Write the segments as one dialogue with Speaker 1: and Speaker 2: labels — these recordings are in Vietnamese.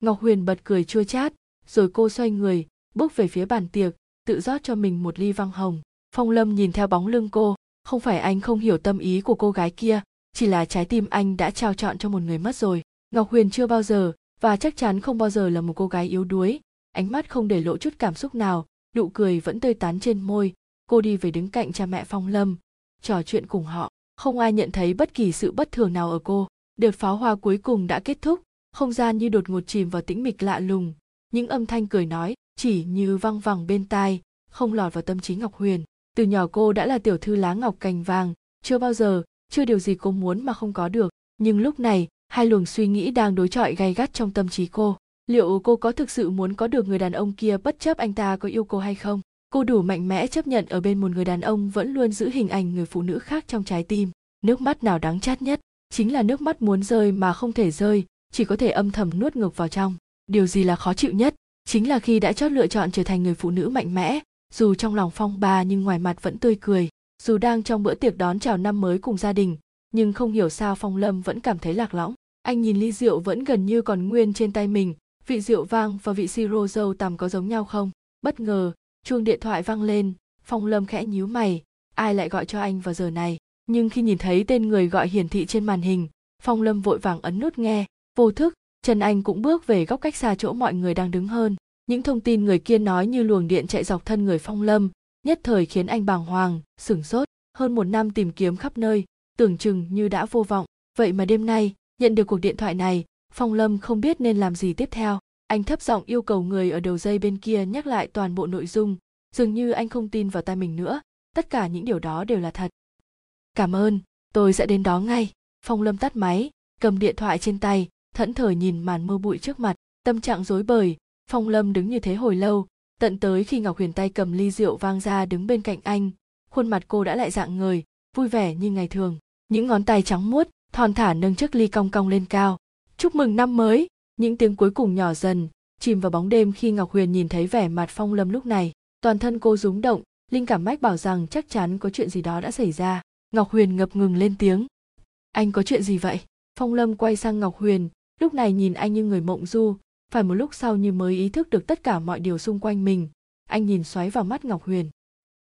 Speaker 1: ngọc huyền bật cười chua chát, rồi cô xoay người, bước về phía bàn tiệc, tự rót cho mình một ly vang hồng. Phong lâm nhìn theo bóng lưng cô, không phải anh không hiểu tâm ý của cô gái kia, chỉ là trái tim anh đã trao chọn cho một người mất rồi. Ngọc huyền chưa bao giờ, và chắc chắn không bao giờ là một cô gái yếu đuối, ánh mắt không để lộ chút cảm xúc nào, nụ cười vẫn tươi tắn trên môi. Cô đi về đứng cạnh cha mẹ phong lâm, trò chuyện cùng họ. Không ai nhận thấy bất kỳ sự bất thường nào ở cô. Đợt pháo hoa cuối cùng đã kết thúc không gian như đột ngột chìm vào tĩnh mịch lạ lùng. Những âm thanh cười nói, chỉ như văng vẳng bên tai, không lọt vào tâm trí ngọc huyền. Từ nhỏ cô đã là tiểu thư lá ngọc cành vàng. Chưa bao giờ, chưa điều gì cô muốn mà không có được. Nhưng lúc này, hai luồng suy nghĩ đang đối chọi gay gắt trong tâm trí cô. Liệu cô có thực sự muốn có được người đàn ông kia bất chấp anh ta có yêu cô hay không? Cô đủ mạnh mẽ chấp nhận ở bên một người đàn ông vẫn luôn giữ hình ảnh người phụ nữ khác trong trái tim. Nước mắt nào đáng chát nhất? Chính là nước mắt muốn rơi mà không thể rơi chỉ có thể âm thầm nuốt ngược vào trong. Điều gì là khó chịu nhất chính là khi đã chót lựa chọn trở thành người phụ nữ mạnh mẽ. Dù trong lòng phong ba nhưng ngoài mặt vẫn tươi cười. Dù đang trong bữa tiệc đón chào năm mới cùng gia đình, nhưng không hiểu sao phong lâm vẫn cảm thấy lạc lõng. Anh nhìn ly rượu vẫn gần như còn nguyên trên tay mình. Vị rượu vang và vị siro dâu tằm có giống nhau không? Bất ngờ, chuông điện thoại vang lên. Phong lâm khẽ nhíu mày. Ai lại gọi cho anh vào giờ này? Nhưng khi nhìn thấy tên người gọi hiển thị trên màn hình, phong lâm vội vàng ấn nút nghe vô thức, trần anh cũng bước về góc cách xa chỗ mọi người đang đứng hơn. Những thông tin người kia nói như luồng điện chạy dọc thân người phong lâm, nhất thời khiến anh bàng hoàng, sửng sốt. Hơn một năm tìm kiếm khắp nơi, tưởng chừng như đã vô vọng. Vậy mà đêm nay, nhận được cuộc điện thoại này, phong lâm không biết nên làm gì tiếp theo. Anh thấp giọng yêu cầu người ở đầu dây bên kia nhắc lại toàn bộ nội dung. Dường như anh không tin vào tai mình nữa. Tất cả những điều đó đều là thật. Cảm ơn, tôi sẽ đến đó ngay. Phong lâm tắt máy, cầm điện thoại trên tay thẫn thờ nhìn màn mưa bụi trước mặt, tâm trạng rối bời. Phong lâm đứng như thế hồi lâu, tận tới khi ngọc huyền tay cầm ly rượu vang ra đứng bên cạnh anh, khuôn mặt cô đã lại dạng người, vui vẻ như ngày thường. Những ngón tay trắng muốt, thon thả nâng chiếc ly cong cong lên cao. Chúc mừng năm mới! Những tiếng cuối cùng nhỏ dần, chìm vào bóng đêm khi ngọc huyền nhìn thấy vẻ mặt phong lâm lúc này. Toàn thân cô rúng động, linh cảm mách bảo rằng chắc chắn có chuyện gì đó đã xảy ra. Ngọc huyền ngập ngừng lên tiếng. Anh có chuyện gì vậy? Phong lâm quay sang ngọc huyền lúc này nhìn anh như người mộng du, phải một lúc sau như mới ý thức được tất cả mọi điều xung quanh mình. Anh nhìn xoáy vào mắt ngọc huyền.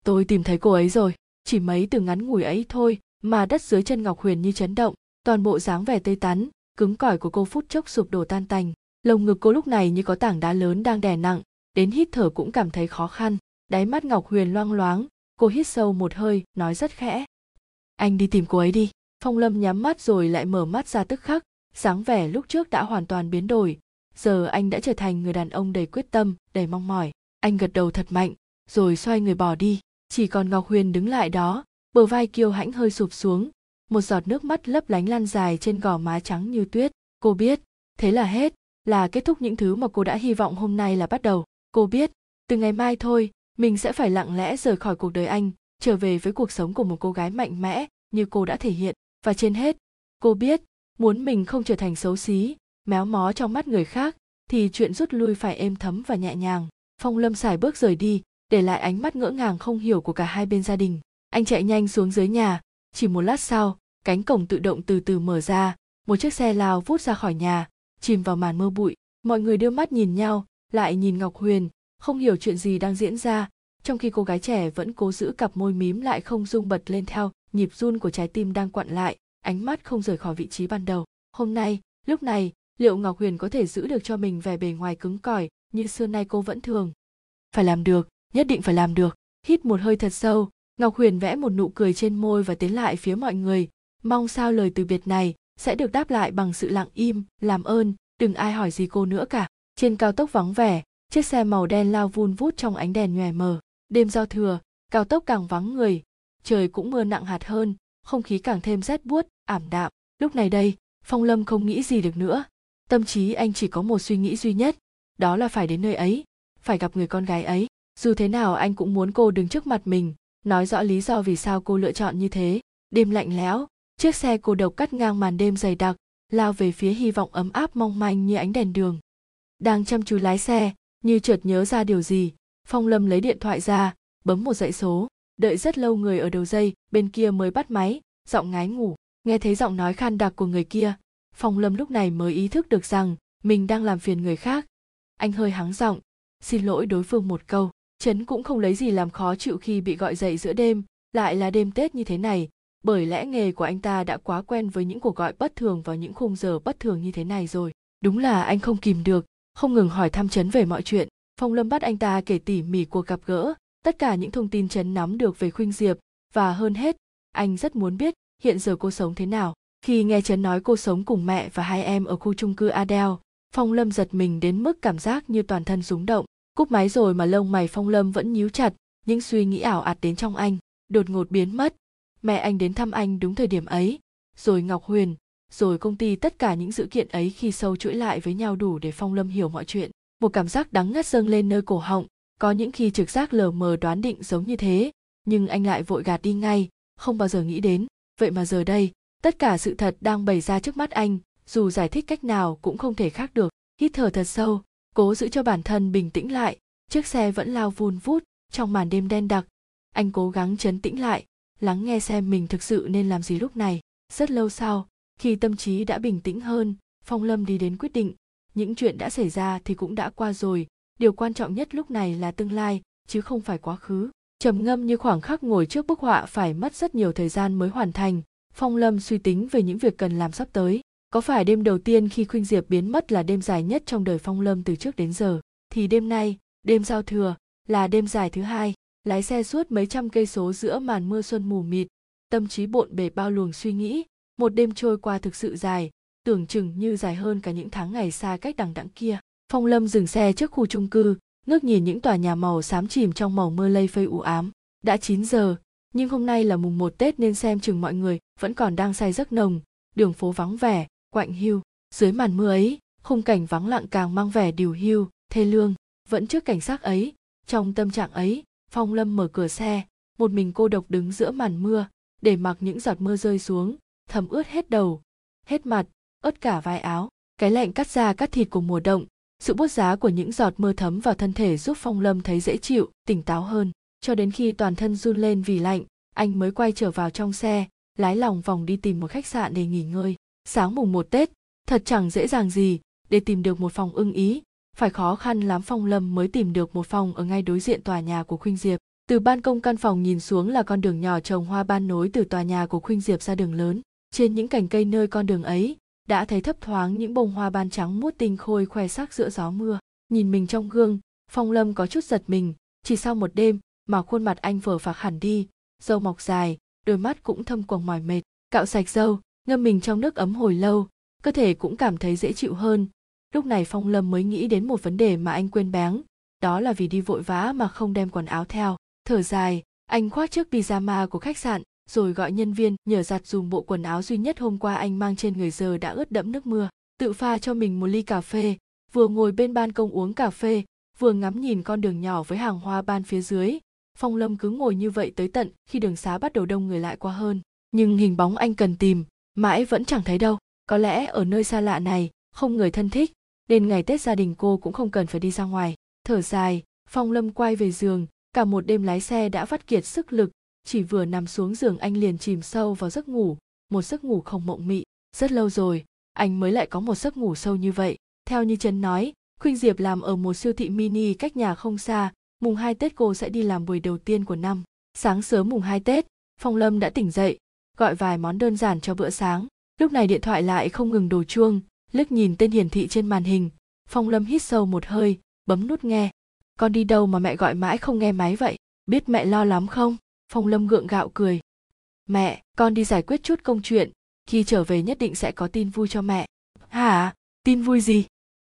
Speaker 1: Tôi tìm thấy cô ấy rồi, chỉ mấy từ ngắn ngủi ấy thôi, mà đất dưới chân ngọc huyền như chấn động, toàn bộ dáng vẻ tê tắn, cứng cỏi của cô phút chốc sụp đổ tan tành. Lồng ngực cô lúc này như có tảng đá lớn đang đè nặng, đến hít thở cũng cảm thấy khó khăn. Đáy mắt ngọc huyền loang loáng, cô hít sâu một hơi, nói rất khẽ. Anh đi tìm cô ấy đi. Phong lâm nhắm mắt rồi lại mở mắt ra tức khắc dáng vẻ lúc trước đã hoàn toàn biến đổi. Giờ anh đã trở thành người đàn ông đầy quyết tâm, đầy mong mỏi. Anh gật đầu thật mạnh, rồi xoay người bỏ đi. Chỉ còn ngọc huyền đứng lại đó, bờ vai kiêu hãnh hơi sụp xuống. Một giọt nước mắt lấp lánh lan dài trên gò má trắng như tuyết. Cô biết, thế là hết, là kết thúc những thứ mà cô đã hy vọng hôm nay là bắt đầu. Cô biết, từ ngày mai thôi, mình sẽ phải lặng lẽ rời khỏi cuộc đời anh, trở về với cuộc sống của một cô gái mạnh mẽ như cô đã thể hiện. Và trên hết, cô biết muốn mình không trở thành xấu xí, méo mó trong mắt người khác, thì chuyện rút lui phải êm thấm và nhẹ nhàng. Phong lâm xài bước rời đi, để lại ánh mắt ngỡ ngàng không hiểu của cả hai bên gia đình. Anh chạy nhanh xuống dưới nhà, chỉ một lát sau, cánh cổng tự động từ từ mở ra, một chiếc xe lao vút ra khỏi nhà, chìm vào màn mưa bụi. Mọi người đưa mắt nhìn nhau, lại nhìn ngọc huyền, không hiểu chuyện gì đang diễn ra, trong khi cô gái trẻ vẫn cố giữ cặp môi mím lại không rung bật lên theo nhịp run của trái tim đang quặn lại ánh mắt không rời khỏi vị trí ban đầu. Hôm nay, lúc này, liệu ngọc huyền có thể giữ được cho mình vẻ bề ngoài cứng cỏi như xưa nay cô vẫn thường? Phải làm được, nhất định phải làm được. Hít một hơi thật sâu, ngọc huyền vẽ một nụ cười trên môi và tiến lại phía mọi người. Mong sao lời từ biệt này sẽ được đáp lại bằng sự lặng im, làm ơn, đừng ai hỏi gì cô nữa cả. Trên cao tốc vắng vẻ, chiếc xe màu đen lao vun vút trong ánh đèn nhòe mờ. Đêm giao thừa, cao tốc càng vắng người, trời cũng mưa nặng hạt hơn không khí càng thêm rét buốt, ảm đạm. Lúc này đây, phong lâm không nghĩ gì được nữa. Tâm trí anh chỉ có một suy nghĩ duy nhất, đó là phải đến nơi ấy, phải gặp người con gái ấy. Dù thế nào anh cũng muốn cô đứng trước mặt mình, nói rõ lý do vì sao cô lựa chọn như thế. Đêm lạnh lẽo, chiếc xe cô độc cắt ngang màn đêm dày đặc, lao về phía hy vọng ấm áp mong manh như ánh đèn đường. Đang chăm chú lái xe, như chợt nhớ ra điều gì, phong lâm lấy điện thoại ra, bấm một dãy số đợi rất lâu người ở đầu dây, bên kia mới bắt máy, giọng ngái ngủ. Nghe thấy giọng nói khan đặc của người kia, phong lâm lúc này mới ý thức được rằng mình đang làm phiền người khác. Anh hơi hắng giọng, xin lỗi đối phương một câu, trấn cũng không lấy gì làm khó chịu khi bị gọi dậy giữa đêm, lại là đêm tết như thế này, bởi lẽ nghề của anh ta đã quá quen với những cuộc gọi bất thường vào những khung giờ bất thường như thế này rồi. Đúng là anh không kìm được, không ngừng hỏi thăm trấn về mọi chuyện. Phong lâm bắt anh ta kể tỉ mỉ cuộc gặp gỡ tất cả những thông tin chấn nắm được về khuynh diệp, và hơn hết, anh rất muốn biết hiện giờ cô sống thế nào. Khi nghe chấn nói cô sống cùng mẹ và hai em ở khu chung cư adele, phong lâm giật mình đến mức cảm giác như toàn thân rúng động. Cúp máy rồi mà lông mày phong lâm vẫn nhíu chặt, những suy nghĩ ảo ạt đến trong anh đột ngột biến mất. Mẹ anh đến thăm anh đúng thời điểm ấy, rồi ngọc huyền, rồi công ty tất cả những sự kiện ấy khi sâu chuỗi lại với nhau đủ để phong lâm hiểu mọi chuyện. Một cảm giác đắng ngắt dâng lên nơi cổ họng có những khi trực giác lờ mờ đoán định giống như thế, nhưng anh lại vội gạt đi ngay, không bao giờ nghĩ đến. Vậy mà giờ đây, tất cả sự thật đang bày ra trước mắt anh, dù giải thích cách nào cũng không thể khác được. Hít thở thật sâu, cố giữ cho bản thân bình tĩnh lại, chiếc xe vẫn lao vun vút trong màn đêm đen đặc. Anh cố gắng chấn tĩnh lại, lắng nghe xem mình thực sự nên làm gì lúc này. Rất lâu sau, khi tâm trí đã bình tĩnh hơn, phong lâm đi đến quyết định, những chuyện đã xảy ra thì cũng đã qua rồi điều quan trọng nhất lúc này là tương lai, chứ không phải quá khứ. Trầm ngâm như khoảng khắc ngồi trước bức họa phải mất rất nhiều thời gian mới hoàn thành. Phong lâm suy tính về những việc cần làm sắp tới. Có phải đêm đầu tiên khi khuynh diệp biến mất là đêm dài nhất trong đời phong lâm từ trước đến giờ? Thì đêm nay, đêm giao thừa, là đêm dài thứ hai. Lái xe suốt mấy trăm cây số giữa màn mưa xuân mù mịt, tâm trí bộn bề bao luồng suy nghĩ. Một đêm trôi qua thực sự dài, tưởng chừng như dài hơn cả những tháng ngày xa cách đằng đẵng kia phong lâm dừng xe trước khu trung cư ngước nhìn những tòa nhà màu xám chìm trong màu mưa lây phây u ám. Đã 9 giờ nhưng hôm nay là mùng một tết nên xem chừng mọi người vẫn còn đang say giấc nồng. Đường phố vắng vẻ quạnh hiu. Dưới màn mưa ấy khung cảnh vắng lặng càng mang vẻ điều hiu, thê lương. Vẫn trước cảnh sát ấy trong tâm trạng ấy phong lâm mở cửa xe. Một mình cô độc đứng giữa màn mưa để mặc những giọt mưa rơi xuống thấm ướt hết đầu hết mặt ướt cả vai áo. Cái lạnh cắt da cắt thịt của mùa đông sự bút giá của những giọt mưa thấm vào thân thể giúp phong lâm thấy dễ chịu, tỉnh táo hơn. Cho đến khi toàn thân run lên vì lạnh, anh mới quay trở vào trong xe, lái lòng vòng đi tìm một khách sạn để nghỉ ngơi. Sáng mùng một tết, thật chẳng dễ dàng gì để tìm được một phòng ưng ý. Phải khó khăn lắm phong lâm mới tìm được một phòng ở ngay đối diện tòa nhà của khuynh diệp. Từ ban công căn phòng nhìn xuống là con đường nhỏ trồng hoa ban nối từ tòa nhà của khuynh diệp ra đường lớn. Trên những cành cây nơi con đường ấy đã thấy thấp thoáng những bông hoa ban trắng mút tinh khôi khoe sắc giữa gió mưa, nhìn mình trong gương, phong lâm có chút giật mình, chỉ sau một đêm mà khuôn mặt anh vờ phạc hẳn đi, râu mọc dài, đôi mắt cũng thâm quầng mỏi mệt, cạo sạch râu, ngâm mình trong nước ấm hồi lâu, cơ thể cũng cảm thấy dễ chịu hơn. Lúc này phong lâm mới nghĩ đến một vấn đề mà anh quên bén, đó là vì đi vội vã mà không đem quần áo theo. Thở dài, anh khoác chiếc pyjama của khách sạn rồi gọi nhân viên, nhờ giặt dùm bộ quần áo duy nhất hôm qua anh mang trên người giờ đã ướt đẫm nước mưa, tự pha cho mình một ly cà phê, vừa ngồi bên ban công uống cà phê, vừa ngắm nhìn con đường nhỏ với hàng hoa ban phía dưới. Phong lâm cứ ngồi như vậy tới tận khi đường xá bắt đầu đông người lại qua hơn. Nhưng hình bóng anh cần tìm, mãi vẫn chẳng thấy đâu. Có lẽ ở nơi xa lạ này, không người thân thích, nên ngày tết gia đình cô cũng không cần phải đi ra ngoài. Thở dài, phong lâm quay về giường, cả một đêm lái xe đã vắt kiệt sức lực chỉ vừa nằm xuống giường anh liền chìm sâu vào giấc ngủ, một giấc ngủ không mộng mị. Rất lâu rồi, anh mới lại có một giấc ngủ sâu như vậy. Theo như trấn nói, khuynh diệp làm ở một siêu thị mini cách nhà không xa. Mùng hai tết cô sẽ đi làm buổi đầu tiên của năm. Sáng sớm mùng hai tết, phong lâm đã tỉnh dậy, gọi vài món đơn giản cho bữa sáng. Lúc này điện thoại lại không ngừng đổ chuông, liếc nhìn tên hiển thị trên màn hình. Phong lâm hít sâu một hơi, bấm nút nghe. Con đi đâu mà mẹ gọi mãi không nghe máy vậy? Biết mẹ lo lắm không? Phong lâm gượng gạo cười. Mẹ, con đi giải quyết chút công chuyện, khi trở về nhất định sẽ có tin vui cho mẹ. Hả? Tin vui gì?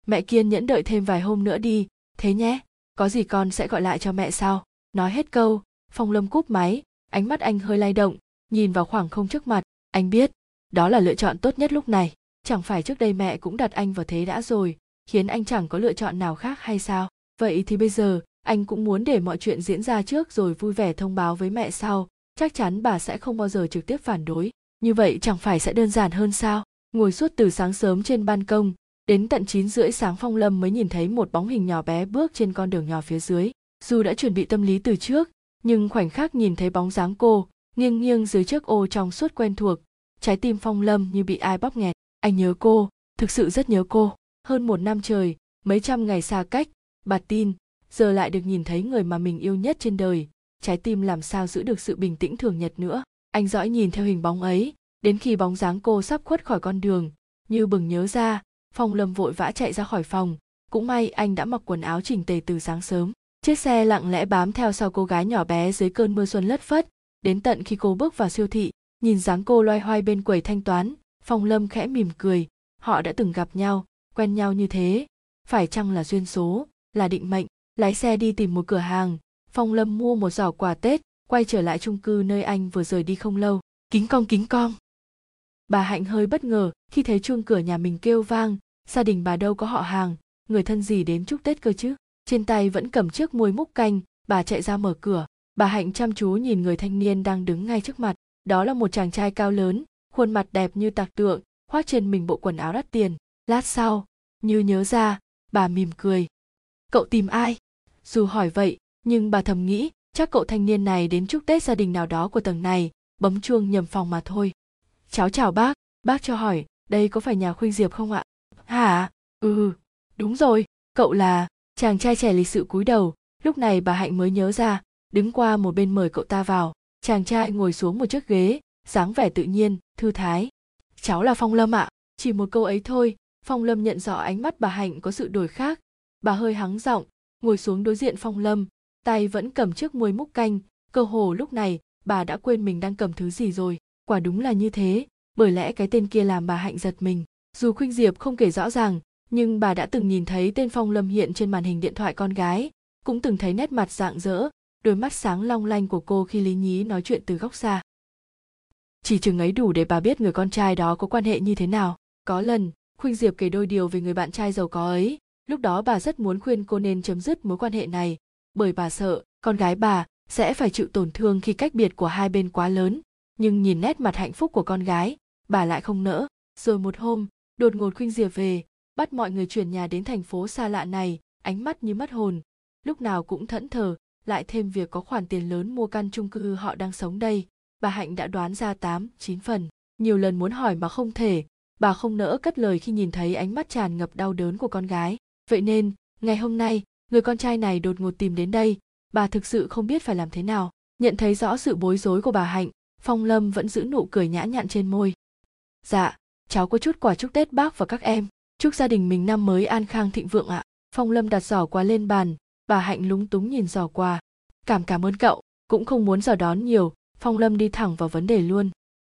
Speaker 1: Mẹ kiên nhẫn đợi thêm vài hôm nữa đi. Thế nhé, có gì con sẽ gọi lại cho mẹ sau. Nói hết câu, phong lâm cúp máy, ánh mắt anh hơi lay động, nhìn vào khoảng không trước mặt. Anh biết, đó là lựa chọn tốt nhất lúc này. Chẳng phải trước đây mẹ cũng đặt anh vào thế đã rồi, khiến anh chẳng có lựa chọn nào khác hay sao? Vậy thì bây giờ anh cũng muốn để mọi chuyện diễn ra trước rồi vui vẻ thông báo với mẹ sau. Chắc chắn bà sẽ không bao giờ trực tiếp phản đối. Như vậy chẳng phải sẽ đơn giản hơn sao? Ngồi suốt từ sáng sớm trên ban công, đến tận 9 rưỡi sáng phong lâm mới nhìn thấy một bóng hình nhỏ bé bước trên con đường nhỏ phía dưới. Dù đã chuẩn bị tâm lý từ trước, nhưng khoảnh khắc nhìn thấy bóng dáng cô, nghiêng nghiêng dưới chiếc ô trong suốt quen thuộc, trái tim phong lâm như bị ai bóp nghẹt. Anh nhớ cô, thực sự rất nhớ cô. Hơn một năm trời, mấy trăm ngày xa cách, bà tin giờ lại được nhìn thấy người mà mình yêu nhất trên đời. Trái tim làm sao giữ được sự bình tĩnh thường nhật nữa? Anh dõi nhìn theo hình bóng ấy, đến khi bóng dáng cô sắp khuất khỏi con đường, như bừng nhớ ra, phong lâm vội vã chạy ra khỏi phòng. Cũng may anh đã mặc quần áo chỉnh tề từ sáng sớm. Chiếc xe lặng lẽ bám theo sau cô gái nhỏ bé dưới cơn mưa xuân lất phất. Đến tận khi cô bước vào siêu thị, nhìn dáng cô loay hoay bên quầy thanh toán, phong lâm khẽ mỉm cười. Họ đã từng gặp nhau, quen nhau như thế. Phải chăng là duyên số, là định mệnh? Lái xe đi tìm một cửa hàng, phong lâm mua một giỏ quà tết, quay trở lại chung cư nơi anh vừa rời đi không lâu. Kính cong kính cong bà hạnh hơi bất ngờ khi thấy chuông cửa nhà mình kêu vang, gia đình bà đâu có họ hàng, người thân gì đến chúc tết cơ chứ? Trên tay vẫn cầm chiếc muôi múc canh, bà chạy ra mở cửa. Bà hạnh chăm chú nhìn người thanh niên đang đứng ngay trước mặt, đó là một chàng trai cao lớn, khuôn mặt đẹp như tạc tượng, khoác trên mình bộ quần áo đắt tiền. Lát sau, như nhớ ra, bà mỉm cười. Cậu tìm ai? Dù hỏi vậy, nhưng bà thầm nghĩ, chắc cậu thanh niên này đến chúc tết gia đình nào đó của tầng này, bấm chuông nhầm phòng mà thôi. Cháu chào bác bác cho hỏi, đây có phải nhà khuynh diệp không ạ? Hả? Ừ đúng rồi, cậu là chàng trai trẻ lịch sự cúi đầu, lúc này bà hạnh mới nhớ ra, đứng qua một bên mời cậu ta vào, chàng trai ngồi xuống một chiếc ghế, dáng vẻ tự nhiên, thư thái. Cháu là phong lâm ạ, chỉ một câu ấy thôi, phong lâm nhận rõ ánh mắt bà hạnh có sự đổi khác. Bà hơi hắng giọng ngồi xuống đối diện phong lâm, tay vẫn cầm chiếc muôi múc canh. Cơ hồ lúc này, bà đã quên mình đang cầm thứ gì rồi. Quả đúng là như thế, bởi lẽ cái tên kia làm bà hạnh giật mình. Dù khuynh diệp không kể rõ ràng, nhưng bà đã từng nhìn thấy tên phong lâm hiện trên màn hình điện thoại con gái, cũng từng thấy nét mặt rạng rỡ, đôi mắt sáng long lanh của cô khi lý nhí nói chuyện từ góc xa. Chỉ chừng ấy đủ để bà biết người con trai đó có quan hệ như thế nào. Có lần, khuynh diệp kể đôi điều về người bạn trai giàu có ấy lúc đó bà rất muốn khuyên cô nên chấm dứt mối quan hệ này, bởi bà sợ con gái bà sẽ phải chịu tổn thương khi cách biệt của hai bên quá lớn. Nhưng nhìn nét mặt hạnh phúc của con gái, bà lại không nỡ. Rồi một hôm, đột ngột khuynh diệp về, bắt mọi người chuyển nhà đến thành phố xa lạ này, ánh mắt như mất hồn. Lúc nào cũng thẫn thờ, lại thêm việc có khoản tiền lớn mua căn chung cư họ đang sống đây. Bà hạnh đã đoán ra tám, chín phần. Nhiều lần muốn hỏi mà không thể, bà không nỡ cất lời khi nhìn thấy ánh mắt tràn ngập đau đớn của con gái vậy nên, ngày hôm nay, người con trai này đột ngột tìm đến đây, bà thực sự không biết phải làm thế nào. Nhận thấy rõ sự bối rối của bà hạnh, phong lâm vẫn giữ nụ cười nhã nhặn trên môi. Dạ cháu có chút quà chúc tết bác và các em. Chúc gia đình mình năm mới an khang thịnh vượng ạ. Phong lâm đặt giỏ quà lên bàn, bà hạnh lúng túng nhìn giỏ quà. Cảm cảm ơn cậu, cũng không muốn giỏ đón nhiều. Phong lâm đi thẳng vào vấn đề luôn.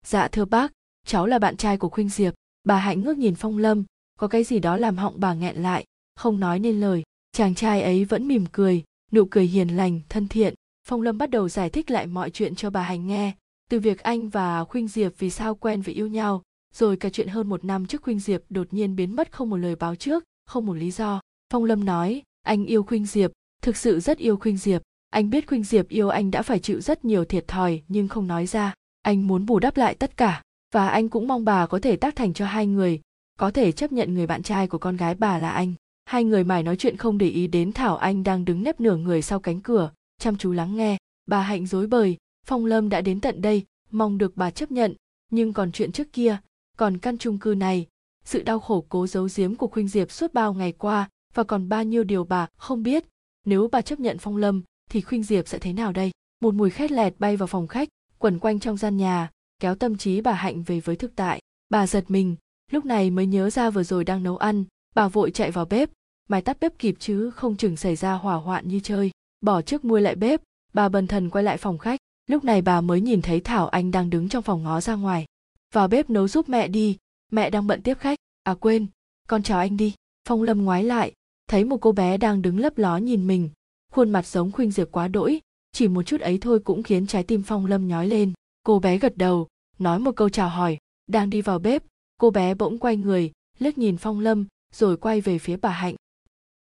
Speaker 1: Dạ thưa bác, cháu là bạn trai của khuynh diệp. Bà hạnh ngước nhìn phong lâm, có cái gì đó làm họng bà nghẹn lại không nói nên lời. Chàng trai ấy vẫn mỉm cười, nụ cười hiền lành, thân thiện. Phong lâm bắt đầu giải thích lại mọi chuyện cho bà hành nghe. Từ việc anh và khuynh diệp vì sao quen và yêu nhau, rồi cả chuyện hơn một năm trước khuynh diệp đột nhiên biến mất không một lời báo trước, không một lý do. Phong lâm nói, anh yêu khuynh diệp, thực sự rất yêu khuynh diệp. Anh biết khuynh diệp yêu anh đã phải chịu rất nhiều thiệt thòi, nhưng không nói ra. Anh muốn bù đắp lại tất cả, và anh cũng mong bà có thể tác thành cho hai người, có thể chấp nhận người bạn trai của con gái bà là anh hai người mải nói chuyện không để ý đến thảo anh đang đứng nép nửa người sau cánh cửa, chăm chú lắng nghe. Bà hạnh dối bời, phong lâm đã đến tận đây, mong được bà chấp nhận. Nhưng còn chuyện trước kia, còn căn chung cư này, sự đau khổ cố giấu giếm của khuynh diệp suốt bao ngày qua và còn bao nhiêu điều bà không biết. Nếu bà chấp nhận phong lâm, thì khuynh diệp sẽ thế nào đây? Một mùi khét lẹt bay vào phòng khách, quẩn quanh trong gian nhà, kéo tâm trí bà hạnh về với thực tại. Bà giật mình, lúc này mới nhớ ra vừa rồi đang nấu ăn, bà vội chạy vào bếp mày tắt bếp kịp chứ, không chừng xảy ra hỏa hoạn như chơi. Bỏ trước muôi lại bếp, bà bần thần quay lại phòng khách. Lúc này bà mới nhìn thấy thảo anh đang đứng trong phòng ngó ra ngoài. Vào bếp nấu giúp mẹ đi. Mẹ đang bận tiếp khách. À quên. Con chào anh đi. Phong lâm ngoái lại. Thấy một cô bé đang đứng lấp ló nhìn mình. Khuôn mặt giống khuynh diệp quá đỗi. Chỉ một chút ấy thôi cũng khiến trái tim phong lâm nhói lên. Cô bé gật đầu, nói một câu chào hỏi. Đang đi vào bếp, cô bé bỗng quay người, liếc nhìn phong lâm, rồi quay về phía bà hạnh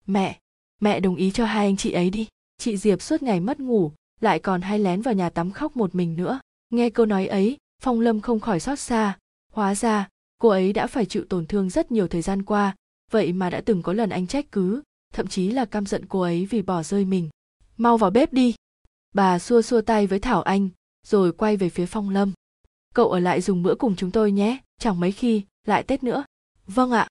Speaker 1: mẹ mẹ đồng ý cho hai anh chị ấy đi. Chị diệp suốt ngày mất ngủ, lại còn hay lén vào nhà tắm khóc một mình nữa. Nghe câu nói ấy, phong lâm không khỏi xót xa. Hóa ra, cô ấy đã phải chịu tổn thương rất nhiều thời gian qua, vậy mà đã từng có lần anh trách cứ, thậm chí là căm giận cô ấy vì bỏ rơi mình. Mau vào bếp đi. Bà xua xua tay với thảo anh, rồi quay về phía phong lâm. Cậu ở lại dùng bữa cùng chúng tôi nhé, chẳng mấy khi, lại tết nữa. Vâng ạ.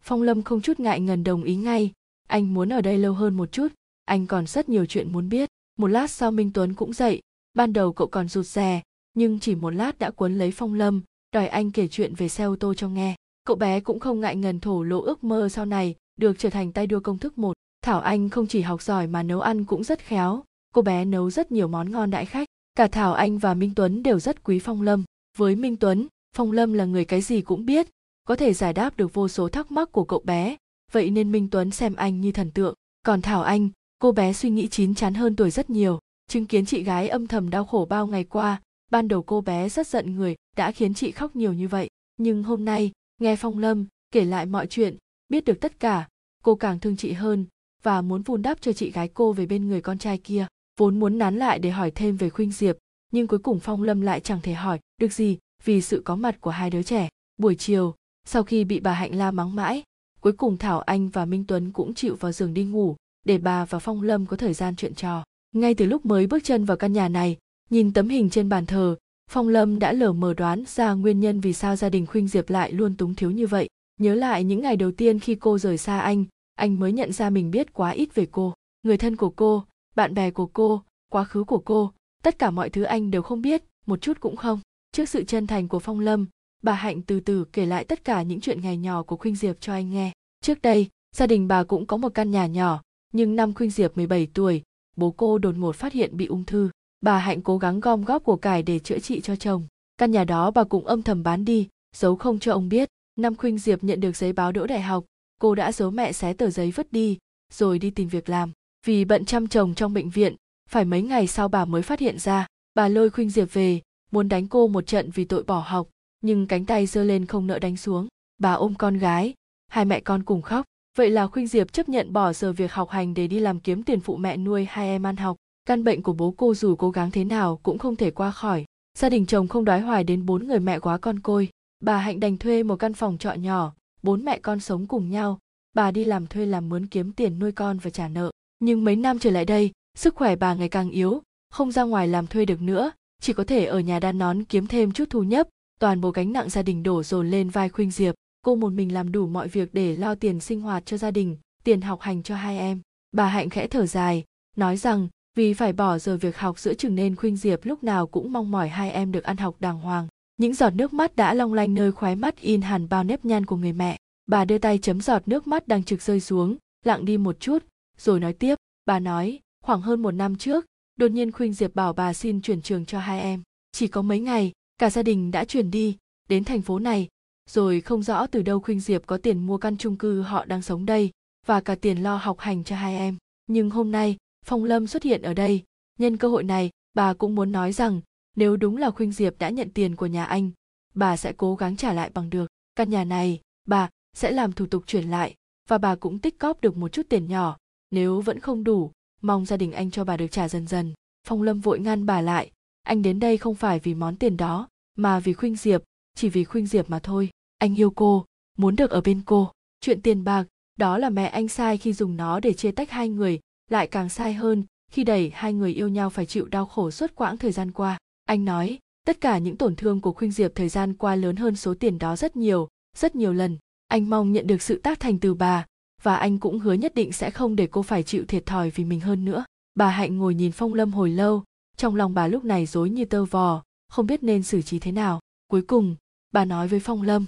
Speaker 1: Phong lâm không chút ngại ngần đồng ý ngay anh muốn ở đây lâu hơn một chút, anh còn rất nhiều chuyện muốn biết. Một lát sau minh tuấn cũng dậy, ban đầu cậu còn rụt rè, nhưng chỉ một lát đã cuốn lấy phong lâm, đòi anh kể chuyện về xe ô tô cho nghe. Cậu bé cũng không ngại ngần thổ lộ ước mơ sau này, được trở thành tay đua công thức một. Thảo anh không chỉ học giỏi mà nấu ăn cũng rất khéo, cô bé nấu rất nhiều món ngon đãi khách. Cả thảo anh và minh tuấn đều rất quý phong lâm. Với minh tuấn, phong lâm là người cái gì cũng biết, có thể giải đáp được vô số thắc mắc của cậu bé vậy nên minh tuấn xem anh như thần tượng. Còn thảo anh, cô bé suy nghĩ chín chắn hơn tuổi rất nhiều, chứng kiến chị gái âm thầm đau khổ bao ngày qua. Ban đầu cô bé rất giận người, đã khiến chị khóc nhiều như vậy. Nhưng hôm nay, nghe phong lâm kể lại mọi chuyện, biết được tất cả, cô càng thương chị hơn và muốn vun đắp cho chị gái cô về bên người con trai kia. Vốn muốn nán lại để hỏi thêm về khuynh diệp, nhưng cuối cùng phong lâm lại chẳng thể hỏi được gì vì sự có mặt của hai đứa trẻ. Buổi chiều, sau khi bị bà hạnh la mắng mãi cuối cùng thảo anh và minh tuấn cũng chịu vào giường đi ngủ để bà và phong lâm có thời gian chuyện trò. Ngay từ lúc mới bước chân vào căn nhà này, nhìn tấm hình trên bàn thờ, phong lâm đã lờ mờ đoán ra nguyên nhân vì sao gia đình khuynh diệp lại luôn túng thiếu như vậy. Nhớ lại những ngày đầu tiên khi cô rời xa anh anh mới nhận ra mình biết quá ít về cô. Người thân của cô, bạn bè của cô, quá khứ của cô, tất cả mọi thứ anh đều không biết, một chút cũng không. Trước sự chân thành của phong lâm, bà hạnh từ từ kể lại tất cả những chuyện ngày nhỏ của khuynh diệp cho anh nghe trước đây, gia đình bà cũng có một căn nhà nhỏ, nhưng năm khuynh diệp 17 tuổi, bố cô đột ngột phát hiện bị ung thư. Bà hạnh cố gắng gom góp của cải để chữa trị cho chồng. Căn nhà đó bà cũng âm thầm bán đi, giấu không cho ông biết. Năm khuynh diệp nhận được giấy báo đỗ đại học, cô đã giấu mẹ xé tờ giấy vứt đi, rồi đi tìm việc làm. Vì bận chăm chồng trong bệnh viện, phải mấy ngày sau bà mới phát hiện ra. Bà lôi khuynh diệp về, muốn đánh cô một trận vì tội bỏ học, nhưng cánh tay giơ lên không nỡ đánh xuống. Bà ôm con gái hai mẹ con cùng khóc. Vậy là khuynh diệp chấp nhận bỏ giờ việc học hành để đi làm kiếm tiền phụ mẹ nuôi hai em ăn học. Căn bệnh của bố cô dù cố gắng thế nào cũng không thể qua khỏi. Gia đình chồng không đói hoài đến bốn người mẹ quá con côi. Bà hạnh đành thuê một căn phòng trọ nhỏ. Bốn mẹ con sống cùng nhau. Bà đi làm thuê làm mướn kiếm tiền nuôi con và trả nợ. Nhưng mấy năm trở lại đây, sức khỏe bà ngày càng yếu. Không ra ngoài làm thuê được nữa. Chỉ có thể ở nhà đan nón kiếm thêm chút thu nhập toàn bộ gánh nặng gia đình đổ dồn lên vai khuynh diệp cô một mình làm đủ mọi việc để lo tiền sinh hoạt cho gia đình, tiền học hành cho hai em. Bà hạnh khẽ thở dài, nói rằng vì phải bỏ giờ việc học giữa chừng nên khuynh diệp lúc nào cũng mong mỏi hai em được ăn học đàng hoàng. Những giọt nước mắt đã long lanh nơi khóe mắt in hẳn bao nếp nhăn của người mẹ. Bà đưa tay chấm giọt nước mắt đang trực rơi xuống, lặng đi một chút, rồi nói tiếp, bà nói, khoảng hơn một năm trước, đột nhiên khuynh diệp bảo bà xin chuyển trường cho hai em. Chỉ có mấy ngày, cả gia đình đã chuyển đi. Đến thành phố này rồi không rõ từ đâu khuynh diệp có tiền mua căn chung cư họ đang sống đây và cả tiền lo học hành cho hai em. Nhưng hôm nay, phong lâm xuất hiện ở đây. Nhân cơ hội này, bà cũng muốn nói rằng, nếu đúng là khuynh diệp đã nhận tiền của nhà anh, bà sẽ cố gắng trả lại bằng được. Căn nhà này, bà sẽ làm thủ tục chuyển lại và bà cũng tích cóp được một chút tiền nhỏ. Nếu vẫn không đủ, mong gia đình anh cho bà được trả dần dần. Phong lâm vội ngăn bà lại. Anh đến đây không phải vì món tiền đó, mà vì khuynh diệp, chỉ vì khuynh diệp mà thôi anh yêu cô, muốn được ở bên cô. Chuyện tiền bạc, đó là mẹ anh sai khi dùng nó để chia tách hai người, lại càng sai hơn khi đẩy hai người yêu nhau phải chịu đau khổ suốt quãng thời gian qua. Anh nói, tất cả những tổn thương của khuynh diệp thời gian qua lớn hơn số tiền đó rất nhiều rất nhiều lần. Anh mong nhận được sự tác thành từ bà, và anh cũng hứa nhất định sẽ không để cô phải chịu thiệt thòi vì mình hơn nữa. Bà hạnh ngồi nhìn phong lâm hồi lâu, trong lòng bà lúc này rối như tơ vò, không biết nên xử trí thế nào. Cuối cùng, bà nói với phong lâm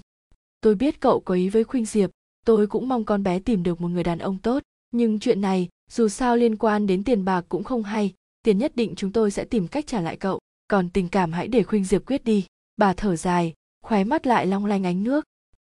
Speaker 1: tôi biết cậu có ý với khuynh diệp, tôi cũng mong con bé tìm được một người đàn ông tốt. Nhưng chuyện này, dù sao liên quan đến tiền bạc cũng không hay, tiền nhất định chúng tôi sẽ tìm cách trả lại cậu. Còn tình cảm hãy để khuynh diệp quyết đi. Bà thở dài, khóe mắt lại long lanh ánh nước.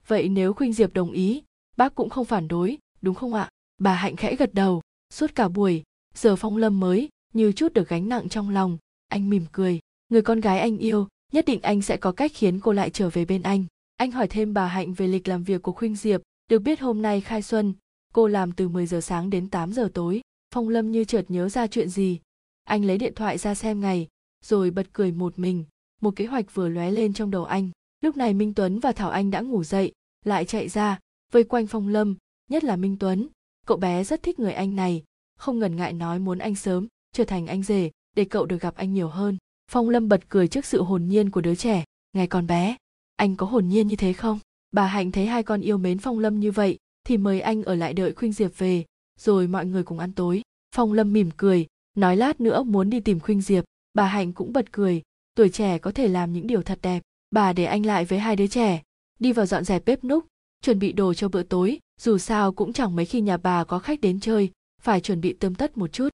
Speaker 1: Vậy nếu khuynh diệp đồng ý, bác cũng không phản đối, đúng không ạ? Bà hạnh khẽ gật đầu, suốt cả buổi, giờ phong lâm mới, như chút được gánh nặng trong lòng. Anh mỉm cười, người con gái anh yêu, nhất định anh sẽ có cách khiến cô lại trở về bên anh anh hỏi thêm bà hạnh về lịch làm việc của khuynh diệp. Được biết hôm nay khai xuân, cô làm từ 10 giờ sáng đến 8 giờ tối. Phong lâm như chợt nhớ ra chuyện gì? Anh lấy điện thoại ra xem ngày, rồi bật cười một mình. Một kế hoạch vừa lóe lên trong đầu anh. Lúc này minh tuấn và thảo anh đã ngủ dậy, lại chạy ra, vây quanh phong lâm, nhất là minh tuấn. Cậu bé rất thích người anh này, không ngần ngại nói muốn anh sớm, trở thành anh rể, để cậu được gặp anh nhiều hơn. Phong lâm bật cười trước sự hồn nhiên của đứa trẻ. Ngày còn bé anh có hồn nhiên như thế không? Bà hạnh thấy hai con yêu mến phong lâm như vậy, thì mời anh ở lại đợi khuynh diệp về, rồi mọi người cùng ăn tối. Phong lâm mỉm cười, nói lát nữa muốn đi tìm khuynh diệp. Bà hạnh cũng bật cười, tuổi trẻ có thể làm những điều thật đẹp. Bà để anh lại với hai đứa trẻ, đi vào dọn dẹp bếp núc, chuẩn bị đồ cho bữa tối. Dù sao cũng chẳng mấy khi nhà bà có khách đến chơi, phải chuẩn bị tươm tất một chút.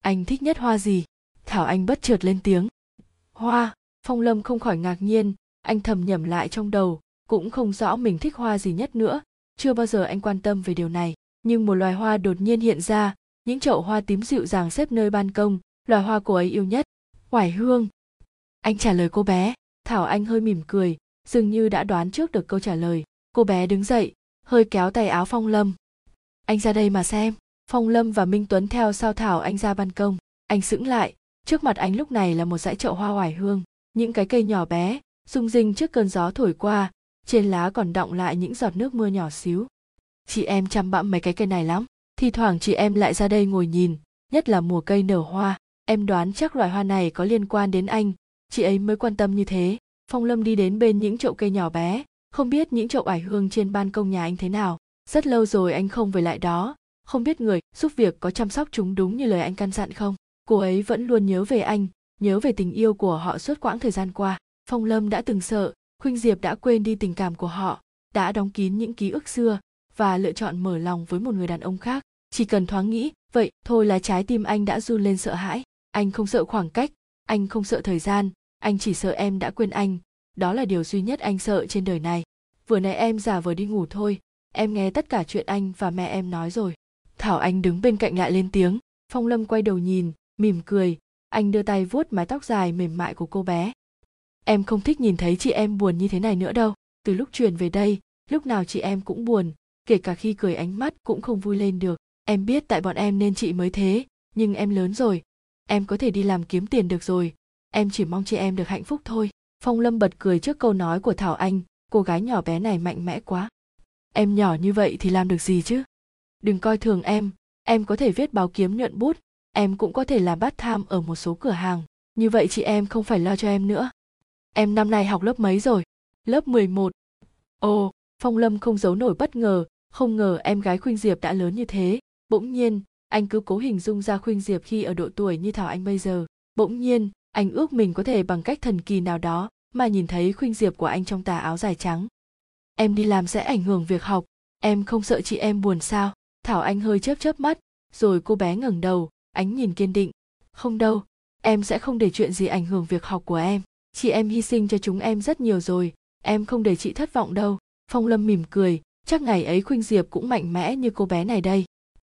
Speaker 1: Anh thích nhất hoa gì? Thảo anh bất chợt lên tiếng. Hoa, phong lâm không khỏi ngạc nhiên anh thầm nhẩm lại trong đầu, cũng không rõ mình thích hoa gì nhất nữa. Chưa bao giờ anh quan tâm về điều này, nhưng một loài hoa đột nhiên hiện ra, những chậu hoa tím dịu dàng xếp nơi ban công, loài hoa cô ấy yêu nhất. Hoài hương. Anh trả lời cô bé. Thảo anh hơi mỉm cười, dường như đã đoán trước được câu trả lời. Cô bé đứng dậy, hơi kéo tay áo phong lâm. Anh ra đây mà xem. Phong lâm và minh tuấn theo sau thảo anh ra ban công. Anh sững lại, trước mặt anh lúc này là một dãy chậu hoa hoài hương. Những cái cây nhỏ bé rung rinh trước cơn gió thổi qua, trên lá còn đọng lại những giọt nước mưa nhỏ xíu. Chị em chăm bẵm mấy cái cây này lắm, thi thoảng chị em lại ra đây ngồi nhìn, nhất là mùa cây nở hoa. Em đoán chắc loài hoa này có liên quan đến anh, chị ấy mới quan tâm như thế. Phong lâm đi đến bên những chậu cây nhỏ bé, không biết những chậu ải hương trên ban công nhà anh thế nào. Rất lâu rồi anh không về lại đó, không biết người giúp việc có chăm sóc chúng đúng như lời anh căn dặn không. Cô ấy vẫn luôn nhớ về anh, nhớ về tình yêu của họ suốt quãng thời gian qua phong lâm đã từng sợ, khuynh diệp đã quên đi tình cảm của họ, đã đóng kín những ký ức xưa, và lựa chọn mở lòng với một người đàn ông khác. Chỉ cần thoáng nghĩ, vậy thôi là trái tim anh đã run lên sợ hãi. Anh không sợ khoảng cách, anh không sợ thời gian, anh chỉ sợ em đã quên anh. Đó là điều duy nhất anh sợ trên đời này. Vừa nãy em giả vờ đi ngủ thôi, em nghe tất cả chuyện anh và mẹ em nói rồi. Thảo anh đứng bên cạnh lại lên tiếng. Phong lâm quay đầu nhìn, mỉm cười. Anh đưa tay vuốt mái tóc dài mềm mại của cô bé em không thích nhìn thấy chị em buồn như thế này nữa đâu. Từ lúc truyền về đây, lúc nào chị em cũng buồn, kể cả khi cười ánh mắt cũng không vui lên được. Em biết tại bọn em nên chị mới thế, nhưng em lớn rồi. Em có thể đi làm kiếm tiền được rồi. Em chỉ mong chị em được hạnh phúc thôi. Phong lâm bật cười trước câu nói của thảo anh, cô gái nhỏ bé này mạnh mẽ quá. Em nhỏ như vậy thì làm được gì chứ? Đừng coi thường em em có thể viết báo kiếm nhuận bút, em cũng có thể làm bát tham ở một số cửa hàng. Như vậy chị em không phải lo cho em nữa em năm nay học lớp mấy rồi? Lớp 11. ồ, phong lâm không giấu nổi bất ngờ, không ngờ em gái khuynh diệp đã lớn như thế. Bỗng nhiên, anh cứ cố hình dung ra khuynh diệp khi ở độ tuổi như thảo anh bây giờ. Bỗng nhiên, anh ước mình có thể bằng cách thần kỳ nào đó mà nhìn thấy khuynh diệp của anh trong tà áo dài trắng. Em đi làm sẽ ảnh hưởng việc học. Em không sợ chị em buồn sao? Thảo anh hơi chớp chớp mắt, rồi cô bé ngẩng đầu, ánh nhìn kiên định. Không đâu, em sẽ không để chuyện gì ảnh hưởng việc học của em chị em hy sinh cho chúng em rất nhiều rồi, em không để chị thất vọng đâu. Phong lâm mỉm cười, chắc ngày ấy khuynh diệp cũng mạnh mẽ như cô bé này đây.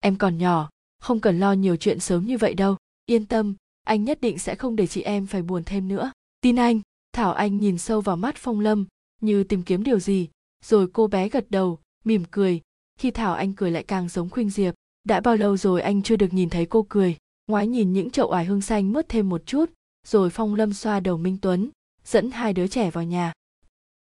Speaker 1: Em còn nhỏ, không cần lo nhiều chuyện sớm như vậy đâu. Yên tâm, anh nhất định sẽ không để chị em phải buồn thêm nữa. Tin anh. Thảo anh nhìn sâu vào mắt phong lâm, như tìm kiếm điều gì? Rồi cô bé gật đầu, mỉm cười. Khi thảo anh cười lại càng giống khuynh diệp, đã bao lâu rồi anh chưa được nhìn thấy cô cười? Ngoái nhìn những chậu oải hương xanh mướt thêm một chút rồi phong lâm xoa đầu minh tuấn, dẫn hai đứa trẻ vào nhà.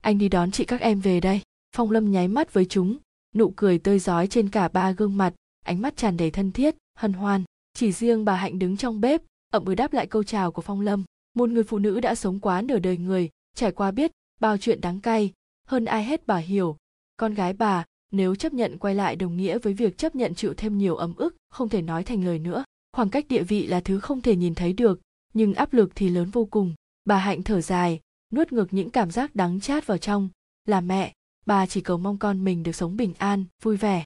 Speaker 1: Anh đi đón chị các em về đây. Phong lâm nháy mắt với chúng, nụ cười tươi rói trên cả ba gương mặt, ánh mắt tràn đầy thân thiết, hân hoan. Chỉ riêng bà hạnh đứng trong bếp, ậm ừ đáp lại câu chào của phong lâm. Một người phụ nữ đã sống quá nửa đời người, trải qua biết bao chuyện đáng cay, hơn ai hết bà hiểu. Con gái bà, nếu chấp nhận quay lại đồng nghĩa với việc chấp nhận chịu thêm nhiều ấm ức, không thể nói thành lời nữa. Khoảng cách địa vị là thứ không thể nhìn thấy được nhưng áp lực thì lớn vô cùng. Bà hạnh thở dài, nuốt ngược những cảm giác đắng chát vào trong. Là mẹ, bà chỉ cầu mong con mình được sống bình an, vui vẻ.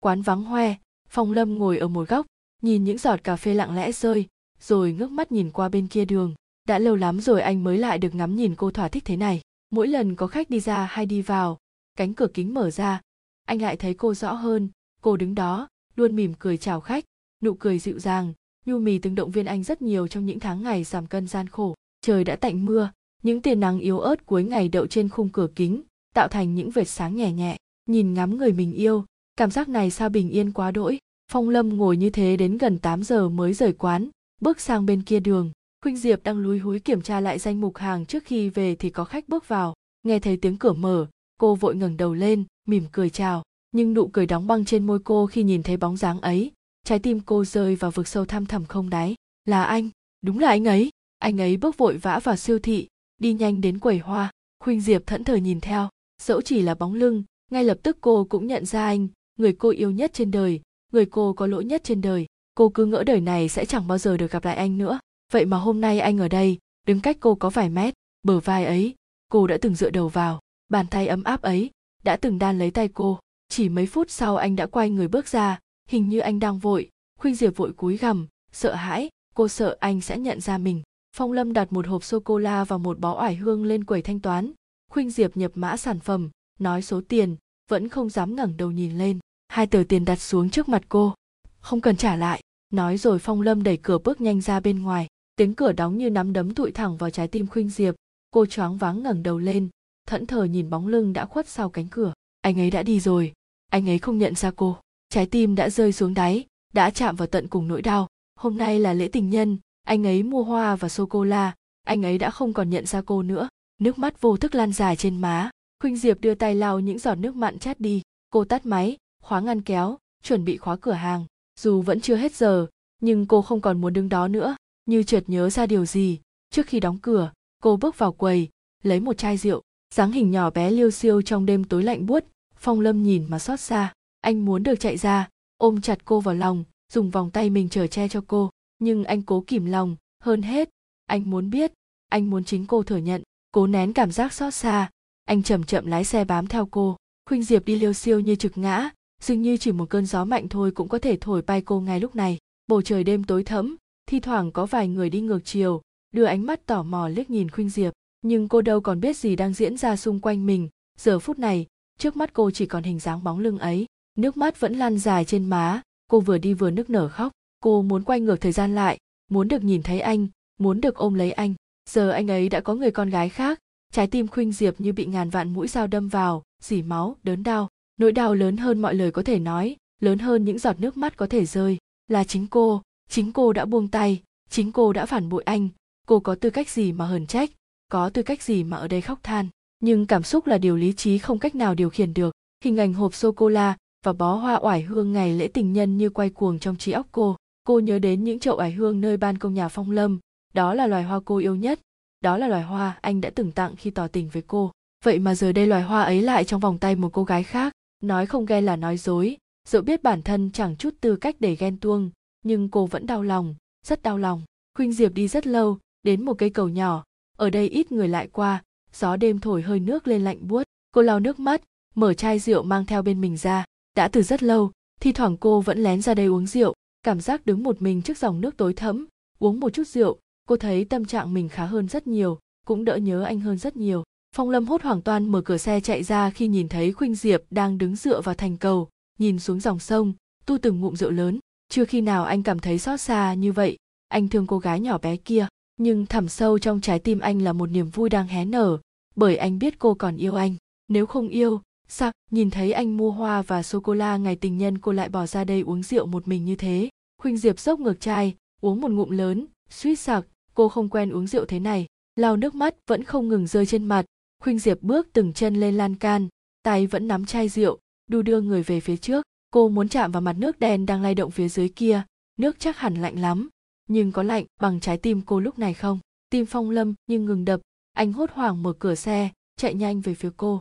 Speaker 1: Quán vắng hoe, phong lâm ngồi ở một góc, nhìn những giọt cà phê lặng lẽ rơi, rồi ngước mắt nhìn qua bên kia đường. Đã lâu lắm rồi anh mới lại được ngắm nhìn cô thỏa thích thế này. Mỗi lần có khách đi ra hay đi vào, cánh cửa kính mở ra, anh lại thấy cô rõ hơn. Cô đứng đó, luôn mỉm cười chào khách, nụ cười dịu dàng nhu mì từng động viên anh rất nhiều trong những tháng ngày giảm cân gian khổ. Trời đã tạnh mưa, những tia nắng yếu ớt cuối ngày đậu trên khung cửa kính, tạo thành những vệt sáng nhẹ nhẹ. Nhìn ngắm người mình yêu, cảm giác này sao bình yên quá đỗi. Phong lâm ngồi như thế đến gần 8 giờ mới rời quán, bước sang bên kia đường. Khuynh diệp đang lúi húi kiểm tra lại danh mục hàng trước khi về thì có khách bước vào. Nghe thấy tiếng cửa mở, cô vội ngẩng đầu lên, mỉm cười chào, nhưng nụ cười đóng băng trên môi cô khi nhìn thấy bóng dáng ấy trái tim cô rơi vào vực sâu thăm thẳm không đáy. Là anh. Đúng là anh ấy. Anh ấy bước vội vã vào siêu thị, đi nhanh đến quầy hoa. Khuynh diệp thẫn thờ nhìn theo. Dẫu chỉ là bóng lưng, ngay lập tức cô cũng nhận ra anh, người cô yêu nhất trên đời, người cô có lỗi nhất trên đời. Cô cứ ngỡ đời này sẽ chẳng bao giờ được gặp lại anh nữa. Vậy mà hôm nay anh ở đây, đứng cách cô có vài mét, bờ vai ấy, cô đã từng dựa đầu vào. Bàn tay ấm áp ấy, đã từng đan lấy tay cô. Chỉ mấy phút sau anh đã quay người bước ra hình như anh đang vội. Khuynh diệp vội cúi gằm. Sợ hãi, cô sợ anh sẽ nhận ra mình. Phong lâm đặt một hộp sô cô la và một bó oải hương lên quầy thanh toán. Khuynh diệp nhập mã sản phẩm, nói số tiền, vẫn không dám ngẩng đầu nhìn lên. Hai tờ tiền đặt xuống trước mặt cô. Không cần trả lại, nói rồi phong lâm đẩy cửa bước nhanh ra bên ngoài. Tiếng cửa đóng như nắm đấm tụi thẳng vào trái tim khuynh diệp. Cô choáng váng ngẩng đầu lên, thẫn thờ nhìn bóng lưng đã khuất sau cánh cửa. Anh ấy đã đi rồi, anh ấy không nhận ra cô trái tim đã rơi xuống đáy, đã chạm vào tận cùng nỗi đau. Hôm nay là lễ tình nhân, anh ấy mua hoa và sô cô la anh ấy đã không còn nhận ra cô nữa. Nước mắt vô thức lan dài trên má. Khuynh diệp đưa tay lau những giọt nước mặn chát đi. Cô tắt máy, khóa ngăn kéo, chuẩn bị khóa cửa hàng. Dù vẫn chưa hết giờ, nhưng cô không còn muốn đứng đó nữa. Như chợt nhớ ra điều gì, trước khi đóng cửa, cô bước vào quầy, lấy một chai rượu. Dáng hình nhỏ bé liêu xiêu trong đêm tối lạnh buốt, phong lâm nhìn mà xót xa anh muốn được chạy ra, ôm chặt cô vào lòng, dùng vòng tay mình chở che cho cô. Nhưng anh cố kìm lòng, hơn hết, anh muốn biết, anh muốn chính cô thừa nhận, cố nén cảm giác xót xa. Anh chậm chậm lái xe bám theo cô. Khuynh diệp đi liêu siêu như trực ngã, dường như chỉ một cơn gió mạnh thôi cũng có thể thổi bay cô ngay lúc này. Bầu trời đêm tối thẫm, thi thoảng có vài người đi ngược chiều, đưa ánh mắt tò mò liếc nhìn khuynh diệp. Nhưng cô đâu còn biết gì đang diễn ra xung quanh mình. Giờ phút này, trước mắt cô chỉ còn hình dáng bóng lưng ấy nước mắt vẫn lan dài trên má. Cô vừa đi vừa nức nở khóc. Cô muốn quay ngược thời gian lại, muốn được nhìn thấy anh, muốn được ôm lấy anh. Giờ anh ấy đã có người con gái khác. Trái tim khuynh diệp như bị ngàn vạn mũi dao đâm vào, dỉ máu, đớn đau. Nỗi đau lớn hơn mọi lời có thể nói, lớn hơn những giọt nước mắt có thể rơi. Là chính cô chính cô đã buông tay, chính cô đã phản bội anh. Cô có tư cách gì mà hờn trách, có tư cách gì mà ở đây khóc than? Nhưng cảm xúc là điều lý trí không cách nào điều khiển được. Hình ảnh hộp sô cô la và bó hoa oải hương ngày lễ tình nhân như quay cuồng trong trí óc cô. Cô nhớ đến những chậu oải hương nơi ban công nhà phong lâm. Đó là loài hoa cô yêu nhất. Đó là loài hoa anh đã từng tặng khi tỏ tình với cô. Vậy mà giờ đây loài hoa ấy lại trong vòng tay một cô gái khác. Nói không ghen là nói dối. Dẫu biết bản thân chẳng chút tư cách để ghen tuông, nhưng cô vẫn đau lòng, rất đau lòng. Khuynh diệp đi rất lâu, đến một cây cầu nhỏ. Ở đây ít người lại qua. Gió đêm thổi hơi nước lên lạnh buốt. Cô lau nước mắt, mở chai rượu mang theo bên mình ra đã từ rất lâu, thi thoảng cô vẫn lén ra đây uống rượu, cảm giác đứng một mình trước dòng nước tối thẫm, uống một chút rượu, cô thấy tâm trạng mình khá hơn rất nhiều, cũng đỡ nhớ anh hơn rất nhiều. Phong lâm hốt hoảng toan mở cửa xe chạy ra khi nhìn thấy khuynh diệp đang đứng dựa vào thành cầu, nhìn xuống dòng sông, tu từng ngụm rượu lớn. Chưa khi nào anh cảm thấy xót xa như vậy, anh thương cô gái nhỏ bé kia. Nhưng thẳm sâu trong trái tim anh là một niềm vui đang hé nở, bởi anh biết cô còn yêu anh. Nếu không yêu sao, nhìn thấy anh mua hoa và sô cô la ngày tình nhân cô lại bỏ ra đây uống rượu một mình như thế? Khuynh diệp dốc ngược chai uống một ngụm lớn, suýt sặc, cô không quen uống rượu thế này, lau nước mắt vẫn không ngừng rơi trên mặt. Khuynh diệp bước từng chân lên lan can, tay vẫn nắm chai rượu, đu đưa người về phía trước. Cô muốn chạm vào mặt nước đen đang lay động phía dưới kia, nước chắc hẳn lạnh lắm, nhưng có lạnh bằng trái tim cô lúc này không? Tim phong lâm nhưng ngừng đập, anh hốt hoảng mở cửa xe, chạy nhanh về phía cô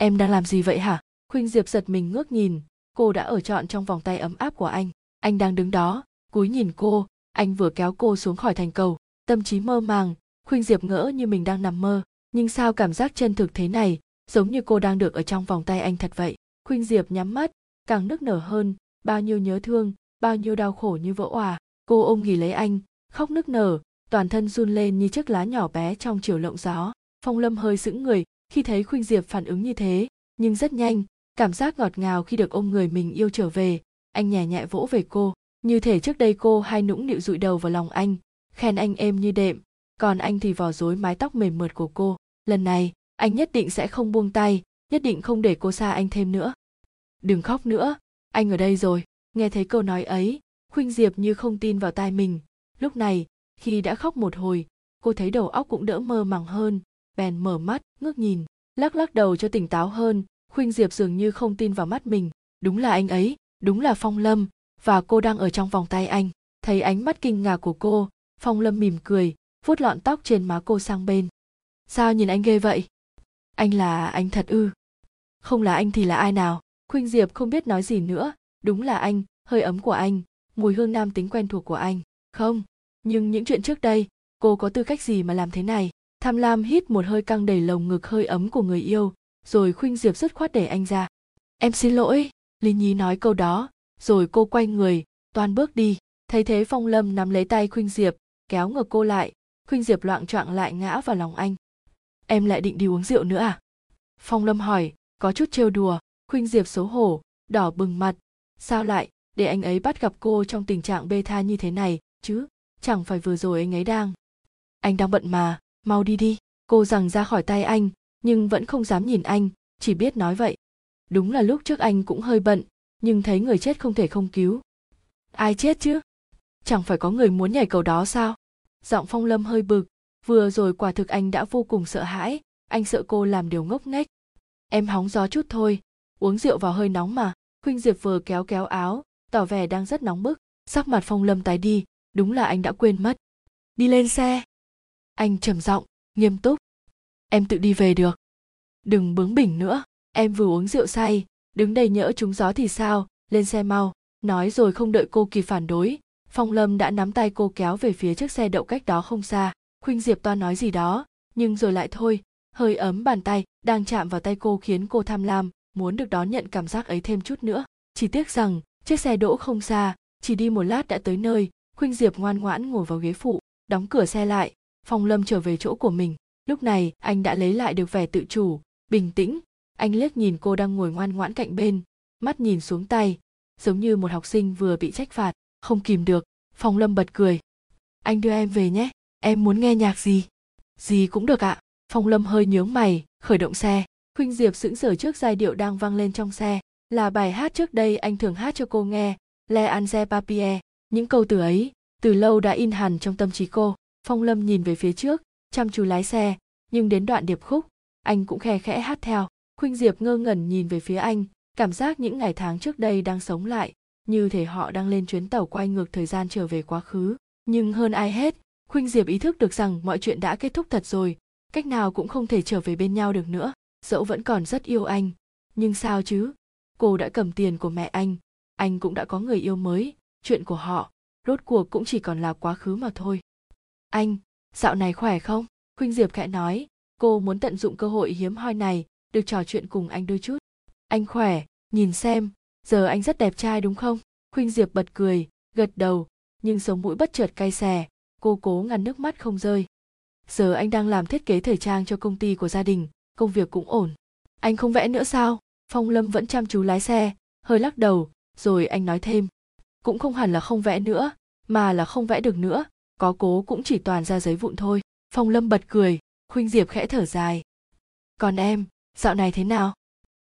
Speaker 1: em đang làm gì vậy hả? Khuynh diệp giật mình ngước nhìn. Cô đã ở trọn trong vòng tay ấm áp của anh. Anh đang đứng đó, cúi nhìn cô. Anh vừa kéo cô xuống khỏi thành cầu. Tâm trí mơ màng, khuynh diệp ngỡ như mình đang nằm mơ. Nhưng sao cảm giác chân thực thế này, giống như cô đang được ở trong vòng tay anh thật vậy? Khuynh diệp nhắm mắt, càng nức nở hơn. Bao nhiêu nhớ thương, bao nhiêu đau khổ như vỡ òa. Cô ôm nghỉ lấy anh, khóc nức nở. Toàn thân run lên như chiếc lá nhỏ bé trong chiều lộng gió. Phong lâm hơi sững người khi thấy khuynh diệp phản ứng như thế, nhưng rất nhanh, cảm giác ngọt ngào khi được ôm người mình yêu trở về, anh nhẹ nhẹ vỗ về cô. Như thể trước đây cô hay nũng nịu dụi đầu vào lòng anh, khen anh êm như đệm, còn anh thì vò rối mái tóc mềm mượt của cô. Lần này, anh nhất định sẽ không buông tay, nhất định không để cô xa anh thêm nữa. Đừng khóc nữa, anh ở đây rồi. Nghe thấy câu nói ấy, khuynh diệp như không tin vào tai mình. Lúc này, khi đã khóc một hồi, cô thấy đầu óc cũng đỡ mơ màng hơn bèn mở mắt, ngước nhìn, lắc lắc đầu cho tỉnh táo hơn. Khuynh diệp dường như không tin vào mắt mình. Đúng là anh ấy, đúng là phong lâm. Và cô đang ở trong vòng tay anh. Thấy ánh mắt kinh ngạc của cô, phong lâm mỉm cười, vuốt lọn tóc trên má cô sang bên. Sao nhìn anh ghê vậy? Anh là, anh thật ư? Không là anh thì là ai nào? Khuynh diệp không biết nói gì nữa. Đúng là anh, hơi ấm của anh, mùi hương nam tính quen thuộc của anh. Không, nhưng những chuyện trước đây, cô có tư cách gì mà làm thế này? Tham lam hít một hơi căng đầy lồng ngực hơi ấm của người yêu, rồi khuynh diệp dứt khoát để anh ra. Em xin lỗi, lý nhí nói câu đó, rồi cô quay người, toan bước đi. Thấy thế phong lâm nắm lấy tay khuynh diệp, kéo ngược cô lại. Khuynh diệp loạng choạng lại ngã vào lòng anh. Em lại định đi uống rượu nữa à? Phong lâm hỏi, có chút trêu đùa. Khuynh diệp xấu hổ, đỏ bừng mặt. Sao lại? Để anh ấy bắt gặp cô trong tình trạng bê tha như thế này, chứ? Chẳng phải vừa rồi anh ấy đang anh đang bận mà mau đi đi, cô rằng ra khỏi tay anh, nhưng vẫn không dám nhìn anh, chỉ biết nói vậy. Đúng là lúc trước anh cũng hơi bận, nhưng thấy người chết không thể không cứu. Ai chết chứ? Chẳng phải có người muốn nhảy cầu đó sao? Giọng phong lâm hơi bực, vừa rồi quả thực anh đã vô cùng sợ hãi, anh sợ cô làm điều ngốc nghếch. Em hóng gió chút thôi, uống rượu vào hơi nóng mà, khuynh diệp vừa kéo kéo áo, tỏ vẻ đang rất nóng bức, sắc mặt phong lâm tái đi, đúng là anh đã quên mất. Đi lên xe anh trầm giọng, nghiêm túc. Em tự đi về được. Đừng bướng bỉnh nữa. Em vừa uống rượu say, đứng đây nhỡ trúng gió thì sao? Lên xe mau. Nói rồi không đợi cô kịp phản đối, phong lâm đã nắm tay cô kéo về phía chiếc xe đậu cách đó không xa. Khuynh diệp toan nói gì đó, nhưng rồi lại thôi. Hơi ấm bàn tay đang chạm vào tay cô khiến cô tham lam, muốn được đón nhận cảm giác ấy thêm chút nữa. Chỉ tiếc rằng, chiếc xe đỗ không xa, chỉ đi một lát đã tới nơi. Khuynh diệp ngoan ngoãn ngồi vào ghế phụ, đóng cửa xe lại phong lâm trở về chỗ của mình. Lúc này, anh đã lấy lại được vẻ tự chủ, bình tĩnh. Anh liếc nhìn cô đang ngồi ngoan ngoãn cạnh bên, mắt nhìn xuống tay, giống như một học sinh vừa bị trách phạt. Không kìm được, phong lâm bật cười. Anh đưa em về nhé, em muốn nghe nhạc gì? Gì cũng được ạ. Phong lâm hơi nhướng mày, khởi động xe. Khuynh diệp sững sờ trước giai điệu đang vang lên trong xe. Là bài hát trước đây anh thường hát cho cô nghe le anze papier. Những câu từ ấy, từ lâu đã in hẳn trong tâm trí cô phong lâm nhìn về phía trước, chăm chú lái xe, nhưng đến đoạn điệp khúc, anh cũng khe khẽ hát theo. Khuynh diệp ngơ ngẩn nhìn về phía anh, cảm giác những ngày tháng trước đây đang sống lại, như thể họ đang lên chuyến tàu quay ngược thời gian trở về quá khứ. Nhưng hơn ai hết, khuynh diệp ý thức được rằng mọi chuyện đã kết thúc thật rồi, cách nào cũng không thể trở về bên nhau được nữa, dẫu vẫn còn rất yêu anh. Nhưng sao chứ? Cô đã cầm tiền của mẹ anh anh cũng đã có người yêu mới, chuyện của họ, rốt cuộc cũng chỉ còn là quá khứ mà thôi anh, dạo này khỏe không? Khuynh diệp khẽ nói. Cô muốn tận dụng cơ hội hiếm hoi này được trò chuyện cùng anh đôi chút. Anh khỏe, nhìn xem, giờ anh rất đẹp trai đúng không? Khuynh diệp bật cười, gật đầu, nhưng sống mũi bất chợt cay xè. Cô cố ngăn nước mắt không rơi. Giờ anh đang làm thiết kế thời trang cho công ty của gia đình, công việc cũng ổn. Anh không vẽ nữa sao? Phong lâm vẫn chăm chú lái xe, hơi lắc đầu, rồi anh nói thêm. Cũng không hẳn là không vẽ nữa, mà là không vẽ được nữa có cố cũng chỉ toàn ra giấy vụn thôi. Phong lâm bật cười, khuynh diệp khẽ thở dài. Còn em, dạo này thế nào?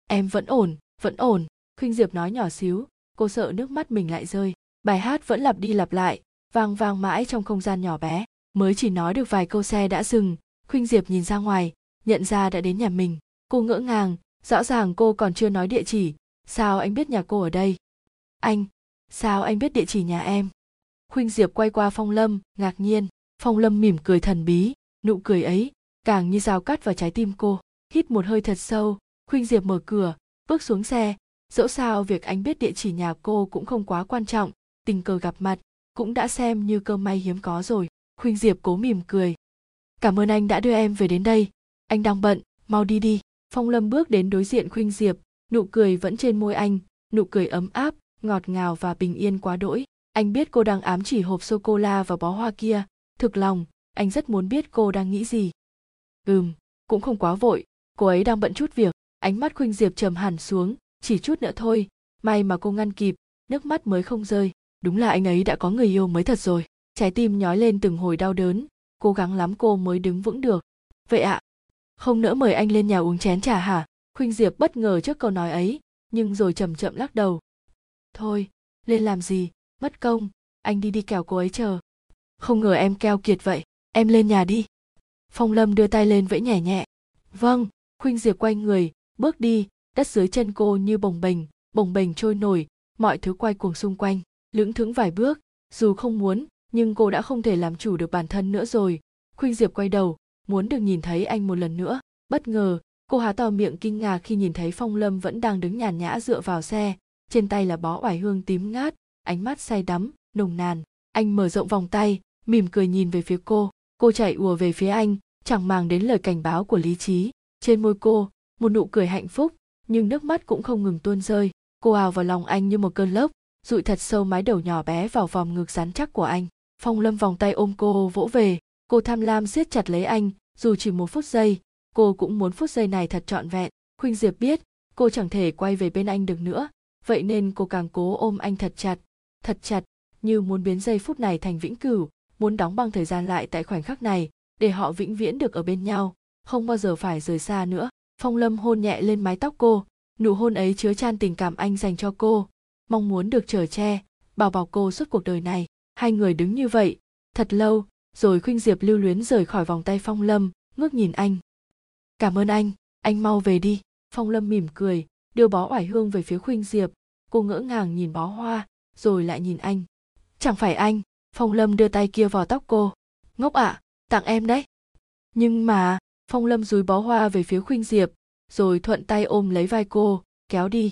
Speaker 1: Em vẫn ổn vẫn ổn. Khuynh diệp nói nhỏ xíu, cô sợ nước mắt mình lại rơi. Bài hát vẫn lặp đi lặp lại, vang vang mãi trong không gian nhỏ bé. Mới chỉ nói được vài câu xe đã dừng, khuynh diệp nhìn ra ngoài, nhận ra đã đến nhà mình. Cô ngỡ ngàng, rõ ràng cô còn chưa nói địa chỉ. Sao anh biết nhà cô ở đây? Anh, sao anh biết địa chỉ nhà em? Khuynh diệp quay qua phong lâm, ngạc nhiên. Phong lâm mỉm cười thần bí, nụ cười ấy càng như dao cắt vào trái tim cô, hít một hơi thật sâu. Khuynh diệp mở cửa, bước xuống xe. Dẫu sao việc anh biết địa chỉ nhà cô cũng không quá quan trọng, tình cờ gặp mặt cũng đã xem như cơ may hiếm có rồi. Khuynh diệp cố mỉm cười. Cảm ơn anh đã đưa em về đến đây. Anh đang bận, mau đi đi. Phong lâm bước đến đối diện khuynh diệp, nụ cười vẫn trên môi anh, nụ cười ấm áp, ngọt ngào và bình yên quá đỗi anh biết cô đang ám chỉ hộp sô cô la và bó hoa kia. Thực lòng, anh rất muốn biết cô đang nghĩ gì. Ừm, cũng không quá vội. Cô ấy đang bận chút việc. Ánh mắt khuynh diệp trầm hẳn xuống. Chỉ chút nữa thôi. May mà cô ngăn kịp. Nước mắt mới không rơi. Đúng là anh ấy đã có người yêu mới thật rồi. Trái tim nhói lên từng hồi đau đớn. Cố gắng lắm cô mới đứng vững được. Vậy ạ. Không nỡ mời anh lên nhà uống chén trà hả? Khuynh diệp bất ngờ trước câu nói ấy, nhưng rồi chậm chậm lắc đầu. Thôi, lên làm gì? Mất công, anh đi đi kẻo cô ấy chờ. Không ngờ em keo kiệt vậy, em lên nhà đi. Phong lâm đưa tay lên vẫy nhẹ nhẹ. Vâng khuynh diệp quay người, bước đi, đất dưới chân cô như bồng bềnh bồng bềnh trôi nổi, mọi thứ quay cuồng xung quanh, lững thững vài bước. Dù không muốn, nhưng cô đã không thể làm chủ được bản thân nữa rồi. Khuynh diệp quay đầu, muốn được nhìn thấy anh một lần nữa. Bất ngờ, cô há to miệng kinh ngạc khi nhìn thấy phong lâm vẫn đang đứng nhàn nhã dựa vào xe, trên tay là bó oải hương tím ngát ánh mắt say đắm, nồng nàn. Anh mở rộng vòng tay, mỉm cười nhìn về phía cô. Cô chạy ùa về phía anh, chẳng màng đến lời cảnh báo của lý trí. Trên môi cô, một nụ cười hạnh phúc, nhưng nước mắt cũng không ngừng tuôn rơi. Cô ào vào lòng anh như một cơn lốc, dụi thật sâu mái đầu nhỏ bé vào vòng ngực rắn chắc của anh. Phong lâm vòng tay ôm cô vỗ về. Cô tham lam siết chặt lấy anh, dù chỉ một phút giây. Cô cũng muốn phút giây này thật trọn vẹn. Khuynh diệp biết, cô chẳng thể quay về bên anh được nữa. Vậy nên cô càng cố ôm anh thật chặt thật chặt, như muốn biến giây phút này thành vĩnh cửu, muốn đóng băng thời gian lại tại khoảnh khắc này, để họ vĩnh viễn được ở bên nhau, không bao giờ phải rời xa nữa. Phong lâm hôn nhẹ lên mái tóc cô, nụ hôn ấy chứa chan tình cảm anh dành cho cô, mong muốn được chở che bảo bảo cô suốt cuộc đời này. Hai người đứng như vậy, thật lâu, rồi khuynh diệp lưu luyến rời khỏi vòng tay phong lâm, ngước nhìn anh. Cảm ơn anh anh mau về đi. Phong lâm mỉm cười, đưa bó oải hương về phía khuynh diệp. Cô ngỡ ngàng nhìn bó hoa rồi lại nhìn anh. Chẳng phải anh phong lâm đưa tay kia vào tóc cô. Ngốc ạ à, tặng em đấy. Nhưng mà phong lâm dúi bó hoa về phía khuynh diệp rồi thuận tay ôm lấy vai cô kéo đi.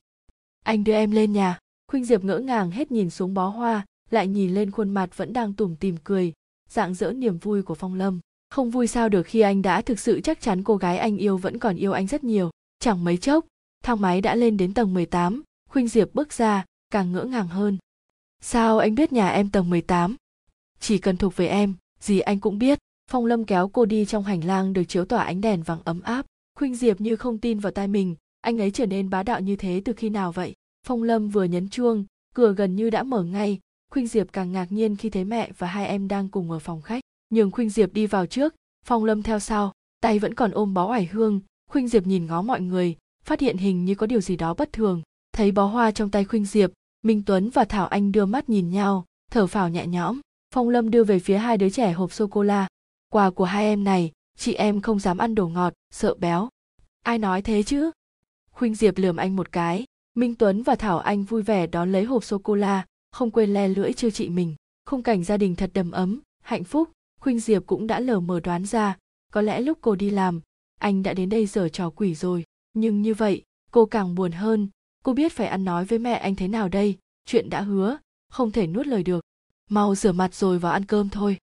Speaker 1: Anh đưa em lên nhà. Khuynh diệp ngỡ ngàng hết nhìn xuống bó hoa lại nhìn lên khuôn mặt vẫn đang tủm tìm cười dạng dỡ niềm vui của phong lâm. Không vui sao được khi anh đã thực sự chắc chắn cô gái anh yêu vẫn còn yêu anh rất nhiều. Chẳng mấy chốc thang máy đã lên đến tầng 18, khuynh diệp bước ra càng ngỡ ngàng hơn sao anh biết nhà em tầng 18? chỉ cần thuộc về em, gì anh cũng biết. Phong lâm kéo cô đi trong hành lang được chiếu tỏa ánh đèn vàng ấm áp. Khuynh diệp như không tin vào tai mình. Anh ấy trở nên bá đạo như thế từ khi nào vậy? Phong lâm vừa nhấn chuông, cửa gần như đã mở ngay. Khuynh diệp càng ngạc nhiên khi thấy mẹ và hai em đang cùng ở phòng khách. Nhường khuynh diệp đi vào trước. Phong lâm theo sau, tay vẫn còn ôm bó ải hương. Khuynh diệp nhìn ngó mọi người, phát hiện hình như có điều gì đó bất thường. Thấy bó hoa trong tay khuynh diệp minh tuấn và thảo anh đưa mắt nhìn nhau, thở phào nhẹ nhõm. Phong lâm đưa về phía hai đứa trẻ hộp sô cô la quà của hai em này, chị em không dám ăn đồ ngọt, sợ béo. Ai nói thế chứ? Khuynh diệp lườm anh một cái. Minh tuấn và thảo anh vui vẻ đón lấy hộp sô cô la không quên le lưỡi chưa chị mình. Khung cảnh gia đình thật đầm ấm, hạnh phúc. Khuynh diệp cũng đã lờ mờ đoán ra, có lẽ lúc cô đi làm, anh đã đến đây giờ trò quỷ rồi. Nhưng như vậy, cô càng buồn hơn cô biết phải ăn nói với mẹ anh thế nào đây? Chuyện đã hứa, không thể nuốt lời được. Mau rửa mặt rồi vào ăn cơm thôi.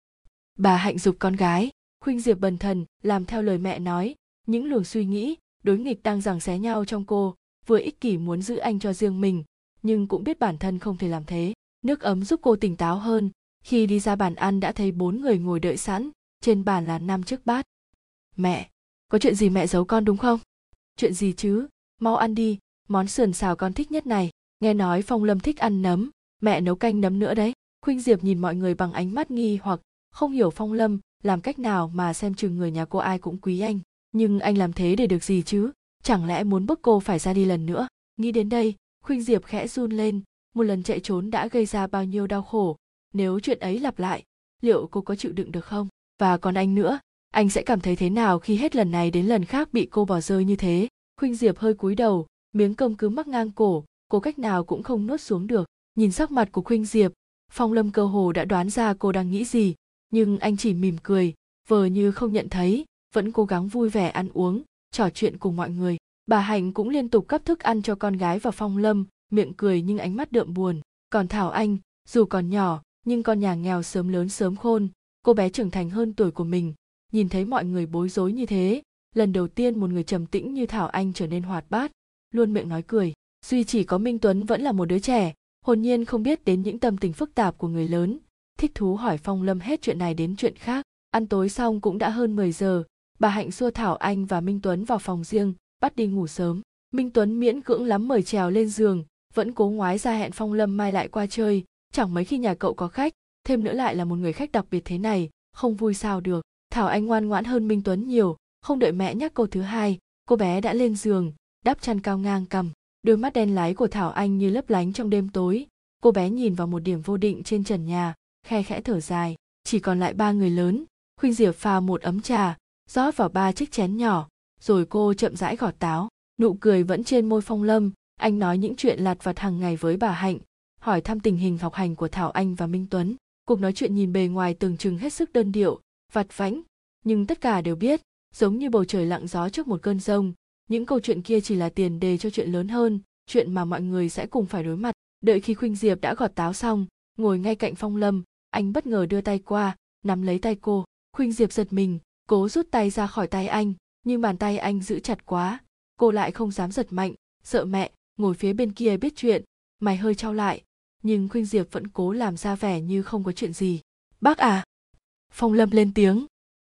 Speaker 1: Bà hạnh dục con gái. Khuynh diệp bần thần, làm theo lời mẹ nói. Những luồng suy nghĩ, đối nghịch đang giằng xé nhau trong cô. Vừa ích kỷ muốn giữ anh cho riêng mình, nhưng cũng biết bản thân không thể làm thế. Nước ấm giúp cô tỉnh táo hơn. Khi đi ra bàn ăn đã thấy bốn người ngồi đợi sẵn. Trên bàn là năm chiếc bát. Mẹ, có chuyện gì mẹ giấu con đúng không? Chuyện gì chứ? Mau ăn đi món sườn xào con thích nhất này. Nghe nói phong lâm thích ăn nấm. Mẹ nấu canh nấm nữa đấy. Khuynh diệp nhìn mọi người bằng ánh mắt nghi hoặc, không hiểu phong lâm làm cách nào mà xem chừng người nhà cô ai cũng quý anh. Nhưng anh làm thế để được gì chứ? Chẳng lẽ muốn bức cô phải ra đi lần nữa? Nghĩ đến đây, khuynh diệp khẽ run lên. Một lần chạy trốn đã gây ra bao nhiêu đau khổ. Nếu chuyện ấy lặp lại, liệu cô có chịu đựng được không? Và còn anh nữa, anh sẽ cảm thấy thế nào khi hết lần này đến lần khác bị cô bỏ rơi như thế? Khuynh diệp hơi cúi đầu miếng cơm cứ mắc ngang cổ, cô cách nào cũng không nuốt xuống được. Nhìn sắc mặt của khuynh diệp, phong lâm cơ hồ đã đoán ra cô đang nghĩ gì, nhưng anh chỉ mỉm cười, vờ như không nhận thấy, vẫn cố gắng vui vẻ ăn uống, trò chuyện cùng mọi người. Bà hạnh cũng liên tục cấp thức ăn cho con gái và phong lâm, miệng cười nhưng ánh mắt đượm buồn. Còn thảo anh, dù còn nhỏ, nhưng con nhà nghèo sớm lớn sớm khôn, cô bé trưởng thành hơn tuổi của mình. Nhìn thấy mọi người bối rối như thế, lần đầu tiên một người trầm tĩnh như thảo anh trở nên hoạt bát luôn miệng nói cười. Duy chỉ có minh tuấn vẫn là một đứa trẻ, hồn nhiên không biết đến những tâm tình phức tạp của người lớn. Thích thú hỏi phong lâm hết chuyện này đến chuyện khác. Ăn tối xong cũng đã hơn 10 giờ, bà hạnh xua thảo anh và minh tuấn vào phòng riêng, bắt đi ngủ sớm. Minh tuấn miễn cưỡng lắm mời trèo lên giường, vẫn cố ngoái ra hẹn phong lâm mai lại qua chơi. Chẳng mấy khi nhà cậu có khách, thêm nữa lại là một người khách đặc biệt thế này, không vui sao được. Thảo anh ngoan ngoãn hơn minh tuấn nhiều, không đợi mẹ nhắc câu thứ hai, cô bé đã lên giường đắp chăn cao ngang cầm, đôi mắt đen láy của thảo anh như lấp lánh trong đêm tối. Cô bé nhìn vào một điểm vô định trên trần nhà, khe khẽ thở dài. Chỉ còn lại ba người lớn, khuynh diệp pha một ấm trà, rót vào ba chiếc chén nhỏ, rồi cô chậm rãi gọt táo. Nụ cười vẫn trên môi phong lâm, anh nói những chuyện lặt vặt hàng ngày với bà hạnh, hỏi thăm tình hình học hành của thảo anh và minh tuấn. Cuộc nói chuyện nhìn bề ngoài tưởng chừng hết sức đơn điệu, vặt vãnh, nhưng tất cả đều biết, giống như bầu trời lặng gió trước một cơn rông những câu chuyện kia chỉ là tiền đề cho chuyện lớn hơn, chuyện mà mọi người sẽ cùng phải đối mặt. Đợi khi khuynh diệp đã gọt táo xong, ngồi ngay cạnh phong lâm, anh bất ngờ đưa tay qua, nắm lấy tay cô. Khuynh diệp giật mình, cố rút tay ra khỏi tay anh, nhưng bàn tay anh giữ chặt quá. Cô lại không dám giật mạnh, sợ mẹ, ngồi phía bên kia biết chuyện, mày hơi trao lại. Nhưng khuynh diệp vẫn cố làm ra vẻ như không có chuyện gì. Bác à? Phong lâm lên tiếng.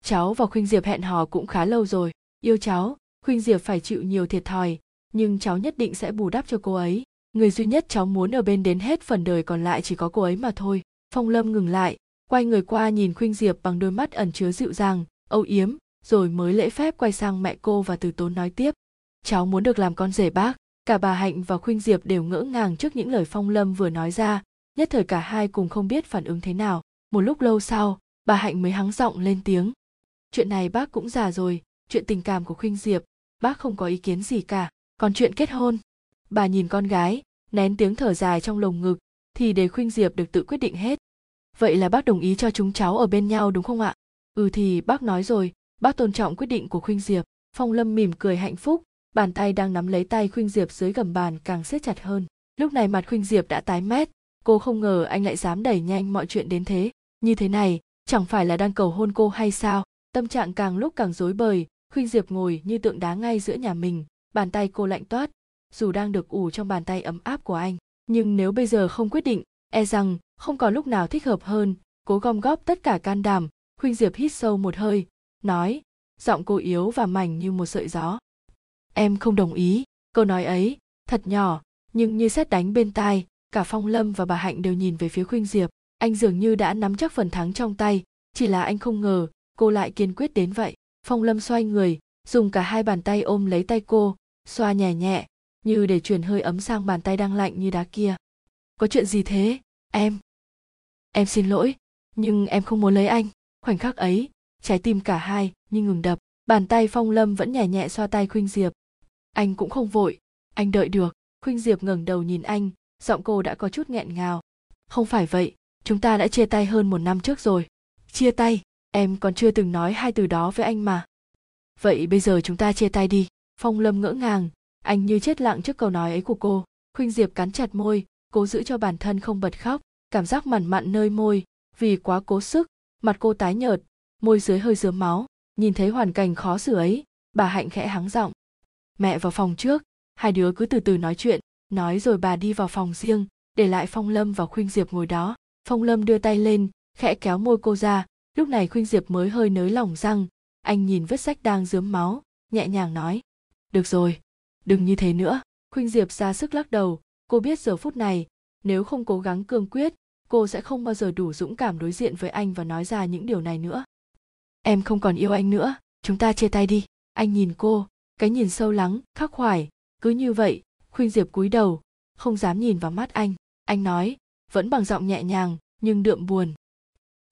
Speaker 1: Cháu và khuynh diệp hẹn hò cũng khá lâu rồi, yêu cháu khuynh diệp phải chịu nhiều thiệt thòi, nhưng cháu nhất định sẽ bù đắp cho cô ấy. Người duy nhất cháu muốn ở bên đến hết phần đời còn lại chỉ có cô ấy mà thôi. Phong lâm ngừng lại, quay người qua nhìn khuynh diệp bằng đôi mắt ẩn chứa dịu dàng, âu yếm, rồi mới lễ phép quay sang mẹ cô và từ tốn nói tiếp. Cháu muốn được làm con rể bác. Cả bà hạnh và khuynh diệp đều ngỡ ngàng trước những lời phong lâm vừa nói ra, nhất thời cả hai cùng không biết phản ứng thế nào. Một lúc lâu sau, bà hạnh mới hắng giọng lên tiếng. Chuyện này bác cũng già rồi chuyện tình cảm của khuynh diệp, bác không có ý kiến gì cả. Còn chuyện kết hôn, bà nhìn con gái, nén tiếng thở dài trong lồng ngực, thì để khuynh diệp được tự quyết định hết. Vậy là bác đồng ý cho chúng cháu ở bên nhau đúng không ạ? Ừ thì bác nói rồi, bác tôn trọng quyết định của khuynh diệp. Phong lâm mỉm cười hạnh phúc, bàn tay đang nắm lấy tay khuynh diệp dưới gầm bàn càng siết chặt hơn. Lúc này mặt khuynh diệp đã tái mét, cô không ngờ anh lại dám đẩy nhanh mọi chuyện đến thế. Như thế này, chẳng phải là đang cầu hôn cô hay sao? Tâm trạng càng lúc càng rối bời khuynh diệp ngồi như tượng đá ngay giữa nhà mình, bàn tay cô lạnh toát. Dù đang được ủ trong bàn tay ấm áp của anh, nhưng nếu bây giờ không quyết định e rằng không còn lúc nào thích hợp hơn. Cố gom góp tất cả can đảm, khuynh diệp hít sâu một hơi, nói, giọng cô yếu và mảnh như một sợi gió. Em không đồng ý, câu nói ấy thật nhỏ, nhưng như xét đánh bên tai, cả phong lâm và bà hạnh đều nhìn về phía khuynh diệp. Anh dường như đã nắm chắc phần thắng trong tay, chỉ là anh không ngờ cô lại kiên quyết đến vậy phong lâm xoay người, dùng cả hai bàn tay ôm lấy tay cô, xoa nhẹ nhẹ, như để truyền hơi ấm sang bàn tay đang lạnh như đá kia. Có chuyện gì thế, em? Em xin lỗi, nhưng em không muốn lấy anh. Khoảnh khắc ấy, trái tim cả hai như ngừng đập. Bàn tay phong lâm vẫn nhẹ nhẹ xoa tay khuynh diệp. Anh cũng không vội, anh đợi được. Khuynh diệp ngẩng đầu nhìn anh, giọng cô đã có chút nghẹn ngào. Không phải vậy, chúng ta đã chia tay hơn một năm trước rồi. Chia tay em còn chưa từng nói hai từ đó với anh mà. Vậy bây giờ chúng ta chia tay đi. Phong lâm ngỡ ngàng. Anh như chết lặng trước câu nói ấy của cô. Khuynh diệp cắn chặt môi, cố giữ cho bản thân không bật khóc. Cảm giác mặn mặn nơi môi, vì quá cố sức, mặt cô tái nhợt, môi dưới hơi dướm máu. Nhìn thấy hoàn cảnh khó xử ấy, bà hạnh khẽ hắng giọng. Mẹ vào phòng trước. Hai đứa cứ từ từ nói chuyện. Nói rồi bà đi vào phòng riêng, để lại phong lâm và khuynh diệp ngồi đó. Phong lâm đưa tay lên, khẽ kéo môi cô ra lúc này khuynh diệp mới hơi nới lỏng răng. Anh nhìn vết sách đang dướm máu, nhẹ nhàng nói. Được rồi, đừng như thế nữa. Khuynh diệp ra sức lắc đầu. Cô biết giờ phút này, nếu không cố gắng cương quyết, cô sẽ không bao giờ đủ dũng cảm đối diện với anh và nói ra những điều này nữa. Em không còn yêu anh nữa. Chúng ta chia tay đi. Anh nhìn cô, cái nhìn sâu lắng, khắc khoải. Cứ như vậy, khuynh diệp cúi đầu, không dám nhìn vào mắt anh. Anh nói, vẫn bằng giọng nhẹ nhàng, nhưng đượm buồn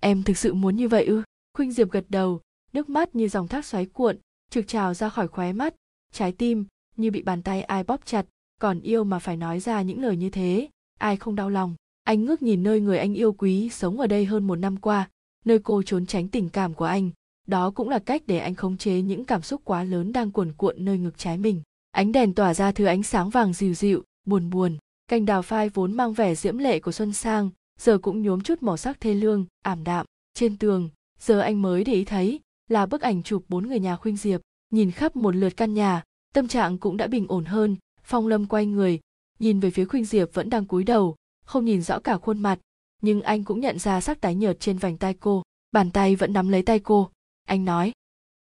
Speaker 1: em thực sự muốn như vậy ư? Khuynh diệp gật đầu, nước mắt như dòng thác xoáy cuộn, trực trào ra khỏi khóe mắt. Trái tim như bị bàn tay ai bóp chặt, còn yêu mà phải nói ra những lời như thế. Ai không đau lòng? Anh ngước nhìn nơi người anh yêu quý sống ở đây hơn một năm qua, nơi cô trốn tránh tình cảm của anh. Đó cũng là cách để anh khống chế những cảm xúc quá lớn đang cuồn cuộn nơi ngực trái mình. Ánh đèn tỏa ra thứ ánh sáng vàng dịu dịu, buồn buồn. Cành đào phai vốn mang vẻ diễm lệ của xuân sang giờ cũng nhuốm chút màu sắc thê lương, ảm đạm. Trên tường, giờ anh mới để ý thấy là bức ảnh chụp bốn người nhà khuynh diệp. Nhìn khắp một lượt căn nhà, tâm trạng cũng đã bình ổn hơn. Phong lâm quay người, nhìn về phía khuynh diệp vẫn đang cúi đầu, không nhìn rõ cả khuôn mặt. Nhưng anh cũng nhận ra sắc tái nhợt trên vành tay cô. Bàn tay vẫn nắm lấy tay cô. Anh nói,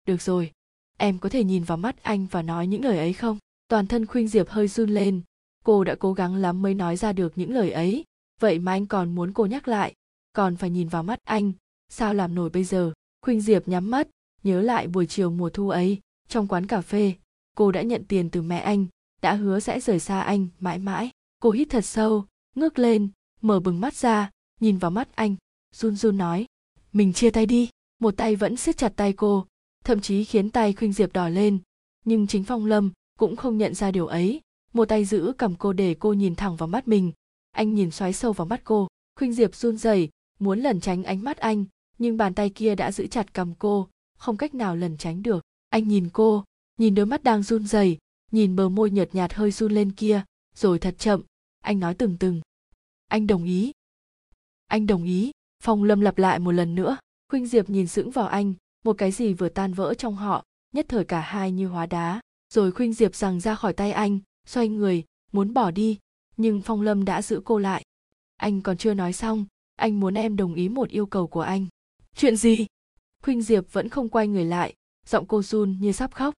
Speaker 1: được rồi, em có thể nhìn vào mắt anh và nói những lời ấy không? Toàn thân khuynh diệp hơi run lên. Cô đã cố gắng lắm mới nói ra được những lời ấy vậy mà anh còn muốn cô nhắc lại. Còn phải nhìn vào mắt anh. Sao làm nổi bây giờ? Khuynh diệp nhắm mắt, nhớ lại buổi chiều mùa thu ấy, trong quán cà phê. Cô đã nhận tiền từ mẹ anh, đã hứa sẽ rời xa anh mãi mãi. Cô hít thật sâu, ngước lên, mở bừng mắt ra, nhìn vào mắt anh. Run run nói, mình chia tay đi. Một tay vẫn siết chặt tay cô, thậm chí khiến tay khuynh diệp đỏ lên. Nhưng chính phong lâm cũng không nhận ra điều ấy. Một tay giữ cầm cô để cô nhìn thẳng vào mắt mình anh nhìn xoáy sâu vào mắt cô. Khuynh diệp run rẩy, muốn lẩn tránh ánh mắt anh, nhưng bàn tay kia đã giữ chặt cầm cô, không cách nào lẩn tránh được. Anh nhìn cô, nhìn đôi mắt đang run rẩy, nhìn bờ môi nhợt nhạt hơi run lên kia, rồi thật chậm. Anh nói từng từng. Anh đồng ý. Anh đồng ý. Phong lâm lặp lại một lần nữa. Khuynh diệp nhìn sững vào anh, một cái gì vừa tan vỡ trong họ, nhất thời cả hai như hóa đá. Rồi khuynh diệp rằng ra khỏi tay anh, xoay người, muốn bỏ đi nhưng phong lâm đã giữ cô lại. Anh còn chưa nói xong, anh muốn em đồng ý một yêu cầu của anh. Chuyện gì? Khuynh diệp vẫn không quay người lại, giọng cô run như sắp khóc.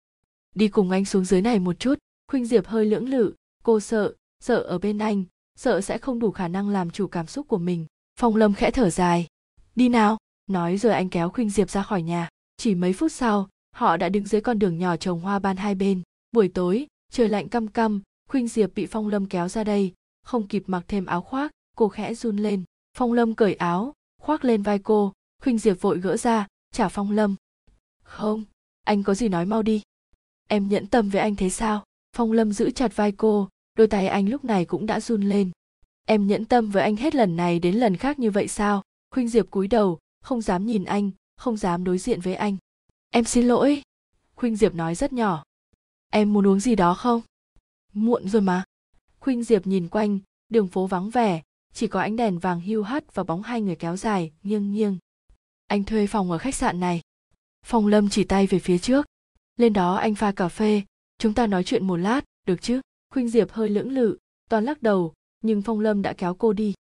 Speaker 1: Đi cùng anh xuống dưới này một chút. Khuynh diệp hơi lưỡng lự. Cô sợ sợ ở bên anh, sợ sẽ không đủ khả năng làm chủ cảm xúc của mình. Phong lâm khẽ thở dài. Đi nào. Nói rồi anh kéo khuynh diệp ra khỏi nhà. Chỉ mấy phút sau, họ đã đứng dưới con đường nhỏ trồng hoa ban hai bên. Buổi tối, trời lạnh căm căm khuynh diệp bị phong lâm kéo ra đây, không kịp mặc thêm áo khoác, cô khẽ run lên. Phong lâm cởi áo, khoác lên vai cô. Khuynh diệp vội gỡ ra trả phong lâm. Không, anh có gì nói mau đi. Em nhẫn tâm với anh thế sao? Phong lâm giữ chặt vai cô, đôi tay anh lúc này cũng đã run lên. Em nhẫn tâm với anh hết lần này đến lần khác như vậy sao? Khuynh diệp cúi đầu, không dám nhìn anh, không dám đối diện với anh. Em xin lỗi. Khuynh diệp nói rất nhỏ. Em muốn uống gì đó không? Muộn rồi mà. Khuynh diệp nhìn quanh, đường phố vắng vẻ, chỉ có ánh đèn vàng hưu hắt và bóng hai người kéo dài, nghiêng nghiêng. Anh thuê phòng ở khách sạn này. Phong lâm chỉ tay về phía trước. Lên đó anh pha cà phê, chúng ta nói chuyện một lát, được chứ? Khuynh diệp hơi lưỡng lự, toàn lắc đầu, nhưng phong lâm đã kéo cô đi.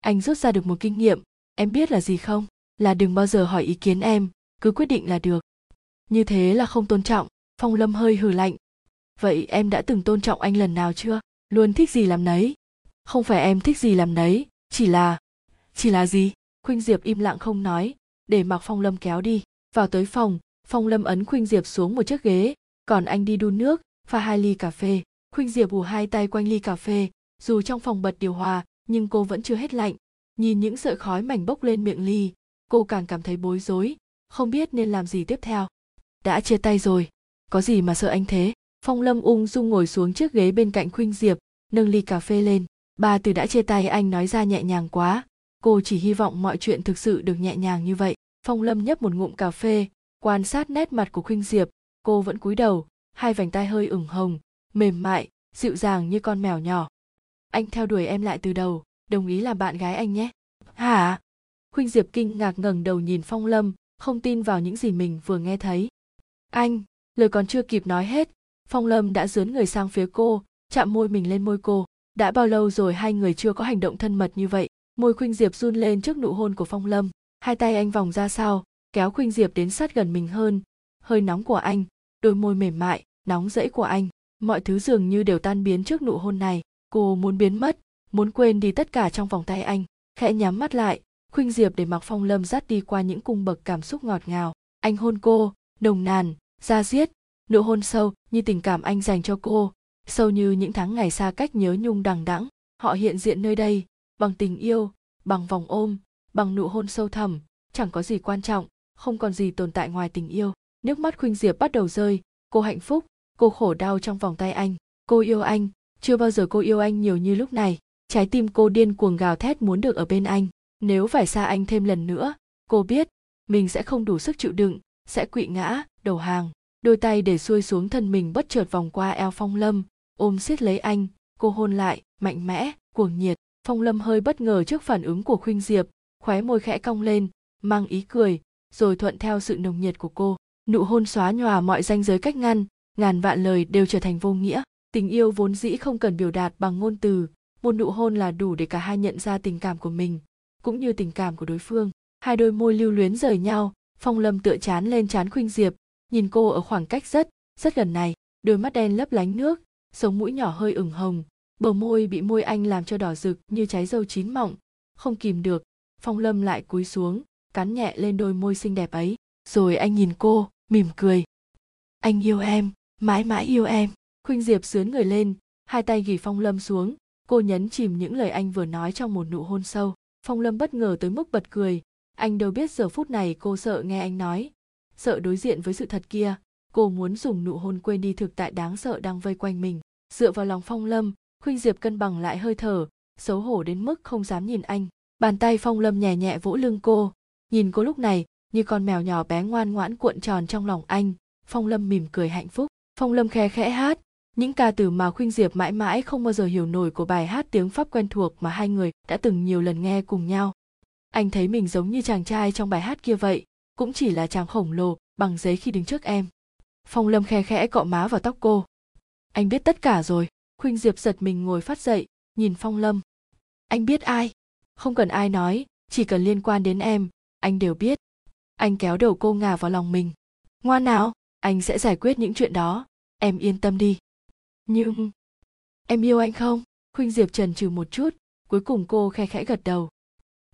Speaker 1: Anh rút ra được một kinh nghiệm, em biết là gì không? Là đừng bao giờ hỏi ý kiến em, cứ quyết định là được. Như thế là không tôn trọng, phong lâm hơi hừ lạnh vậy em đã từng tôn trọng anh lần nào chưa? Luôn thích gì làm nấy? Không phải em thích gì làm nấy, chỉ là chỉ là gì? Khuynh diệp im lặng không nói. Để mặc phong lâm kéo đi. Vào tới phòng, phong lâm ấn khuynh diệp xuống một chiếc ghế. Còn anh đi đun nước, pha hai ly cà phê. Khuynh diệp ù hai tay quanh ly cà phê. Dù trong phòng bật điều hòa, nhưng cô vẫn chưa hết lạnh. Nhìn những sợi khói mảnh bốc lên miệng ly, cô càng cảm thấy bối rối. Không biết nên làm gì tiếp theo. Đã chia tay rồi. Có gì mà sợ anh thế? Phong lâm ung dung ngồi xuống chiếc ghế bên cạnh khuynh diệp, nâng ly cà phê lên. Ba từ đã chia tay, anh nói ra nhẹ nhàng quá. Cô chỉ hy vọng mọi chuyện thực sự được nhẹ nhàng như vậy. Phong lâm nhấp một ngụm cà phê, quan sát nét mặt của khuynh diệp. Cô vẫn cúi đầu, hai vành tay hơi ửng hồng, mềm mại, dịu dàng như con mèo nhỏ. Anh theo đuổi em lại từ đầu, đồng ý làm bạn gái anh nhé. Hả? Khuynh diệp kinh ngạc ngẩng đầu nhìn phong lâm, không tin vào những gì mình vừa nghe thấy. Anh, lời còn chưa kịp nói hết phong lâm đã dướn người sang phía cô, chạm môi mình lên môi cô. Đã bao lâu rồi hai người chưa có hành động thân mật như vậy? Môi khuynh diệp run lên trước nụ hôn của phong lâm. Hai tay anh vòng ra sau, kéo khuynh diệp đến sát gần mình hơn. Hơi nóng của anh, đôi môi mềm mại, nóng rẫy của anh. Mọi thứ dường như đều tan biến trước nụ hôn này. Cô muốn biến mất, muốn quên đi tất cả trong vòng tay anh. Khẽ nhắm mắt lại, khuynh diệp để mặc phong lâm dắt đi qua những cung bậc cảm xúc ngọt ngào. Anh hôn cô, nồng nàn, da diết nụ hôn sâu như tình cảm anh dành cho cô, sâu như những tháng ngày xa cách nhớ nhung đằng đẵng. Họ hiện diện nơi đây, bằng tình yêu, bằng vòng ôm, bằng nụ hôn sâu thẳm. Chẳng có gì quan trọng, không còn gì tồn tại ngoài tình yêu. Nước mắt khuynh diệp bắt đầu rơi. Cô hạnh phúc, cô khổ đau trong vòng tay anh. Cô yêu anh, chưa bao giờ cô yêu anh nhiều như lúc này. Trái tim cô điên cuồng gào thét muốn được ở bên anh. Nếu phải xa anh thêm lần nữa, cô biết mình sẽ không đủ sức chịu đựng, sẽ quỵ ngã, đầu hàng đôi tay để xuôi xuống thân mình bất chợt vòng qua eo phong lâm, ôm siết lấy anh, cô hôn lại, mạnh mẽ, cuồng nhiệt. Phong lâm hơi bất ngờ trước phản ứng của khuynh diệp, khóe môi khẽ cong lên, mang ý cười, rồi thuận theo sự nồng nhiệt của cô. Nụ hôn xóa nhòa mọi ranh giới cách ngăn, ngàn vạn lời đều trở thành vô nghĩa. Tình yêu vốn dĩ không cần biểu đạt bằng ngôn từ, một nụ hôn là đủ để cả hai nhận ra tình cảm của mình, cũng như tình cảm của đối phương. Hai đôi môi lưu luyến rời nhau, phong lâm tựa chán lên chán khuynh diệp nhìn cô ở khoảng cách rất rất gần này, đôi mắt đen lấp lánh nước, sống mũi nhỏ hơi ửng hồng, bờ môi bị môi anh làm cho đỏ rực như trái dâu chín mọng. Không kìm được, phong lâm lại cúi xuống, cắn nhẹ lên đôi môi xinh đẹp ấy. Rồi anh nhìn cô, mỉm cười. Anh yêu em, mãi mãi yêu em. Khuynh diệp sướn người lên, hai tay gỉ phong lâm xuống. Cô nhấn chìm những lời anh vừa nói trong một nụ hôn sâu. Phong lâm bất ngờ tới mức bật cười. Anh đâu biết giờ phút này cô sợ nghe anh nói sợ đối diện với sự thật kia. Cô muốn dùng nụ hôn quên đi thực tại đáng sợ đang vây quanh mình. Dựa vào lòng phong lâm, khuynh diệp cân bằng lại hơi thở, xấu hổ đến mức không dám nhìn anh. Bàn tay phong lâm nhẹ nhẹ vỗ lưng cô. Nhìn cô lúc này, như con mèo nhỏ bé ngoan ngoãn cuộn tròn trong lòng anh, phong lâm mỉm cười hạnh phúc. Phong lâm khe khẽ hát, những ca từ mà khuynh diệp mãi mãi không bao giờ hiểu nổi của bài hát tiếng pháp quen thuộc mà hai người đã từng nhiều lần nghe cùng nhau. Anh thấy mình giống như chàng trai trong bài hát kia vậy cũng chỉ là chàng khổng lồ bằng giấy khi đứng trước em. Phong lâm khe khẽ cọ má vào tóc cô. Anh biết tất cả rồi. Khuynh diệp giật mình ngồi phát dậy, nhìn phong lâm. Anh biết ai? Không cần ai nói, chỉ cần liên quan đến em, anh đều biết. Anh kéo đầu cô ngả vào lòng mình. Ngoan nào, anh sẽ giải quyết những chuyện đó. Em yên tâm đi. Nhưng, em yêu anh không? Khuynh diệp trần trừ một chút, cuối cùng cô khe khẽ gật đầu.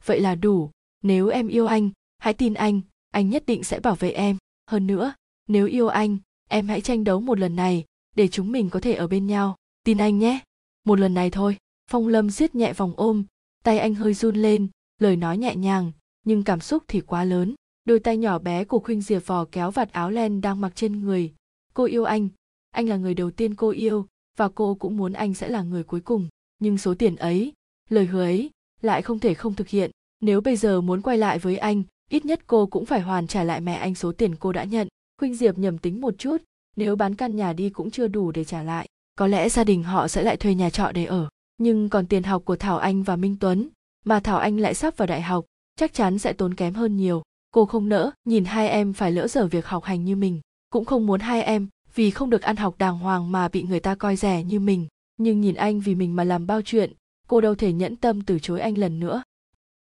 Speaker 1: Vậy là đủ. Nếu em yêu anh, hãy tin anh anh nhất định sẽ bảo vệ em. Hơn nữa, nếu yêu anh, em hãy tranh đấu một lần này để chúng mình có thể ở bên nhau. Tin anh nhé. Một lần này thôi. Phong lâm siết nhẹ vòng ôm, tay anh hơi run lên, lời nói nhẹ nhàng, nhưng cảm xúc thì quá lớn. Đôi tay nhỏ bé của khuynh diệp vò kéo vạt áo len đang mặc trên người. Cô yêu anh. Anh là người đầu tiên cô yêu, và cô cũng muốn anh sẽ là người cuối cùng. Nhưng số tiền ấy, lời hứa ấy, lại không thể không thực hiện. Nếu bây giờ muốn quay lại với anh ít nhất cô cũng phải hoàn trả lại mẹ anh số tiền cô đã nhận. Khuynh diệp nhầm tính một chút, nếu bán căn nhà đi cũng chưa đủ để trả lại, có lẽ gia đình họ sẽ lại thuê nhà trọ để ở. Nhưng còn tiền học của thảo anh và minh tuấn, mà thảo anh lại sắp vào đại học, chắc chắn sẽ tốn kém hơn nhiều. Cô không nỡ nhìn hai em phải lỡ dở việc học hành như mình, cũng không muốn hai em vì không được ăn học đàng hoàng mà bị người ta coi rẻ như mình. Nhưng nhìn anh vì mình mà làm bao chuyện, cô đâu thể nhẫn tâm từ chối anh lần nữa.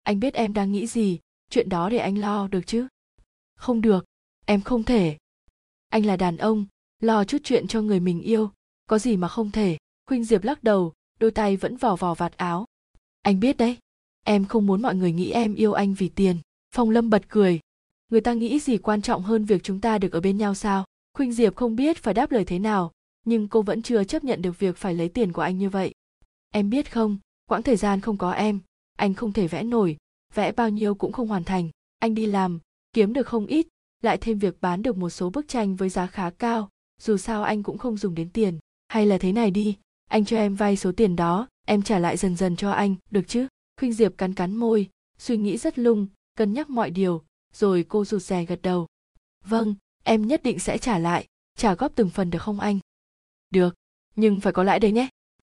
Speaker 1: Anh biết em đang nghĩ gì chuyện đó để anh lo được chứ? Không được, em không thể. Anh là đàn ông, lo chút chuyện cho người mình yêu, có gì mà không thể. Khuynh diệp lắc đầu, đôi tay vẫn vò vò vạt áo. Anh biết đấy, em không muốn mọi người nghĩ em yêu anh vì tiền. Phong lâm bật cười. Người ta nghĩ gì quan trọng hơn việc chúng ta được ở bên nhau sao? Khuynh diệp không biết phải đáp lời thế nào, nhưng cô vẫn chưa chấp nhận được việc phải lấy tiền của anh như vậy. Em biết không, quãng thời gian không có em, anh không thể vẽ nổi vẽ bao nhiêu cũng không hoàn thành. Anh đi làm, kiếm được không ít, lại thêm việc bán được một số bức tranh với giá khá cao, dù sao anh cũng không dùng đến tiền. Hay là thế này đi, anh cho em vay số tiền đó, em trả lại dần dần cho anh, được chứ? Khuynh diệp cắn cắn môi, suy nghĩ rất lung, cân nhắc mọi điều, rồi cô rụt rè gật đầu. Vâng em nhất định sẽ trả lại, trả góp từng phần được không anh? Được, nhưng phải có lãi đấy nhé.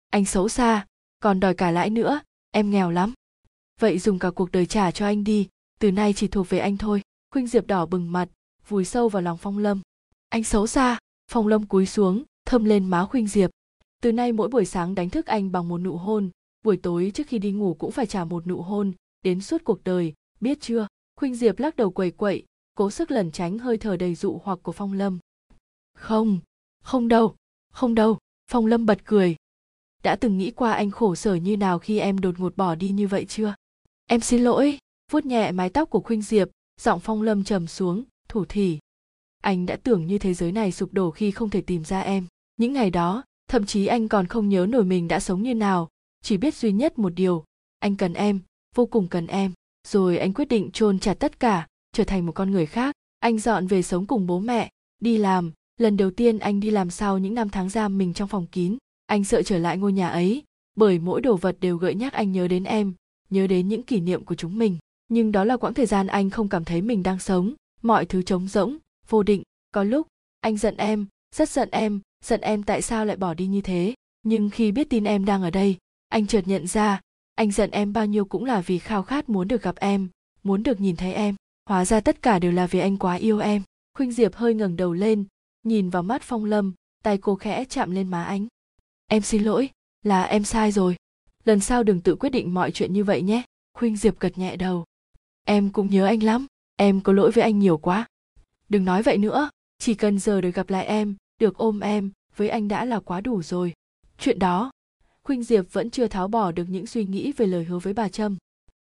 Speaker 1: Anh xấu xa, còn đòi cả lãi nữa, em nghèo lắm vậy dùng cả cuộc đời trả cho anh đi. Từ nay chỉ thuộc về anh thôi. Khuynh diệp đỏ bừng mặt, vùi sâu vào lòng phong lâm. Anh xấu xa. Phong lâm cúi xuống, thơm lên má khuynh diệp. Từ nay mỗi buổi sáng đánh thức anh bằng một nụ hôn. Buổi tối trước khi đi ngủ cũng phải trả một nụ hôn. Đến suốt cuộc đời, biết chưa? Khuynh diệp lắc đầu quẩy quậy, cố sức lẩn tránh hơi thở đầy dụ hoặc của phong lâm. Không không đâu không đâu. Phong lâm bật cười. Đã từng nghĩ qua anh khổ sở như nào khi em đột ngột bỏ đi như vậy chưa? Em xin lỗi, vuốt nhẹ mái tóc của khuynh diệp, giọng phong lâm trầm xuống, thủ thỉ. Anh đã tưởng như thế giới này sụp đổ khi không thể tìm ra em. Những ngày đó, thậm chí anh còn không nhớ nổi mình đã sống như nào. Chỉ biết duy nhất một điều, anh cần em, vô cùng cần em. Rồi anh quyết định chôn chặt tất cả, trở thành một con người khác. Anh dọn về sống cùng bố mẹ, đi làm. Lần đầu tiên anh đi làm sau những năm tháng giam mình trong phòng kín, anh sợ trở lại ngôi nhà ấy, bởi mỗi đồ vật đều gợi nhắc anh nhớ đến em nhớ đến những kỷ niệm của chúng mình. Nhưng đó là quãng thời gian anh không cảm thấy mình đang sống. Mọi thứ trống rỗng, vô định. Có lúc, anh giận em, rất giận em giận em tại sao lại bỏ đi như thế. Nhưng khi biết tin em đang ở đây, anh chợt nhận ra, anh giận em bao nhiêu cũng là vì khao khát muốn được gặp em, muốn được nhìn thấy em. Hóa ra tất cả đều là vì anh quá yêu em. Khuynh diệp hơi ngẩng đầu lên, nhìn vào mắt phong lâm, tay cô khẽ chạm lên má anh. Em xin lỗi, là em sai rồi lần sau đừng tự quyết định mọi chuyện như vậy nhé. Khuynh diệp gật nhẹ đầu. Em cũng nhớ anh lắm. Em có lỗi với anh nhiều quá. Đừng nói vậy nữa. Chỉ cần giờ được gặp lại em, được ôm em, với anh đã là quá đủ rồi. Chuyện đó, khuynh diệp vẫn chưa tháo bỏ được những suy nghĩ về lời hứa với bà trâm.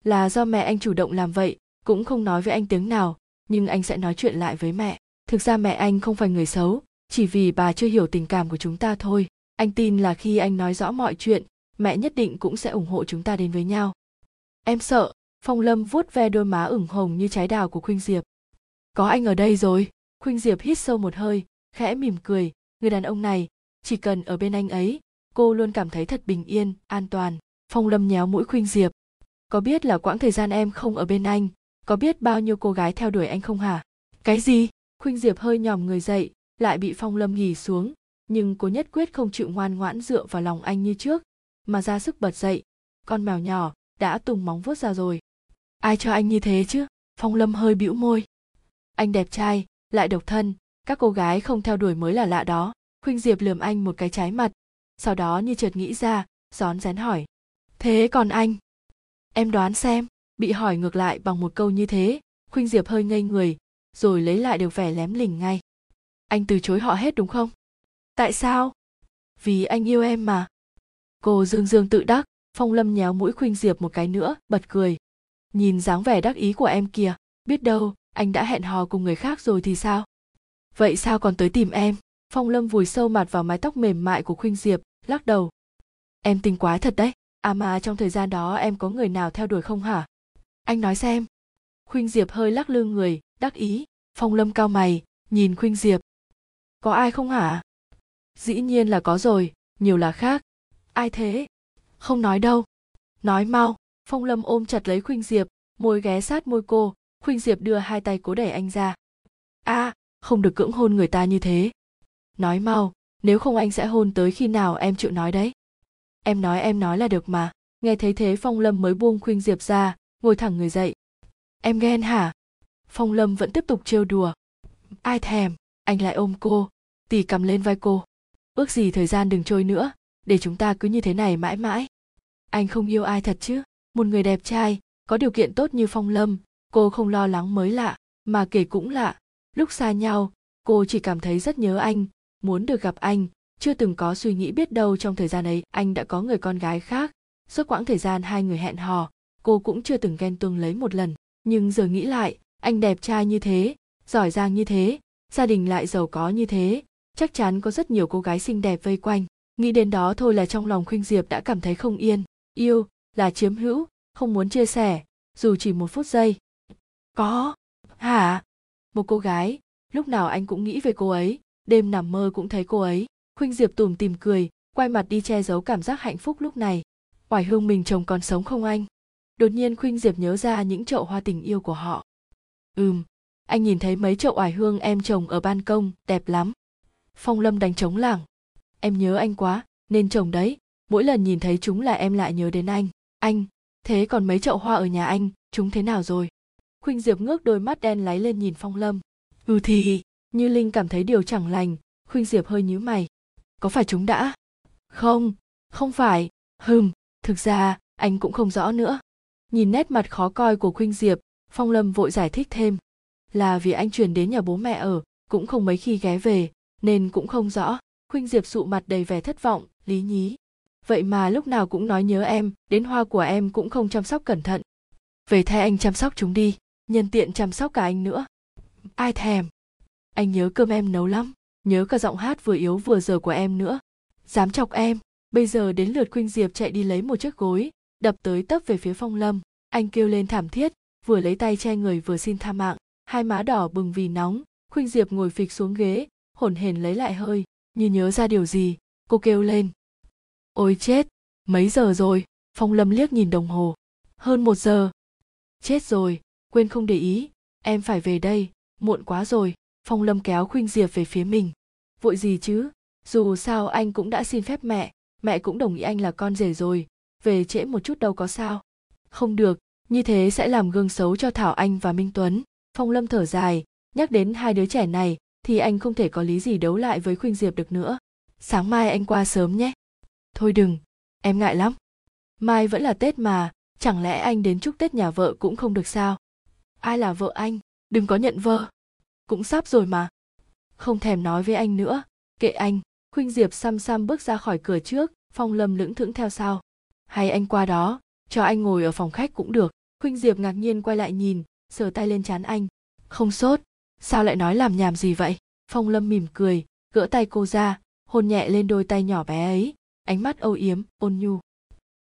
Speaker 1: Là do mẹ anh chủ động làm vậy, cũng không nói với anh tiếng nào, nhưng anh sẽ nói chuyện lại với mẹ. Thực ra mẹ anh không phải người xấu, chỉ vì bà chưa hiểu tình cảm của chúng ta thôi. Anh tin là khi anh nói rõ mọi chuyện mẹ nhất định cũng sẽ ủng hộ chúng ta đến với nhau. Em sợ, phong lâm vuốt ve đôi má ửng hồng như trái đào của khuynh diệp. Có anh ở đây rồi. Khuynh diệp hít sâu một hơi, khẽ mỉm cười. Người đàn ông này, chỉ cần ở bên anh ấy, cô luôn cảm thấy thật bình yên, an toàn. Phong lâm nhéo mũi khuynh diệp. Có biết là quãng thời gian em không ở bên anh, có biết bao nhiêu cô gái theo đuổi anh không hả? Cái gì? Khuynh diệp hơi nhòm người dậy, lại bị phong lâm nghỉ xuống. Nhưng cô nhất quyết không chịu ngoan ngoãn dựa vào lòng anh như trước mà ra sức bật dậy. Con mèo nhỏ đã tùng móng vuốt ra rồi. Ai cho anh như thế chứ? Phong lâm hơi bĩu môi. Anh đẹp trai, lại độc thân. Các cô gái không theo đuổi mới là lạ đó. Khuynh diệp lườm anh một cái trái mặt. Sau đó như chợt nghĩ ra, rón rén hỏi. Thế còn anh? Em đoán xem. Bị hỏi ngược lại bằng một câu như thế, khuynh diệp hơi ngây người, rồi lấy lại được vẻ lém lỉnh ngay. Anh từ chối họ hết đúng không? Tại sao? Vì anh yêu em mà cô dương dương tự đắc, phong lâm nhéo mũi khuynh diệp một cái nữa, bật cười. Nhìn dáng vẻ đắc ý của em kìa, biết đâu, anh đã hẹn hò cùng người khác rồi thì sao? Vậy sao còn tới tìm em? Phong lâm vùi sâu mặt vào mái tóc mềm mại của khuynh diệp, lắc đầu. Em tinh quái thật đấy à mà trong thời gian đó em có người nào theo đuổi không hả? Anh nói xem. Khuynh diệp hơi lắc lư người, đắc ý. Phong lâm cao mày, nhìn khuynh diệp. Có ai không hả? Dĩ nhiên là có rồi, nhiều là khác ai thế? Không nói đâu. Nói mau. Phong lâm ôm chặt lấy khuynh diệp môi ghé sát môi cô. Khuynh diệp đưa hai tay cố đẩy anh ra. A à, không được cưỡng hôn người ta như thế. Nói mau nếu không anh sẽ hôn tới khi nào em chịu nói đấy? Em nói em nói là được mà. Nghe thấy thế phong lâm mới buông khuynh diệp ra ngồi thẳng người dậy. Em ghen hả? Phong lâm vẫn tiếp tục trêu đùa. Ai thèm anh lại ôm cô. Tỉ cầm lên vai cô. Ước gì thời gian đừng trôi nữa để chúng ta cứ như thế này mãi mãi. Anh không yêu ai thật chứ? Một người đẹp trai, có điều kiện tốt như phong lâm, cô không lo lắng mới lạ, mà kể cũng lạ. Lúc xa nhau, cô chỉ cảm thấy rất nhớ anh, muốn được gặp anh. Chưa từng có suy nghĩ biết đâu trong thời gian ấy, anh đã có người con gái khác. Suốt quãng thời gian hai người hẹn hò, cô cũng chưa từng ghen tuông lấy một lần. Nhưng giờ nghĩ lại, anh đẹp trai như thế, giỏi giang như thế, gia đình lại giàu có như thế, chắc chắn có rất nhiều cô gái xinh đẹp vây quanh nghĩ đến đó thôi là trong lòng khuynh diệp đã cảm thấy không yên, yêu là chiếm hữu, không muốn chia sẻ, dù chỉ một phút giây. Có. Hả? Một cô gái, lúc nào anh cũng nghĩ về cô ấy, đêm nằm mơ cũng thấy cô ấy. Khuynh diệp tủm tìm cười, quay mặt đi che giấu cảm giác hạnh phúc lúc này. Oải hương mình chồng còn sống không anh? Đột nhiên khuynh diệp nhớ ra những chậu hoa tình yêu của họ. Ừm, anh nhìn thấy mấy chậu oải hương em trồng ở ban công, đẹp lắm. Phong lâm đánh trống lảng em nhớ anh quá, nên trồng đấy. Mỗi lần nhìn thấy chúng là em lại nhớ đến anh. Anh, thế còn mấy chậu hoa ở nhà anh, chúng thế nào rồi? Khuynh diệp ngước đôi mắt đen láy lên nhìn phong lâm. Ừ thì, như linh cảm thấy điều chẳng lành, khuynh diệp hơi nhíu mày. Có phải chúng đã? Không không phải. Hừm, thực ra, anh cũng không rõ nữa. Nhìn nét mặt khó coi của khuynh diệp, phong lâm vội giải thích thêm. Là vì anh chuyển đến nhà bố mẹ ở, cũng không mấy khi ghé về, nên cũng không rõ khuynh diệp sụ mặt đầy vẻ thất vọng, lý nhí, vậy mà lúc nào cũng nói nhớ em, đến hoa của em cũng không chăm sóc cẩn thận. Về thay anh chăm sóc chúng đi, nhân tiện chăm sóc cả anh nữa. Ai thèm? Anh nhớ cơm em nấu lắm, nhớ cả giọng hát vừa yếu vừa giờ của em nữa. Dám chọc em, bây giờ đến lượt khuynh diệp chạy đi lấy một chiếc gối, đập tới tấp về phía phong lâm. Anh kêu lên thảm thiết, vừa lấy tay che người vừa xin tha mạng. Hai má đỏ bừng vì nóng, khuynh diệp ngồi phịch xuống ghế, hổn hển lấy lại hơi như nhớ ra điều gì, cô kêu lên. Ôi chết, mấy giờ rồi? Phong lâm liếc nhìn đồng hồ. Hơn một giờ. Chết rồi, quên không để ý, em phải về đây, muộn quá rồi. Phong lâm kéo khuynh diệp về phía mình. Vội gì chứ? Dù sao anh cũng đã xin phép mẹ mẹ cũng đồng ý anh là con rể rồi. Về trễ một chút đâu có sao. Không được, như thế sẽ làm gương xấu cho thảo anh và minh tuấn. Phong lâm thở dài, nhắc đến hai đứa trẻ này thì anh không thể có lý gì đấu lại với khuynh diệp được nữa. Sáng mai anh qua sớm nhé. Thôi đừng, em ngại lắm. Mai vẫn là tết mà, chẳng lẽ anh đến chúc tết nhà vợ cũng không được sao? Ai là vợ anh? Đừng có nhận vợ. Cũng sắp rồi mà. Không thèm nói với anh nữa. Kệ anh, khuynh diệp xăm xăm bước ra khỏi cửa trước, phong lâm lững thững theo sau. Hay anh qua đó, cho anh ngồi ở phòng khách cũng được. Khuynh diệp ngạc nhiên quay lại nhìn, sờ tay lên chán anh. Không sốt sao lại nói làm nhảm gì vậy? Phong lâm mỉm cười, gỡ tay cô ra, hôn nhẹ lên đôi tay nhỏ bé ấy. Ánh mắt âu yếm, ôn nhu.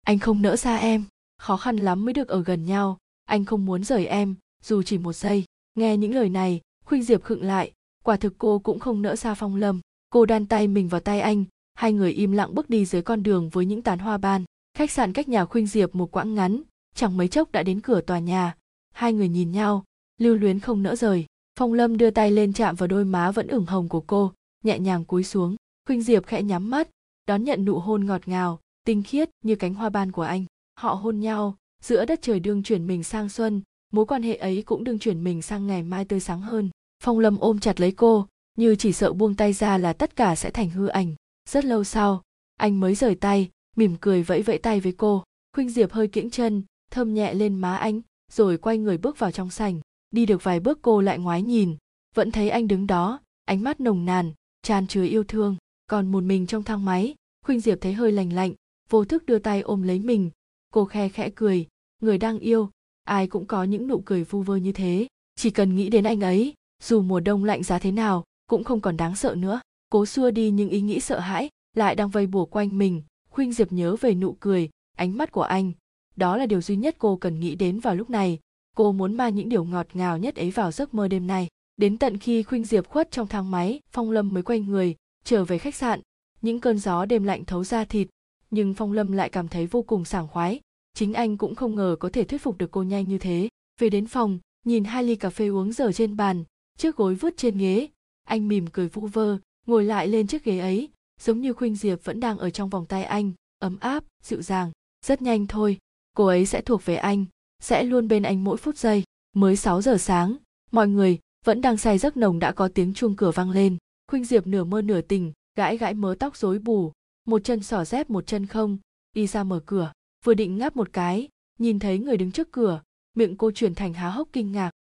Speaker 1: Anh không nỡ xa em, khó khăn lắm mới được ở gần nhau. Anh không muốn rời em, dù chỉ một giây. Nghe những lời này, khuynh diệp khựng lại. Quả thực cô cũng không nỡ xa phong lâm. Cô đan tay mình vào tay anh, hai người im lặng bước đi dưới con đường với những tán hoa ban. Khách sạn cách nhà khuynh diệp một quãng ngắn, chẳng mấy chốc đã đến cửa tòa nhà. Hai người nhìn nhau, lưu luyến không nỡ rời phong lâm đưa tay lên chạm vào đôi má vẫn ửng hồng của cô, nhẹ nhàng cúi xuống. Khuynh diệp khẽ nhắm mắt, đón nhận nụ hôn ngọt ngào, tinh khiết như cánh hoa ban của anh. Họ hôn nhau, giữa đất trời đương chuyển mình sang xuân, mối quan hệ ấy cũng đương chuyển mình sang ngày mai tươi sáng hơn. Phong lâm ôm chặt lấy cô, như chỉ sợ buông tay ra là tất cả sẽ thành hư ảnh. Rất lâu sau, anh mới rời tay, mỉm cười vẫy vẫy tay với cô. Khuynh diệp hơi kiễng chân, thơm nhẹ lên má anh, rồi quay người bước vào trong sảnh đi được vài bước cô lại ngoái nhìn, vẫn thấy anh đứng đó, ánh mắt nồng nàn, tràn chứa yêu thương. Còn một mình trong thang máy, khuynh diệp thấy hơi lành lạnh, vô thức đưa tay ôm lấy mình. Cô khe khẽ cười, người đang yêu, ai cũng có những nụ cười vu vơ như thế. Chỉ cần nghĩ đến anh ấy, dù mùa đông lạnh giá thế nào, cũng không còn đáng sợ nữa. Cố xua đi những ý nghĩ sợ hãi, lại đang vây bùa quanh mình. Khuynh diệp nhớ về nụ cười, ánh mắt của anh. Đó là điều duy nhất cô cần nghĩ đến vào lúc này cô muốn mang những điều ngọt ngào nhất ấy vào giấc mơ đêm nay. Đến tận khi khuynh diệp khuất trong thang máy, phong lâm mới quay người, trở về khách sạn. Những cơn gió đêm lạnh thấu ra thịt, nhưng phong lâm lại cảm thấy vô cùng sảng khoái. Chính anh cũng không ngờ có thể thuyết phục được cô nhanh như thế. Về đến phòng, nhìn hai ly cà phê uống dở trên bàn, chiếc gối vứt trên ghế. Anh mỉm cười vu vơ, ngồi lại lên chiếc ghế ấy. Giống như khuynh diệp vẫn đang ở trong vòng tay anh, ấm áp, dịu dàng. Rất nhanh thôi, cô ấy sẽ thuộc về anh sẽ luôn bên anh mỗi phút giây. Mới 6 giờ sáng mọi người vẫn đang say giấc nồng đã có tiếng chuông cửa vang lên. Khuynh diệp nửa mơ nửa tỉnh, gãi gãi mớ tóc rối bù. Một chân xỏ dép một chân không. Đi ra mở cửa vừa định ngáp một cái nhìn thấy người đứng trước cửa. Miệng cô chuyển thành há hốc kinh ngạc.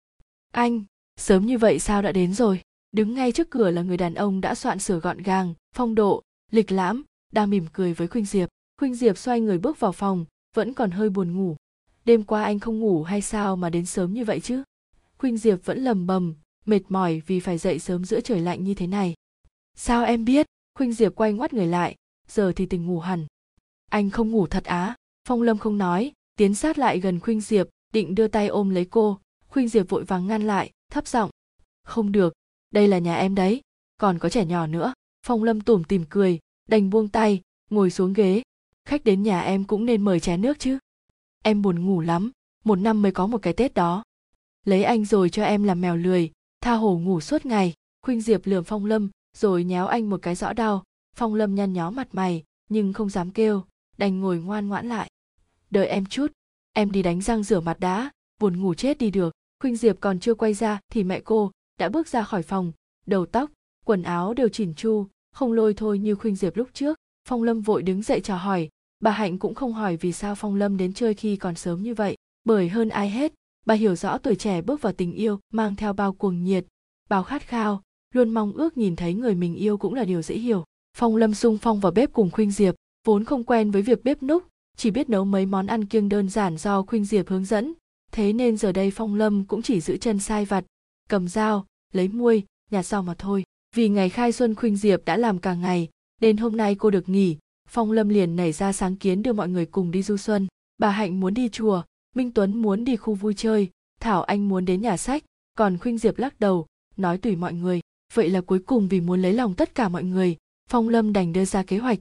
Speaker 1: Anh sớm như vậy sao đã đến rồi? Đứng ngay trước cửa là người đàn ông đã soạn sửa gọn gàng phong độ lịch lãm đang mỉm cười với khuynh diệp. Khuynh diệp xoay người bước vào phòng vẫn còn hơi buồn ngủ đêm qua anh không ngủ hay sao mà đến sớm như vậy chứ? Khuynh diệp vẫn lầm bầm, mệt mỏi vì phải dậy sớm giữa trời lạnh như thế này. Sao em biết? Khuynh diệp quay ngoắt người lại, giờ thì tỉnh ngủ hẳn. Anh không ngủ thật á? Phong lâm không nói, tiến sát lại gần khuynh diệp, định đưa tay ôm lấy cô. Khuynh diệp vội vàng ngăn lại, thấp giọng, không được, đây là nhà em đấy, còn có trẻ nhỏ nữa. Phong lâm tủm tìm cười, đành buông tay, ngồi xuống ghế. Khách đến nhà em cũng nên mời chén nước chứ em buồn ngủ lắm, một năm mới có một cái tết đó. Lấy anh rồi cho em làm mèo lười, tha hồ ngủ suốt ngày. Khuynh diệp lườm phong lâm, rồi nhéo anh một cái rõ đau. Phong lâm nhăn nhó mặt mày, nhưng không dám kêu, đành ngồi ngoan ngoãn lại. Đợi em chút, em đi đánh răng rửa mặt đã, buồn ngủ chết đi được. Khuynh diệp còn chưa quay ra thì mẹ cô đã bước ra khỏi phòng. Đầu tóc, quần áo đều chỉn chu, không lôi thôi như khuynh diệp lúc trước. Phong lâm vội đứng dậy chào hỏi bà hạnh cũng không hỏi vì sao phong lâm đến chơi khi còn sớm như vậy, bởi hơn ai hết, bà hiểu rõ tuổi trẻ bước vào tình yêu mang theo bao cuồng nhiệt, bao khát khao, luôn mong ước nhìn thấy người mình yêu cũng là điều dễ hiểu. Phong lâm sung phong vào bếp cùng khuynh diệp, vốn không quen với việc bếp núc, chỉ biết nấu mấy món ăn kiêng đơn giản do khuynh diệp hướng dẫn. Thế nên giờ đây phong lâm cũng chỉ giữ chân sai vặt, cầm dao, lấy muôi, nhặt rau mà thôi. Vì ngày khai xuân khuynh diệp đã làm cả ngày đến hôm nay cô được nghỉ phong lâm liền nảy ra sáng kiến đưa mọi người cùng đi du xuân. Bà hạnh muốn đi chùa, minh tuấn muốn đi khu vui chơi, thảo anh muốn đến nhà sách, còn khuynh diệp lắc đầu, nói tùy mọi người. Vậy là cuối cùng vì muốn lấy lòng tất cả mọi người, phong lâm đành đưa ra kế hoạch.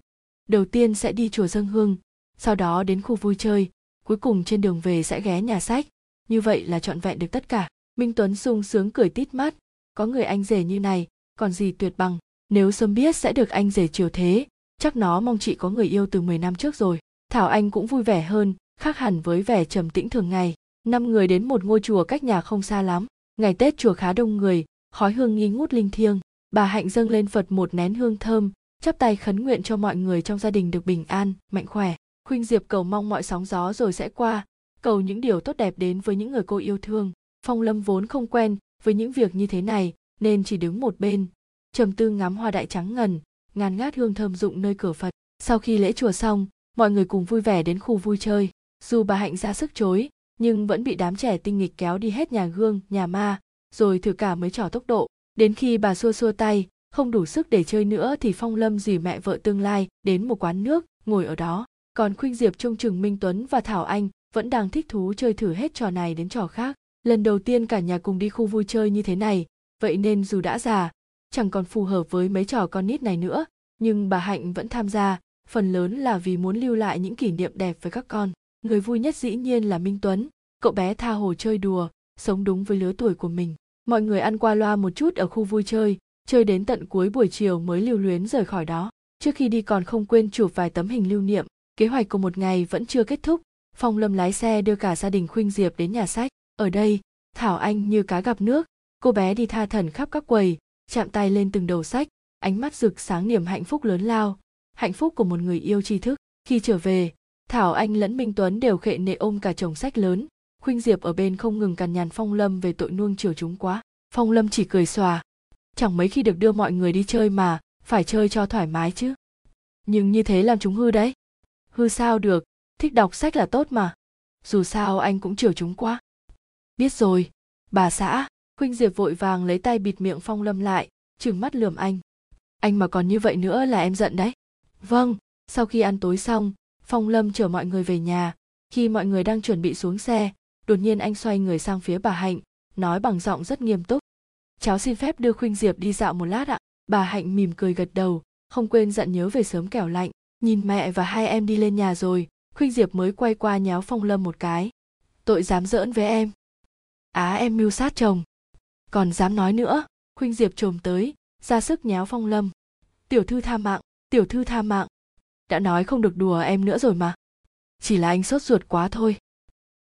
Speaker 1: Đầu tiên sẽ đi chùa dân hương sau đó đến khu vui chơi, cuối cùng trên đường về sẽ ghé nhà sách. Như vậy là trọn vẹn được tất cả. Minh tuấn sung sướng cười tít mắt, có người anh rể như này, còn gì tuyệt bằng. Nếu sớm biết sẽ được anh rể chiều thế chắc nó mong chị có người yêu từ 10 năm trước rồi. Thảo anh cũng vui vẻ hơn, khác hẳn với vẻ trầm tĩnh thường ngày. Năm người đến một ngôi chùa cách nhà không xa lắm. Ngày tết chùa khá đông người, khói hương nghi ngút linh thiêng. Bà hạnh dâng lên phật một nén hương thơm, chắp tay khấn nguyện cho mọi người trong gia đình được bình an, mạnh khỏe. Khuynh diệp cầu mong mọi sóng gió rồi sẽ qua, cầu những điều tốt đẹp đến với những người cô yêu thương. Phong lâm vốn không quen với những việc như thế này, nên chỉ đứng một bên. Trầm tư ngắm hoa đại trắng ngần ngàn ngát hương thơm rụng nơi cửa phật. Sau khi lễ chùa xong, mọi người cùng vui vẻ đến khu vui chơi. Dù bà hạnh ra sức chối, nhưng vẫn bị đám trẻ tinh nghịch kéo đi hết nhà gương, nhà ma, rồi thử cả mấy trò tốc độ. Đến khi bà xua xua tay, không đủ sức để chơi nữa thì phong lâm dì mẹ vợ tương lai đến một quán nước, ngồi ở đó. Còn khuynh diệp trông chừng minh tuấn và thảo anh vẫn đang thích thú chơi thử hết trò này đến trò khác. Lần đầu tiên cả nhà cùng đi khu vui chơi như thế này, vậy nên dù đã già chẳng còn phù hợp với mấy trò con nít này nữa, nhưng bà hạnh vẫn tham gia, phần lớn là vì muốn lưu lại những kỷ niệm đẹp với các con. Người vui nhất dĩ nhiên là minh tuấn, cậu bé tha hồ chơi đùa, sống đúng với lứa tuổi của mình. Mọi người ăn qua loa một chút ở khu vui chơi chơi đến tận cuối buổi chiều mới lưu luyến rời khỏi đó. Trước khi đi còn không quên chụp vài tấm hình lưu niệm, kế hoạch của một ngày vẫn chưa kết thúc. Phong lâm lái xe đưa cả gia đình khuynh diệp đến nhà sách. Ở đây, thảo anh như cá gặp nước, cô bé đi tha thần khắp các quầy chạm tay lên từng đầu sách, ánh mắt rực sáng niềm hạnh phúc lớn lao, hạnh phúc của một người yêu tri thức. Khi trở về, thảo anh lẫn minh tuấn đều khệ nệ ôm cả chồng sách lớn. Khuynh diệp ở bên không ngừng cằn nhằn phong lâm về tội nuông chiều chúng quá. Phong lâm chỉ cười xòa, chẳng mấy khi được đưa mọi người đi chơi mà, phải chơi cho thoải mái chứ. Nhưng như thế làm chúng hư đấy. Hư sao được, thích đọc sách là tốt mà. Dù sao anh cũng chiều chúng quá. Biết rồi, bà xã khuynh diệp vội vàng lấy tay bịt miệng phong lâm lại, trừng mắt lườm anh. Anh mà còn như vậy nữa là em giận đấy. Vâng sau khi ăn tối xong, phong lâm chở mọi người về nhà. Khi mọi người đang chuẩn bị xuống xe, đột nhiên anh xoay người sang phía bà hạnh, nói bằng giọng rất nghiêm túc. Cháu xin phép đưa khuynh diệp đi dạo một lát ạ. Bà hạnh mỉm cười gật đầu, không quên dặn nhớ về sớm kẻo lạnh. Nhìn mẹ và hai em đi lên nhà rồi, khuynh diệp mới quay qua nháo phong lâm một cái. Tội dám giỡn với em. Á, em mưu sát chồng còn dám nói nữa. Khuynh diệp trồm tới, ra sức nháo phong lâm. Tiểu thư tha mạng, tiểu thư tha mạng. Đã nói không được đùa em nữa rồi mà. Chỉ là anh sốt ruột quá thôi.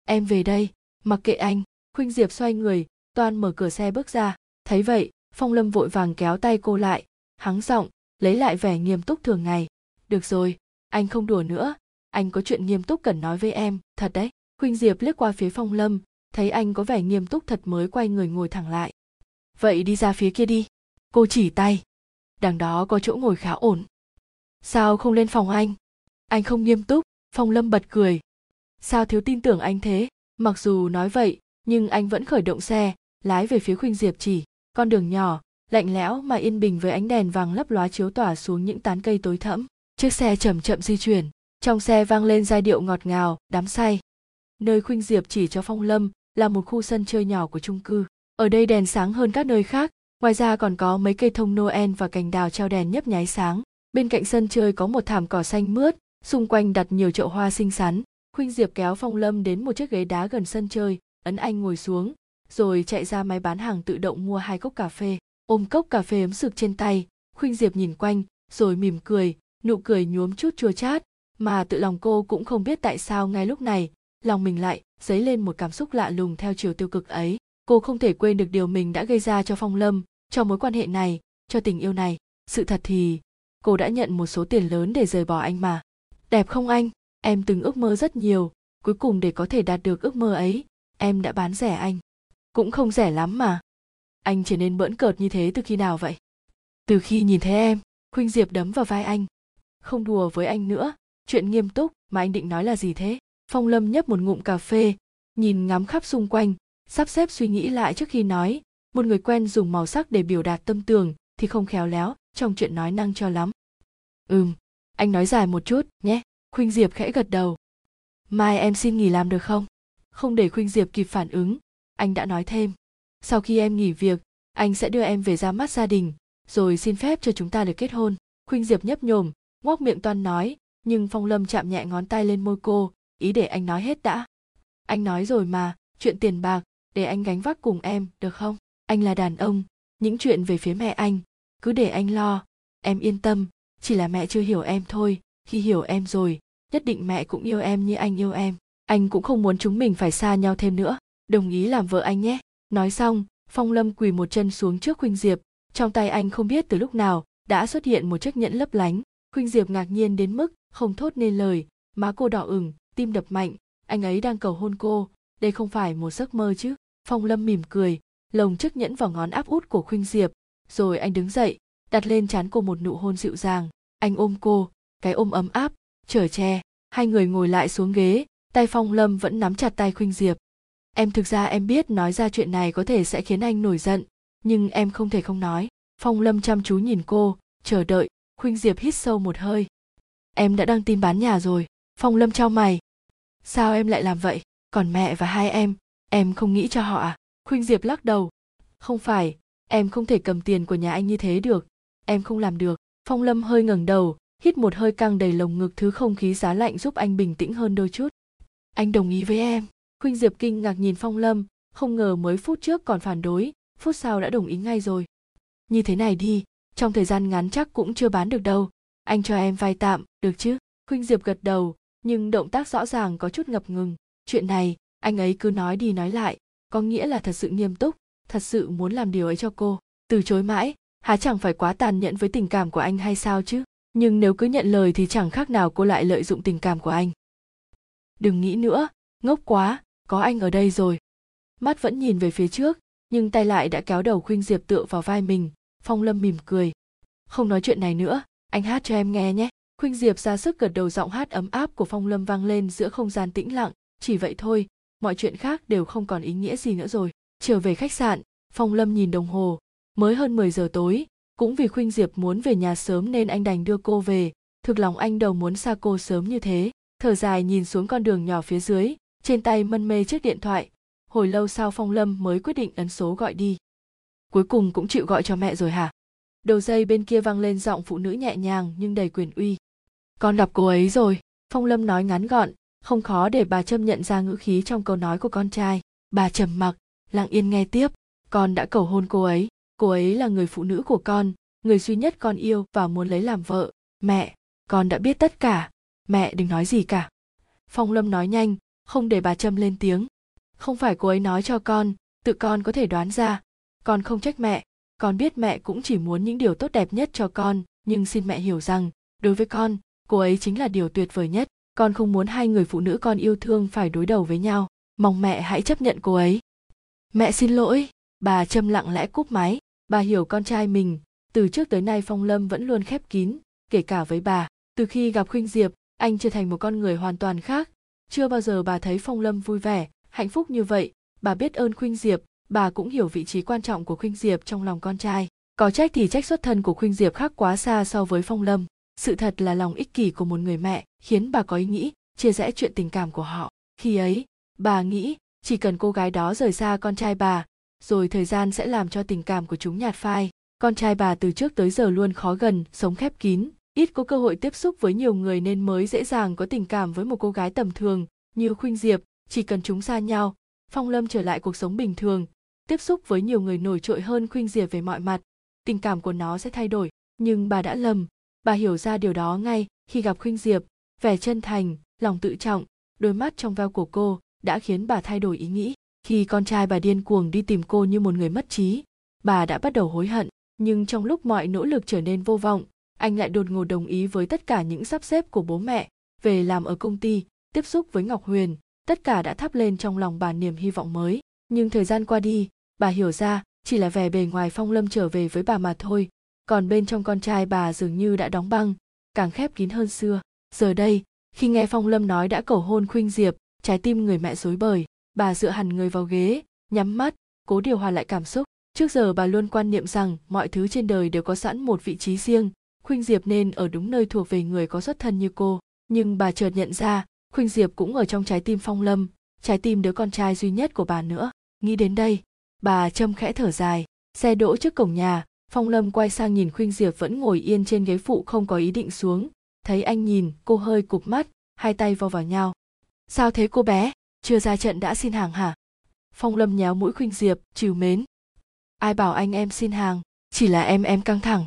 Speaker 1: Em về đây, mặc kệ anh. Khuynh diệp xoay người, toan mở cửa xe bước ra. Thấy vậy, phong lâm vội vàng kéo tay cô lại. Hắng giọng, lấy lại vẻ nghiêm túc thường ngày. Được rồi, anh không đùa nữa. Anh có chuyện nghiêm túc cần nói với em. Thật đấy. Khuynh diệp liếc qua phía phong lâm thấy anh có vẻ nghiêm túc thật mới quay người ngồi thẳng lại. Vậy đi ra phía kia đi. Cô chỉ tay. Đằng đó có chỗ ngồi khá ổn. Sao không lên phòng anh? Anh không nghiêm túc, phong lâm bật cười. Sao thiếu tin tưởng anh thế? Mặc dù nói vậy, nhưng anh vẫn khởi động xe, lái về phía khuynh diệp chỉ. Con đường nhỏ, lạnh lẽo mà yên bình với ánh đèn vàng lấp lóa chiếu tỏa xuống những tán cây tối thẫm. Chiếc xe chậm chậm di chuyển, trong xe vang lên giai điệu ngọt ngào đám say nơi khuynh diệp chỉ cho phong lâm là một khu sân chơi nhỏ của chung cư. Ở đây đèn sáng hơn các nơi khác, ngoài ra còn có mấy cây thông noel và cành đào treo đèn nhấp nháy sáng. Bên cạnh sân chơi có một thảm cỏ xanh mướt, xung quanh đặt nhiều chậu hoa xinh xắn. Khuynh diệp kéo phong lâm đến một chiếc ghế đá gần sân chơi, ấn anh ngồi xuống, rồi chạy ra máy bán hàng tự động mua hai cốc cà phê. Ôm cốc cà phê ấm sực trên tay, khuynh diệp nhìn quanh, rồi mỉm cười, nụ cười nhuốm chút chua chát, mà tự lòng cô cũng không biết tại sao ngay lúc này lòng mình lại, dấy lên một cảm xúc lạ lùng theo chiều tiêu cực ấy. Cô không thể quên được điều mình đã gây ra cho phong lâm, cho mối quan hệ này, cho tình yêu này. Sự thật thì, cô đã nhận một số tiền lớn để rời bỏ anh mà. Đẹp không anh? Em từng ước mơ rất nhiều. Cuối cùng để có thể đạt được ước mơ ấy, em đã bán rẻ anh. Cũng không rẻ lắm mà. Anh trở nên bỡn cợt như thế từ khi nào vậy? Từ khi nhìn thấy em, khuynh diệp đấm vào vai anh. Không đùa với anh nữa. Chuyện nghiêm túc mà anh định nói là gì thế? Phong lâm nhấp một ngụm cà phê, nhìn ngắm khắp xung quanh, sắp xếp suy nghĩ lại trước khi nói, một người quen dùng màu sắc để biểu đạt tâm tưởng thì không khéo léo, trong chuyện nói năng cho lắm. Ừm, anh nói dài một chút nhé, khuynh diệp khẽ gật đầu. Mai em xin nghỉ làm được không? Không để khuynh diệp kịp phản ứng, anh đã nói thêm. Sau khi em nghỉ việc, anh sẽ đưa em về ra mắt gia đình, rồi xin phép cho chúng ta được kết hôn. Khuynh diệp nhấp nhồm ngoác miệng toan nói, nhưng phong lâm chạm nhẹ ngón tay lên môi cô ý để anh nói hết đã. Anh nói rồi mà, chuyện tiền bạc, để anh gánh vác cùng em, được không? Anh là đàn ông, những chuyện về phía mẹ anh, cứ để anh lo. Em yên tâm, chỉ là mẹ chưa hiểu em thôi. Khi hiểu em rồi, nhất định mẹ cũng yêu em như anh yêu em. Anh cũng không muốn chúng mình phải xa nhau thêm nữa. Đồng ý làm vợ anh nhé. Nói xong, phong lâm quỳ một chân xuống trước khuynh diệp. Trong tay anh không biết từ lúc nào đã xuất hiện một chiếc nhẫn lấp lánh. Khuynh diệp ngạc nhiên đến mức không thốt nên lời, má cô đỏ ửng tim đập mạnh, anh ấy đang cầu hôn cô. Đây không phải một giấc mơ chứ? Phong lâm mỉm cười, lồng chiếc nhẫn vào ngón áp út của khuynh diệp. Rồi anh đứng dậy, đặt lên trán cô một nụ hôn dịu dàng. Anh ôm cô, cái ôm ấm áp, chở che. Hai người ngồi lại xuống ghế, tay phong lâm vẫn nắm chặt tay khuynh diệp. Em thực ra em biết nói ra chuyện này có thể sẽ khiến anh nổi giận, nhưng em không thể không nói. Phong lâm chăm chú nhìn cô, chờ đợi. Khuynh diệp hít sâu một hơi. Em đã đăng tin bán nhà rồi. Phong lâm trao mày sao em lại làm vậy? Còn mẹ và hai em em không nghĩ cho họ à? Khuynh diệp lắc đầu. Không phải, em không thể cầm tiền của nhà anh như thế được. Em không làm được. Phong lâm hơi ngẩng đầu, hít một hơi căng đầy lồng ngực thứ không khí giá lạnh giúp anh bình tĩnh hơn đôi chút. Anh đồng ý với em. Khuynh diệp kinh ngạc nhìn phong lâm, không ngờ mới phút trước còn phản đối, phút sau đã đồng ý ngay rồi. Như thế này đi, trong thời gian ngắn chắc cũng chưa bán được đâu. Anh cho em vay tạm, được chứ? Khuynh diệp gật đầu nhưng động tác rõ ràng có chút ngập ngừng. Chuyện này, anh ấy cứ nói đi nói lại, có nghĩa là thật sự nghiêm túc, thật sự muốn làm điều ấy cho cô. Từ chối mãi, há chẳng phải quá tàn nhẫn với tình cảm của anh hay sao chứ? Nhưng nếu cứ nhận lời thì chẳng khác nào cô lại lợi dụng tình cảm của anh. Đừng nghĩ nữa, ngốc quá, có anh ở đây rồi. Mắt vẫn nhìn về phía trước, nhưng tay lại đã kéo đầu khuynh diệp tựa vào vai mình, phong lâm mỉm cười. Không nói chuyện này nữa, anh hát cho em nghe nhé khuynh diệp ra sức gật đầu giọng hát ấm áp của phong lâm vang lên giữa không gian tĩnh lặng. Chỉ vậy thôi, mọi chuyện khác đều không còn ý nghĩa gì nữa rồi. Trở về khách sạn, phong lâm nhìn đồng hồ. Mới hơn 10 giờ tối, cũng vì khuynh diệp muốn về nhà sớm nên anh đành đưa cô về. Thực lòng anh đầu muốn xa cô sớm như thế. Thở dài nhìn xuống con đường nhỏ phía dưới, trên tay mân mê chiếc điện thoại. Hồi lâu sau phong lâm mới quyết định ấn số gọi đi. Cuối cùng cũng chịu gọi cho mẹ rồi hả? Đầu dây bên kia vang lên giọng phụ nữ nhẹ nhàng nhưng đầy quyền uy con gặp cô ấy rồi. Phong lâm nói ngắn gọn, không khó để bà trâm nhận ra ngữ khí trong câu nói của con trai. Bà trầm mặc, lặng yên nghe tiếp. Con đã cầu hôn cô ấy. Cô ấy là người phụ nữ của con, người duy nhất con yêu và muốn lấy làm vợ. Mẹ, con đã biết tất cả. Mẹ, đừng nói gì cả. Phong lâm nói nhanh, không để bà trâm lên tiếng. Không phải cô ấy nói cho con, tự con có thể đoán ra. Con không trách mẹ. Con biết mẹ cũng chỉ muốn những điều tốt đẹp nhất cho con. Nhưng xin mẹ hiểu rằng, đối với con cô ấy chính là điều tuyệt vời nhất. Con không muốn hai người phụ nữ con yêu thương phải đối đầu với nhau. Mong mẹ hãy chấp nhận cô ấy. Mẹ xin lỗi. Bà trâm lặng lẽ cúp máy. Bà hiểu con trai mình, từ trước tới nay phong lâm vẫn luôn khép kín, kể cả với bà. Từ khi gặp khuynh diệp, anh trở thành một con người hoàn toàn khác. Chưa bao giờ bà thấy phong lâm vui vẻ, hạnh phúc như vậy. Bà biết ơn khuynh diệp, bà cũng hiểu vị trí quan trọng của khuynh diệp trong lòng con trai. Có trách thì trách xuất thân của khuynh diệp khác quá xa so với phong lâm sự thật là lòng ích kỷ của một người mẹ khiến bà có ý nghĩ, chia rẽ chuyện tình cảm của họ. Khi ấy, bà nghĩ chỉ cần cô gái đó rời xa con trai bà, rồi thời gian sẽ làm cho tình cảm của chúng nhạt phai. Con trai bà từ trước tới giờ luôn khó gần, sống khép kín. Ít có cơ hội tiếp xúc với nhiều người nên mới dễ dàng có tình cảm với một cô gái tầm thường như khuynh diệp. Chỉ cần chúng xa nhau, phong lâm trở lại cuộc sống bình thường, tiếp xúc với nhiều người nổi trội hơn khuynh diệp về mọi mặt, tình cảm của nó sẽ thay đổi. Nhưng bà đã lầm bà hiểu ra điều đó ngay khi gặp khuynh diệp, vẻ chân thành, lòng tự trọng, đôi mắt trong veo của cô đã khiến bà thay đổi ý nghĩ. Khi con trai bà điên cuồng đi tìm cô như một người mất trí, bà đã bắt đầu hối hận. Nhưng trong lúc mọi nỗ lực trở nên vô vọng, anh lại đột ngột đồng ý với tất cả những sắp xếp của bố mẹ về làm ở công ty, tiếp xúc với ngọc huyền. Tất cả đã thắp lên trong lòng bà niềm hy vọng mới. Nhưng thời gian qua đi, bà hiểu ra chỉ là vẻ bề ngoài phong lâm trở về với bà mà thôi còn bên trong con trai bà dường như đã đóng băng, càng khép kín hơn xưa. Giờ đây, khi nghe phong lâm nói đã cầu hôn khuynh diệp, trái tim người mẹ rối bời, bà dựa hẳn người vào ghế, nhắm mắt, cố điều hòa lại cảm xúc. Trước giờ bà luôn quan niệm rằng mọi thứ trên đời đều có sẵn một vị trí riêng, khuynh diệp nên ở đúng nơi thuộc về người có xuất thân như cô. Nhưng bà chợt nhận ra, khuynh diệp cũng ở trong trái tim phong lâm, trái tim đứa con trai duy nhất của bà nữa. Nghĩ đến đây, bà châm khẽ thở dài, xe đỗ trước cổng nhà phong lâm quay sang nhìn khuynh diệp vẫn ngồi yên trên ghế phụ không có ý định xuống. Thấy anh nhìn, cô hơi cụp mắt, hai tay vo vào nhau. Sao thế cô bé? Chưa ra trận đã xin hàng hả? Phong lâm nhéo mũi khuynh diệp, trìu mến. Ai bảo anh em xin hàng? Chỉ là em em căng thẳng.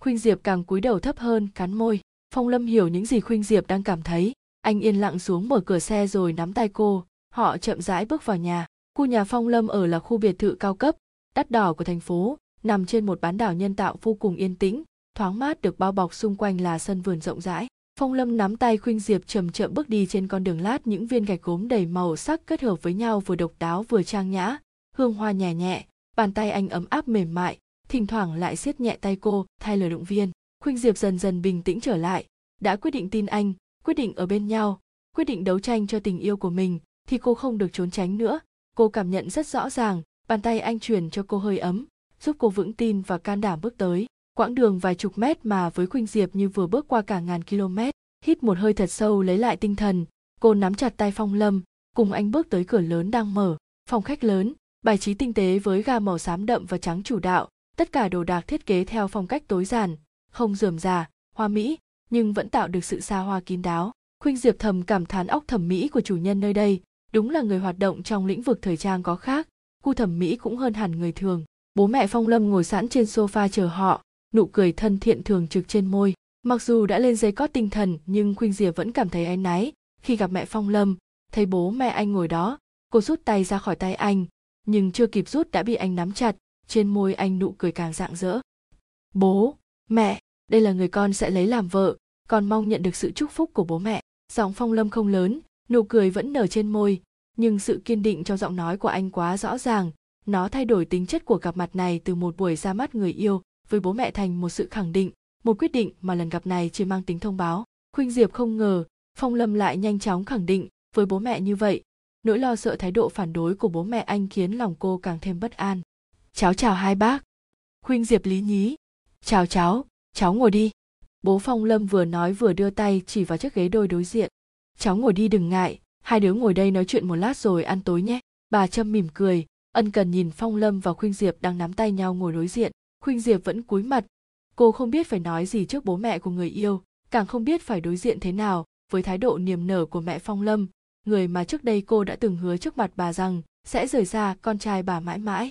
Speaker 1: Khuynh diệp càng cúi đầu thấp hơn, cắn môi. Phong lâm hiểu những gì khuynh diệp đang cảm thấy. Anh yên lặng xuống mở cửa xe rồi nắm tay cô. Họ chậm rãi bước vào nhà. Khu nhà phong lâm ở là khu biệt thự cao cấp, đắt đỏ của thành phố nằm trên một bán đảo nhân tạo vô cùng yên tĩnh, thoáng mát được bao bọc xung quanh là sân vườn rộng rãi. Phong lâm nắm tay khuynh diệp chậm chậm bước đi trên con đường lát, những viên gạch gốm đầy màu sắc kết hợp với nhau vừa độc đáo vừa trang nhã, hương hoa nhẹ nhẹ, bàn tay anh ấm áp mềm mại, thỉnh thoảng lại siết nhẹ tay cô, thay lời động viên. Khuynh diệp dần dần bình tĩnh trở lại. Đã quyết định tin anh, quyết định ở bên nhau, quyết định đấu tranh cho tình yêu của mình, thì cô không được trốn tránh nữa. Cô cảm nhận rất rõ ràng, bàn tay anh truyền cho cô hơi ấm giúp cô vững tin và can đảm bước tới. Quãng đường vài chục mét mà với khuynh diệp như vừa bước qua cả ngàn km, hít một hơi thật sâu lấy lại tinh thần. Cô nắm chặt tay phong lâm, cùng anh bước tới cửa lớn đang mở. Phòng khách lớn, bài trí tinh tế với ga màu xám đậm và trắng chủ đạo, tất cả đồ đạc thiết kế theo phong cách tối giản, không rườm rà hoa mỹ, nhưng vẫn tạo được sự xa hoa kín đáo. Khuynh diệp thầm cảm thán óc thẩm mỹ của chủ nhân nơi đây, đúng là người hoạt động trong lĩnh vực thời trang có khác, khu thẩm mỹ cũng hơn hẳn người thường bố mẹ phong lâm ngồi sẵn trên sofa chờ họ, nụ cười thân thiện thường trực trên môi. Mặc dù đã lên giấy cót tinh thần, nhưng khuynh diệp vẫn cảm thấy áy náy. Khi gặp mẹ phong lâm, thấy bố mẹ anh ngồi đó, cô rút tay ra khỏi tay anh, nhưng chưa kịp rút đã bị anh nắm chặt. Trên môi anh nụ cười càng rạng rỡ. Bố, mẹ, đây là người con sẽ lấy làm vợ. Con mong nhận được sự chúc phúc của bố mẹ. Giọng phong lâm không lớn, nụ cười vẫn nở trên môi, nhưng sự kiên định trong giọng nói của anh quá rõ ràng nó thay đổi tính chất của gặp mặt này từ một buổi ra mắt người yêu với bố mẹ thành một sự khẳng định, một quyết định mà lần gặp này chỉ mang tính thông báo. Khuynh diệp không ngờ, phong lâm lại nhanh chóng khẳng định với bố mẹ như vậy. Nỗi lo sợ thái độ phản đối của bố mẹ anh khiến lòng cô càng thêm bất an. Cháu chào hai bác. Khuynh diệp lý nhí. Chào cháu cháu ngồi đi. Bố phong lâm vừa nói vừa đưa tay chỉ vào chiếc ghế đôi đối diện. Cháu ngồi đi đừng ngại, hai đứa ngồi đây nói chuyện một lát rồi ăn tối nhé. Bà trâm mỉm cười ân cần nhìn phong lâm và khuynh diệp đang nắm tay nhau ngồi đối diện. Khuynh diệp vẫn cúi mặt. Cô không biết phải nói gì trước bố mẹ của người yêu càng không biết phải đối diện thế nào với thái độ niềm nở của mẹ phong lâm người mà trước đây cô đã từng hứa trước mặt bà rằng sẽ rời xa con trai bà mãi mãi.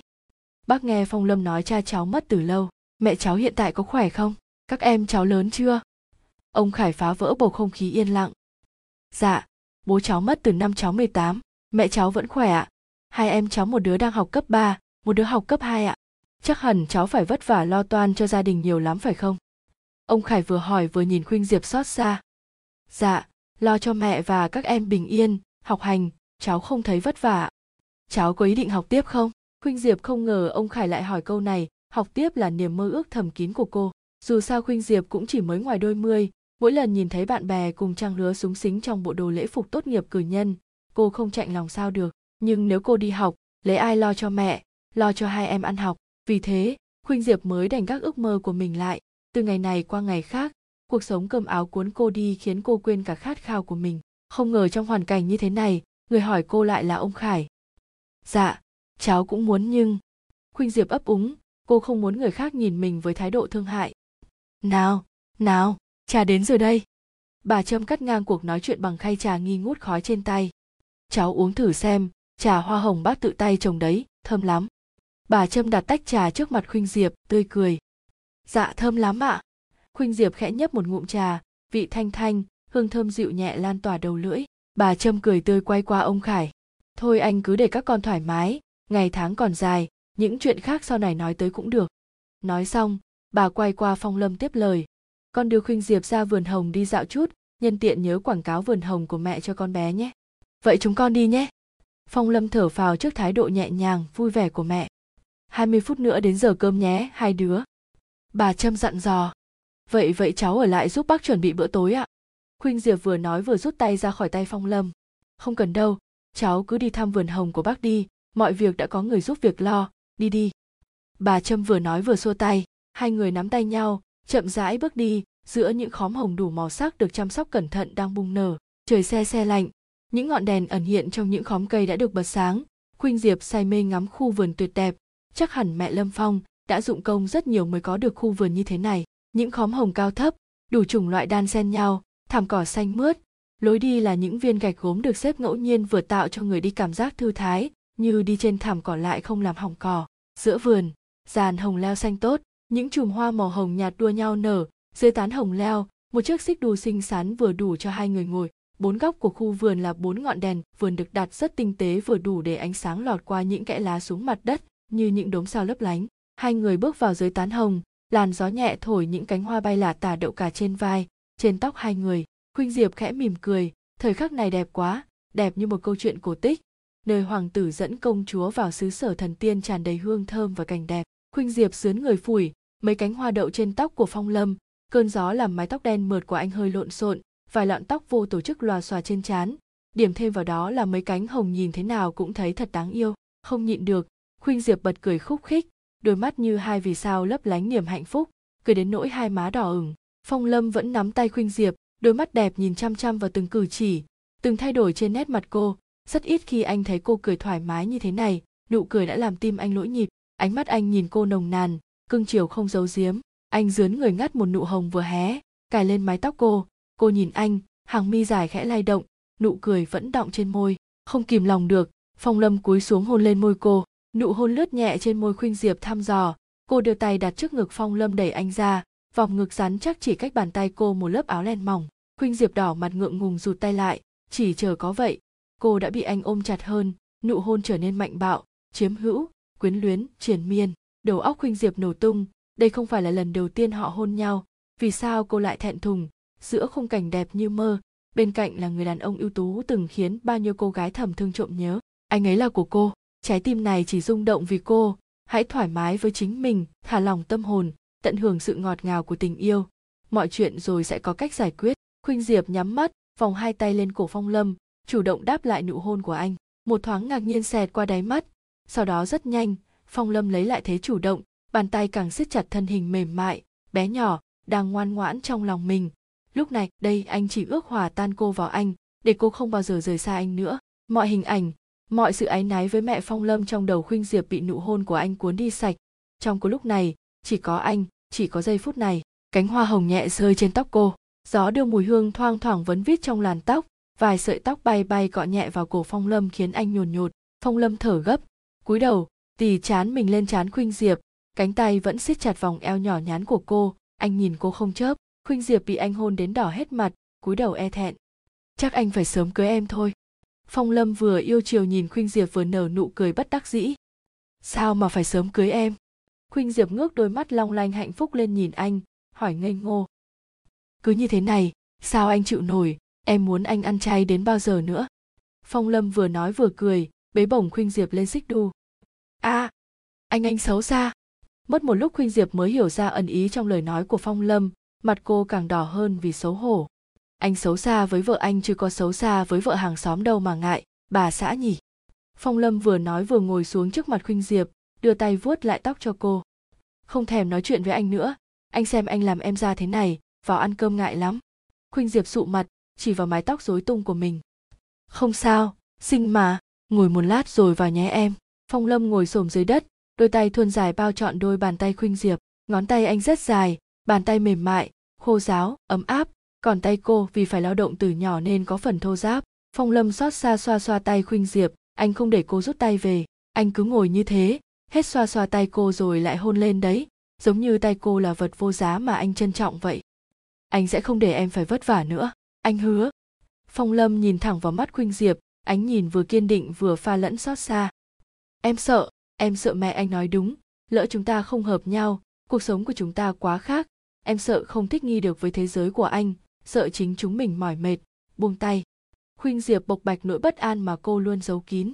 Speaker 1: Bác nghe phong lâm nói cha cháu mất từ lâu mẹ cháu hiện tại có khỏe không? Các em cháu lớn chưa? Ông khải phá vỡ bầu không khí yên lặng. Dạ bố cháu mất từ năm cháu 18, mẹ cháu vẫn khỏe ạ hai em cháu một đứa đang học cấp 3, một đứa học cấp 2 ạ. Chắc hẳn cháu phải vất vả lo toan cho gia đình nhiều lắm phải không? Ông khải vừa hỏi vừa nhìn khuynh diệp xót xa. Dạ lo cho mẹ và các em bình yên học hành cháu không thấy vất vả cháu có ý định học tiếp không? Khuynh diệp không ngờ ông khải lại hỏi câu này học tiếp là niềm mơ ước thầm kín của cô. Dù sao khuynh diệp cũng chỉ mới ngoài đôi mươi mỗi lần nhìn thấy bạn bè cùng trang lứa súng xính trong bộ đồ lễ phục tốt nghiệp cử nhân cô không chạnh lòng sao được nhưng nếu cô đi học, lấy ai lo cho mẹ, lo cho hai em ăn học? Vì thế, khuynh diệp mới đành các ước mơ của mình lại. Từ ngày này qua ngày khác, cuộc sống cơm áo cuốn cô đi khiến cô quên cả khát khao của mình. Không ngờ trong hoàn cảnh như thế này, người hỏi cô lại là ông khải. Dạ cháu cũng muốn nhưng khuynh diệp ấp úng, cô không muốn người khác nhìn mình với thái độ thương hại. Nào nào trà đến rồi đây. Bà trâm cắt ngang cuộc nói chuyện bằng khay trà nghi ngút khói trên tay. Cháu uống thử xem trà hoa hồng bác tự tay trồng đấy, thơm lắm. Bà trâm đặt tách trà trước mặt khuynh diệp, tươi cười. Dạ thơm lắm ạ. Khuynh diệp khẽ nhấp một ngụm trà, vị thanh thanh, hương thơm dịu nhẹ lan tỏa đầu lưỡi. Bà trâm cười tươi quay qua ông khải. Thôi anh cứ để các con thoải mái, ngày tháng còn dài, những chuyện khác sau này nói tới cũng được. Nói xong, bà quay qua phong lâm tiếp lời. Con đưa khuynh diệp ra vườn hồng đi dạo chút, nhân tiện nhớ quảng cáo vườn hồng của mẹ cho con bé nhé. Vậy chúng con đi nhé phong lâm thở phào trước thái độ nhẹ nhàng, vui vẻ của mẹ. 20 phút nữa đến giờ cơm nhé, hai đứa. Bà trâm dặn dò. Vậy vậy cháu ở lại giúp bác chuẩn bị bữa tối ạ. Khuynh diệp vừa nói vừa rút tay ra khỏi tay phong lâm. Không cần đâu, cháu cứ đi thăm vườn hồng của bác đi, mọi việc đã có người giúp việc lo, đi đi. Bà trâm vừa nói vừa xua tay, hai người nắm tay nhau, chậm rãi bước đi, giữa những khóm hồng đủ màu sắc được chăm sóc cẩn thận đang bung nở, trời xe xe lạnh những ngọn đèn ẩn hiện trong những khóm cây đã được bật sáng. Khuynh diệp say mê ngắm khu vườn tuyệt đẹp. Chắc hẳn mẹ lâm phong đã dụng công rất nhiều mới có được khu vườn như thế này. Những khóm hồng cao thấp, đủ chủng loại đan xen nhau, thảm cỏ xanh mướt. Lối đi là những viên gạch gốm được xếp ngẫu nhiên vừa tạo cho người đi cảm giác thư thái, như đi trên thảm cỏ lại không làm hỏng cỏ. Giữa vườn, dàn hồng leo xanh tốt, những chùm hoa màu hồng nhạt đua nhau nở. Dưới tán hồng leo, một chiếc xích đu xinh xắn vừa đủ cho hai người ngồi bốn góc của khu vườn là bốn ngọn đèn, vườn được đặt rất tinh tế vừa đủ để ánh sáng lọt qua những kẽ lá xuống mặt đất, như những đốm sao lấp lánh. Hai người bước vào dưới tán hồng, làn gió nhẹ thổi những cánh hoa bay lả tả đậu cả trên vai, trên tóc hai người. Khuynh diệp khẽ mỉm cười, thời khắc này đẹp quá, đẹp như một câu chuyện cổ tích. Nơi hoàng tử dẫn công chúa vào xứ sở thần tiên tràn đầy hương thơm và cảnh đẹp. Khuynh diệp sướn người phủi, mấy cánh hoa đậu trên tóc của phong lâm, cơn gió làm mái tóc đen mượt của anh hơi lộn xộn vài lọn tóc vô tổ chức lòa xòa trên trán. Điểm thêm vào đó là mấy cánh hồng nhìn thế nào cũng thấy thật đáng yêu, không nhịn được. Khuynh diệp bật cười khúc khích, đôi mắt như hai vì sao lấp lánh niềm hạnh phúc, cười đến nỗi hai má đỏ ửng. Phong lâm vẫn nắm tay khuynh diệp, đôi mắt đẹp nhìn chăm chăm vào từng cử chỉ, từng thay đổi trên nét mặt cô. Rất ít khi anh thấy cô cười thoải mái như thế này, nụ cười đã làm tim anh lỗi nhịp, ánh mắt anh nhìn cô nồng nàn, cưng chiều không giấu giếm. Anh dướn người ngắt một nụ hồng vừa hé, cài lên mái tóc cô cô nhìn anh, hàng mi dài khẽ lay động, nụ cười vẫn đọng trên môi, không kìm lòng được, phong lâm cúi xuống hôn lên môi cô, nụ hôn lướt nhẹ trên môi khuynh diệp thăm dò, cô đưa tay đặt trước ngực phong lâm đẩy anh ra, vòng ngực rắn chắc chỉ cách bàn tay cô một lớp áo len mỏng, khuynh diệp đỏ mặt ngượng ngùng rụt tay lại, chỉ chờ có vậy, cô đã bị anh ôm chặt hơn, nụ hôn trở nên mạnh bạo, chiếm hữu, quyến luyến, triền miên, đầu óc khuynh diệp nổ tung, đây không phải là lần đầu tiên họ hôn nhau, vì sao cô lại thẹn thùng giữa khung cảnh đẹp như mơ. Bên cạnh là người đàn ông ưu tú từng khiến bao nhiêu cô gái thầm thương trộm nhớ. Anh ấy là của cô. Trái tim này chỉ rung động vì cô. Hãy thoải mái với chính mình, thả lòng tâm hồn, tận hưởng sự ngọt ngào của tình yêu. Mọi chuyện rồi sẽ có cách giải quyết. Khuynh diệp nhắm mắt, vòng hai tay lên cổ phong lâm, chủ động đáp lại nụ hôn của anh. Một thoáng ngạc nhiên xẹt qua đáy mắt. Sau đó rất nhanh, phong lâm lấy lại thế chủ động, bàn tay càng siết chặt thân hình mềm mại, bé nhỏ, đang ngoan ngoãn trong lòng mình lúc này, đây, anh chỉ ước hòa tan cô vào anh, để cô không bao giờ rời xa anh nữa. Mọi hình ảnh, mọi sự áy náy với mẹ phong lâm trong đầu khuynh diệp bị nụ hôn của anh cuốn đi sạch. Trong cô lúc này, chỉ có anh, chỉ có giây phút này, cánh hoa hồng nhẹ rơi trên tóc cô. Gió đưa mùi hương thoang thoảng vấn vít trong làn tóc, vài sợi tóc bay bay cọ nhẹ vào cổ phong lâm khiến anh nhồn nhột. Phong lâm thở gấp, cúi đầu, tì chán mình lên chán khuynh diệp. Cánh tay vẫn siết chặt vòng eo nhỏ nhắn của cô, anh nhìn cô không chớp khuynh diệp bị anh hôn đến đỏ hết mặt cúi đầu e thẹn. Chắc anh phải sớm cưới em thôi. Phong lâm vừa yêu chiều nhìn khuynh diệp vừa nở nụ cười bất đắc dĩ. Sao mà phải sớm cưới em? Khuynh diệp ngước đôi mắt long lanh hạnh phúc lên nhìn anh hỏi ngây ngô. Cứ như thế này sao anh chịu nổi? Em muốn anh ăn chay đến bao giờ nữa? Phong lâm vừa nói vừa cười bế bổng khuynh diệp lên xích đu. A à, anh anh xấu xa. Mất một lúc khuynh diệp mới hiểu ra ẩn ý trong lời nói của phong lâm mặt cô càng đỏ hơn vì xấu hổ. Anh xấu xa với vợ anh chứ có xấu xa với vợ hàng xóm đâu mà ngại, bà xã nhỉ? Phong lâm vừa nói vừa ngồi xuống trước mặt khuynh diệp, đưa tay vuốt lại tóc cho cô. Không thèm nói chuyện với anh nữa, anh xem anh làm em ra thế này, vào ăn cơm ngại lắm. Khuynh diệp sụ mặt, chỉ vào mái tóc rối tung của mình. Không sao, xinh mà, ngồi một lát rồi vào nhé em. Phong lâm ngồi xổm dưới đất, đôi tay thuôn dài bao trọn đôi bàn tay khuynh diệp, ngón tay anh rất dài bàn tay mềm mại, khô ráo, ấm áp, còn tay cô vì phải lao động từ nhỏ nên có phần thô ráp. Phong lâm xót xa xoa xoa tay khuynh diệp, anh không để cô rút tay về, anh cứ ngồi như thế. Hết xoa xoa tay cô rồi lại hôn lên đấy, giống như tay cô là vật vô giá mà anh trân trọng vậy. Anh sẽ không để em phải vất vả nữa, anh hứa. Phong lâm nhìn thẳng vào mắt khuynh diệp, ánh nhìn vừa kiên định vừa pha lẫn xót xa. Em sợ em sợ mẹ anh nói đúng, lỡ chúng ta không hợp nhau, cuộc sống của chúng ta quá khác em sợ không thích nghi được với thế giới của anh, sợ chính chúng mình mỏi mệt, buông tay. Khuynh diệp bộc bạch nỗi bất an mà cô luôn giấu kín.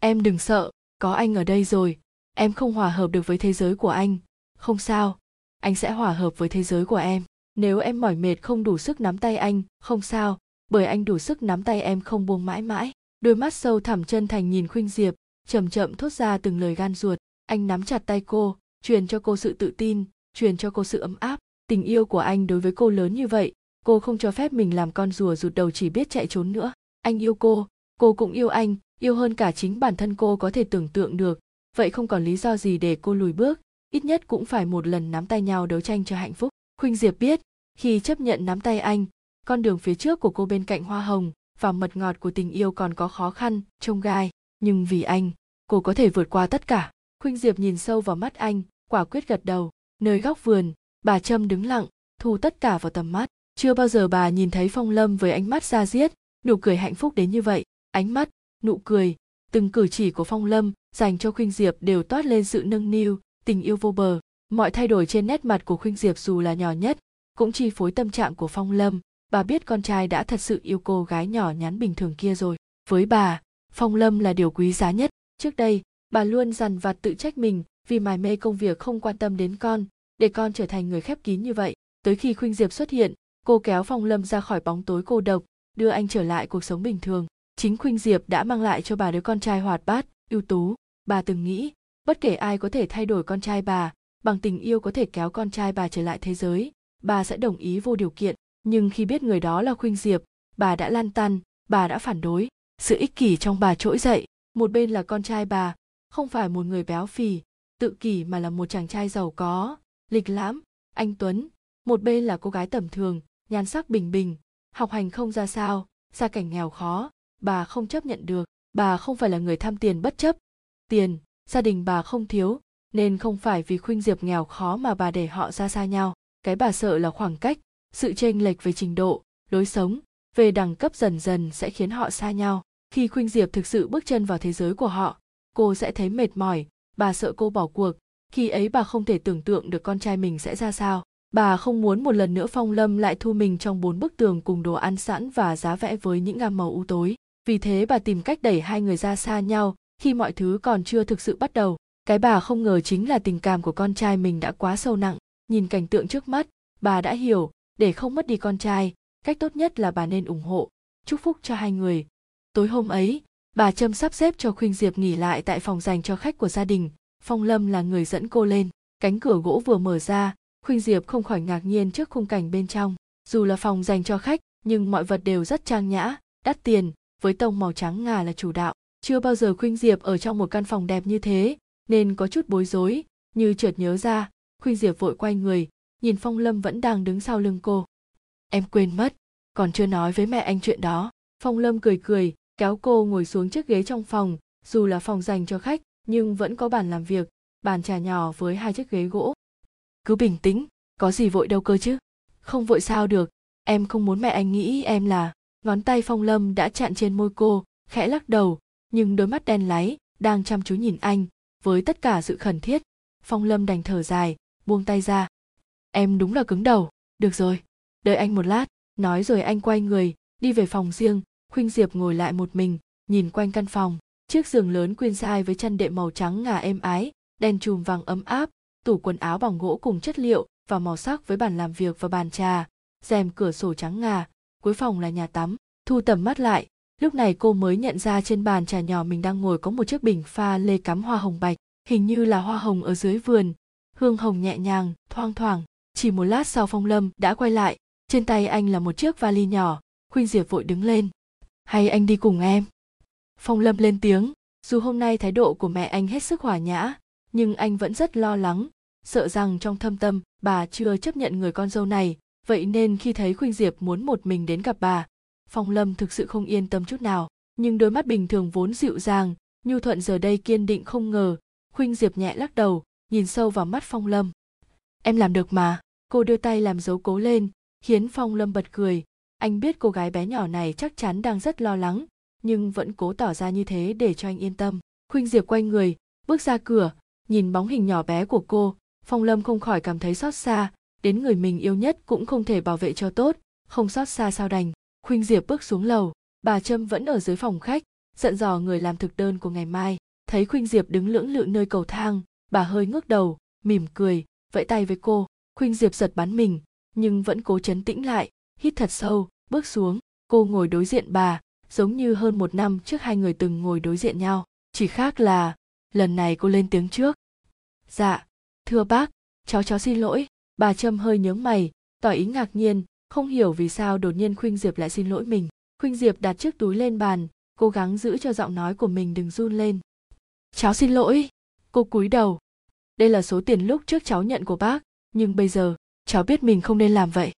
Speaker 1: Em đừng sợ, có anh ở đây rồi, em không hòa hợp được với thế giới của anh. Không sao, anh sẽ hòa hợp với thế giới của em. Nếu em mỏi mệt không đủ sức nắm tay anh, không sao, bởi anh đủ sức nắm tay em không buông mãi mãi. Đôi mắt sâu thẳm chân thành nhìn khuynh diệp, chậm chậm thốt ra từng lời gan ruột. Anh nắm chặt tay cô, truyền cho cô sự tự tin, truyền cho cô sự ấm áp tình yêu của anh đối với cô lớn như vậy, cô không cho phép mình làm con rùa rụt đầu chỉ biết chạy trốn nữa. Anh yêu cô cô cũng yêu anh, yêu hơn cả chính bản thân cô có thể tưởng tượng được. Vậy không còn lý do gì để cô lùi bước, ít nhất cũng phải một lần nắm tay nhau đấu tranh cho hạnh phúc. Khuynh diệp biết, khi chấp nhận nắm tay anh, con đường phía trước của cô bên cạnh hoa hồng và mật ngọt của tình yêu còn có khó khăn, trông gai. Nhưng vì anh, cô có thể vượt qua tất cả. Khuynh diệp nhìn sâu vào mắt anh, quả quyết gật đầu, nơi góc vườn bà trâm đứng lặng, thu tất cả vào tầm mắt. Chưa bao giờ bà nhìn thấy phong lâm với ánh mắt ra diết, nụ cười hạnh phúc đến như vậy. Ánh mắt, nụ cười, từng cử chỉ của phong lâm dành cho khuynh diệp đều toát lên sự nâng niu, tình yêu vô bờ. Mọi thay đổi trên nét mặt của khuynh diệp dù là nhỏ nhất, cũng chi phối tâm trạng của phong lâm. Bà biết con trai đã thật sự yêu cô gái nhỏ nhắn bình thường kia rồi. Với bà, phong lâm là điều quý giá nhất. Trước đây, bà luôn dằn vặt tự trách mình vì mải mê công việc không quan tâm đến con để con trở thành người khép kín như vậy, tới khi khuynh diệp xuất hiện, cô kéo phong lâm ra khỏi bóng tối cô độc, đưa anh trở lại cuộc sống bình thường. Chính khuynh diệp đã mang lại cho bà đứa con trai hoạt bát, ưu tú. Bà từng nghĩ, bất kể ai có thể thay đổi con trai bà, bằng tình yêu có thể kéo con trai bà trở lại thế giới, bà sẽ đồng ý vô điều kiện. Nhưng khi biết người đó là khuynh diệp, bà đã lan tăn, bà đã phản đối. Sự ích kỷ trong bà trỗi dậy. Một bên là con trai bà, không phải một người béo phì, tự kỷ mà là một chàng trai giàu có lịch lãm, anh tuấn, một bên là cô gái tầm thường, nhan sắc bình bình, học hành không ra sao, gia cảnh nghèo khó, bà không chấp nhận được, bà không phải là người tham tiền bất chấp. Tiền, gia đình bà không thiếu, nên không phải vì khuynh diệp nghèo khó mà bà để họ ra xa nhau. Cái bà sợ là khoảng cách, sự chênh lệch về trình độ, lối sống, về đẳng cấp dần dần sẽ khiến họ xa nhau. Khi khuynh diệp thực sự bước chân vào thế giới của họ, cô sẽ thấy mệt mỏi, bà sợ cô bỏ cuộc khi ấy bà không thể tưởng tượng được con trai mình sẽ ra sao. Bà không muốn một lần nữa phong lâm lại thu mình trong bốn bức tường cùng đồ ăn sẵn và giá vẽ với những gam màu u tối. Vì thế bà tìm cách đẩy hai người ra xa nhau khi mọi thứ còn chưa thực sự bắt đầu. Cái bà không ngờ chính là tình cảm của con trai mình đã quá sâu nặng. Nhìn cảnh tượng trước mắt, bà đã hiểu, để không mất đi con trai, cách tốt nhất là bà nên ủng hộ, chúc phúc cho hai người. Tối hôm ấy, bà trâm sắp xếp cho khuynh diệp nghỉ lại tại phòng dành cho khách của gia đình phong lâm là người dẫn cô lên. Cánh cửa gỗ vừa mở ra, khuynh diệp không khỏi ngạc nhiên trước khung cảnh bên trong. Dù là phòng dành cho khách, nhưng mọi vật đều rất trang nhã, đắt tiền, với tông màu trắng ngà là chủ đạo. Chưa bao giờ khuynh diệp ở trong một căn phòng đẹp như thế, nên có chút bối rối. Như chợt nhớ ra, khuynh diệp vội quay người, nhìn phong lâm vẫn đang đứng sau lưng cô. Em quên mất, còn chưa nói với mẹ anh chuyện đó. Phong lâm cười cười, kéo cô ngồi xuống chiếc ghế trong phòng. Dù là phòng dành cho khách nhưng vẫn có bàn làm việc, bàn trà nhỏ với hai chiếc ghế gỗ. Cứ bình tĩnh, có gì vội đâu cơ chứ? Không vội sao được, em không muốn mẹ anh nghĩ em là ngón tay phong lâm đã chặn trên môi cô, khẽ lắc đầu, nhưng đôi mắt đen láy, đang chăm chú nhìn anh, với tất cả sự khẩn thiết. Phong lâm đành thở dài, buông tay ra. Em đúng là cứng đầu. Được rồi, đợi anh một lát, nói rồi anh quay người, đi về phòng riêng. Khuynh diệp ngồi lại một mình, nhìn quanh căn phòng chiếc giường lớn queen size với chăn đệm màu trắng ngà êm ái, đèn chùm vàng ấm áp, tủ quần áo bằng gỗ cùng chất liệu và màu sắc với bàn làm việc và bàn trà, rèm cửa sổ trắng ngà, cuối phòng là nhà tắm. Thu tầm mắt lại, lúc này cô mới nhận ra trên bàn trà nhỏ mình đang ngồi có một chiếc bình pha lê cắm hoa hồng bạch, hình như là hoa hồng ở dưới vườn. Hương hồng nhẹ nhàng, thoang thoảng, chỉ một lát sau phong lâm đã quay lại. Trên tay anh là một chiếc vali nhỏ khuynh diệp vội đứng lên. Hay anh đi cùng em phong lâm lên tiếng, dù hôm nay thái độ của mẹ anh hết sức hòa nhã, nhưng anh vẫn rất lo lắng, sợ rằng trong thâm tâm, bà chưa chấp nhận người con dâu này, vậy nên khi thấy khuynh diệp muốn một mình đến gặp bà, phong lâm thực sự không yên tâm chút nào, nhưng đôi mắt bình thường vốn dịu dàng, nhu thuận giờ đây kiên định không ngờ, khuynh diệp nhẹ lắc đầu, nhìn sâu vào mắt phong lâm. Em làm được mà, cô đưa tay làm dấu cố lên, khiến phong lâm bật cười, anh biết cô gái bé nhỏ này chắc chắn đang rất lo lắng nhưng vẫn cố tỏ ra như thế để cho anh yên tâm. Khuynh diệp quay người, bước ra cửa, nhìn bóng hình nhỏ bé của cô. Phong lâm không khỏi cảm thấy xót xa, đến người mình yêu nhất cũng không thể bảo vệ cho tốt, không xót xa sao đành. Khuynh diệp bước xuống lầu, bà trâm vẫn ở dưới phòng khách giận dò người làm thực đơn của ngày mai. Thấy khuynh diệp đứng lưỡng lự nơi cầu thang, bà hơi ngước đầu, mỉm cười, vẫy tay với cô. Khuynh diệp giật bắn mình, nhưng vẫn cố chấn tĩnh lại, hít thật sâu, bước xuống. Cô ngồi đối diện bà giống như hơn một năm trước hai người từng ngồi đối diện nhau. Chỉ khác là, lần này cô lên tiếng trước. Dạ thưa bác, cháu cháu xin lỗi. Bà trâm hơi nhướng mày, tỏ ý ngạc nhiên, không hiểu vì sao đột nhiên khuynh diệp lại xin lỗi mình. Khuynh diệp đặt chiếc túi lên bàn, cố gắng giữ cho giọng nói của mình đừng run lên. Cháu xin lỗi. Cô cúi đầu. Đây là số tiền lúc trước cháu nhận của bác, nhưng bây giờ, cháu biết mình không nên làm vậy.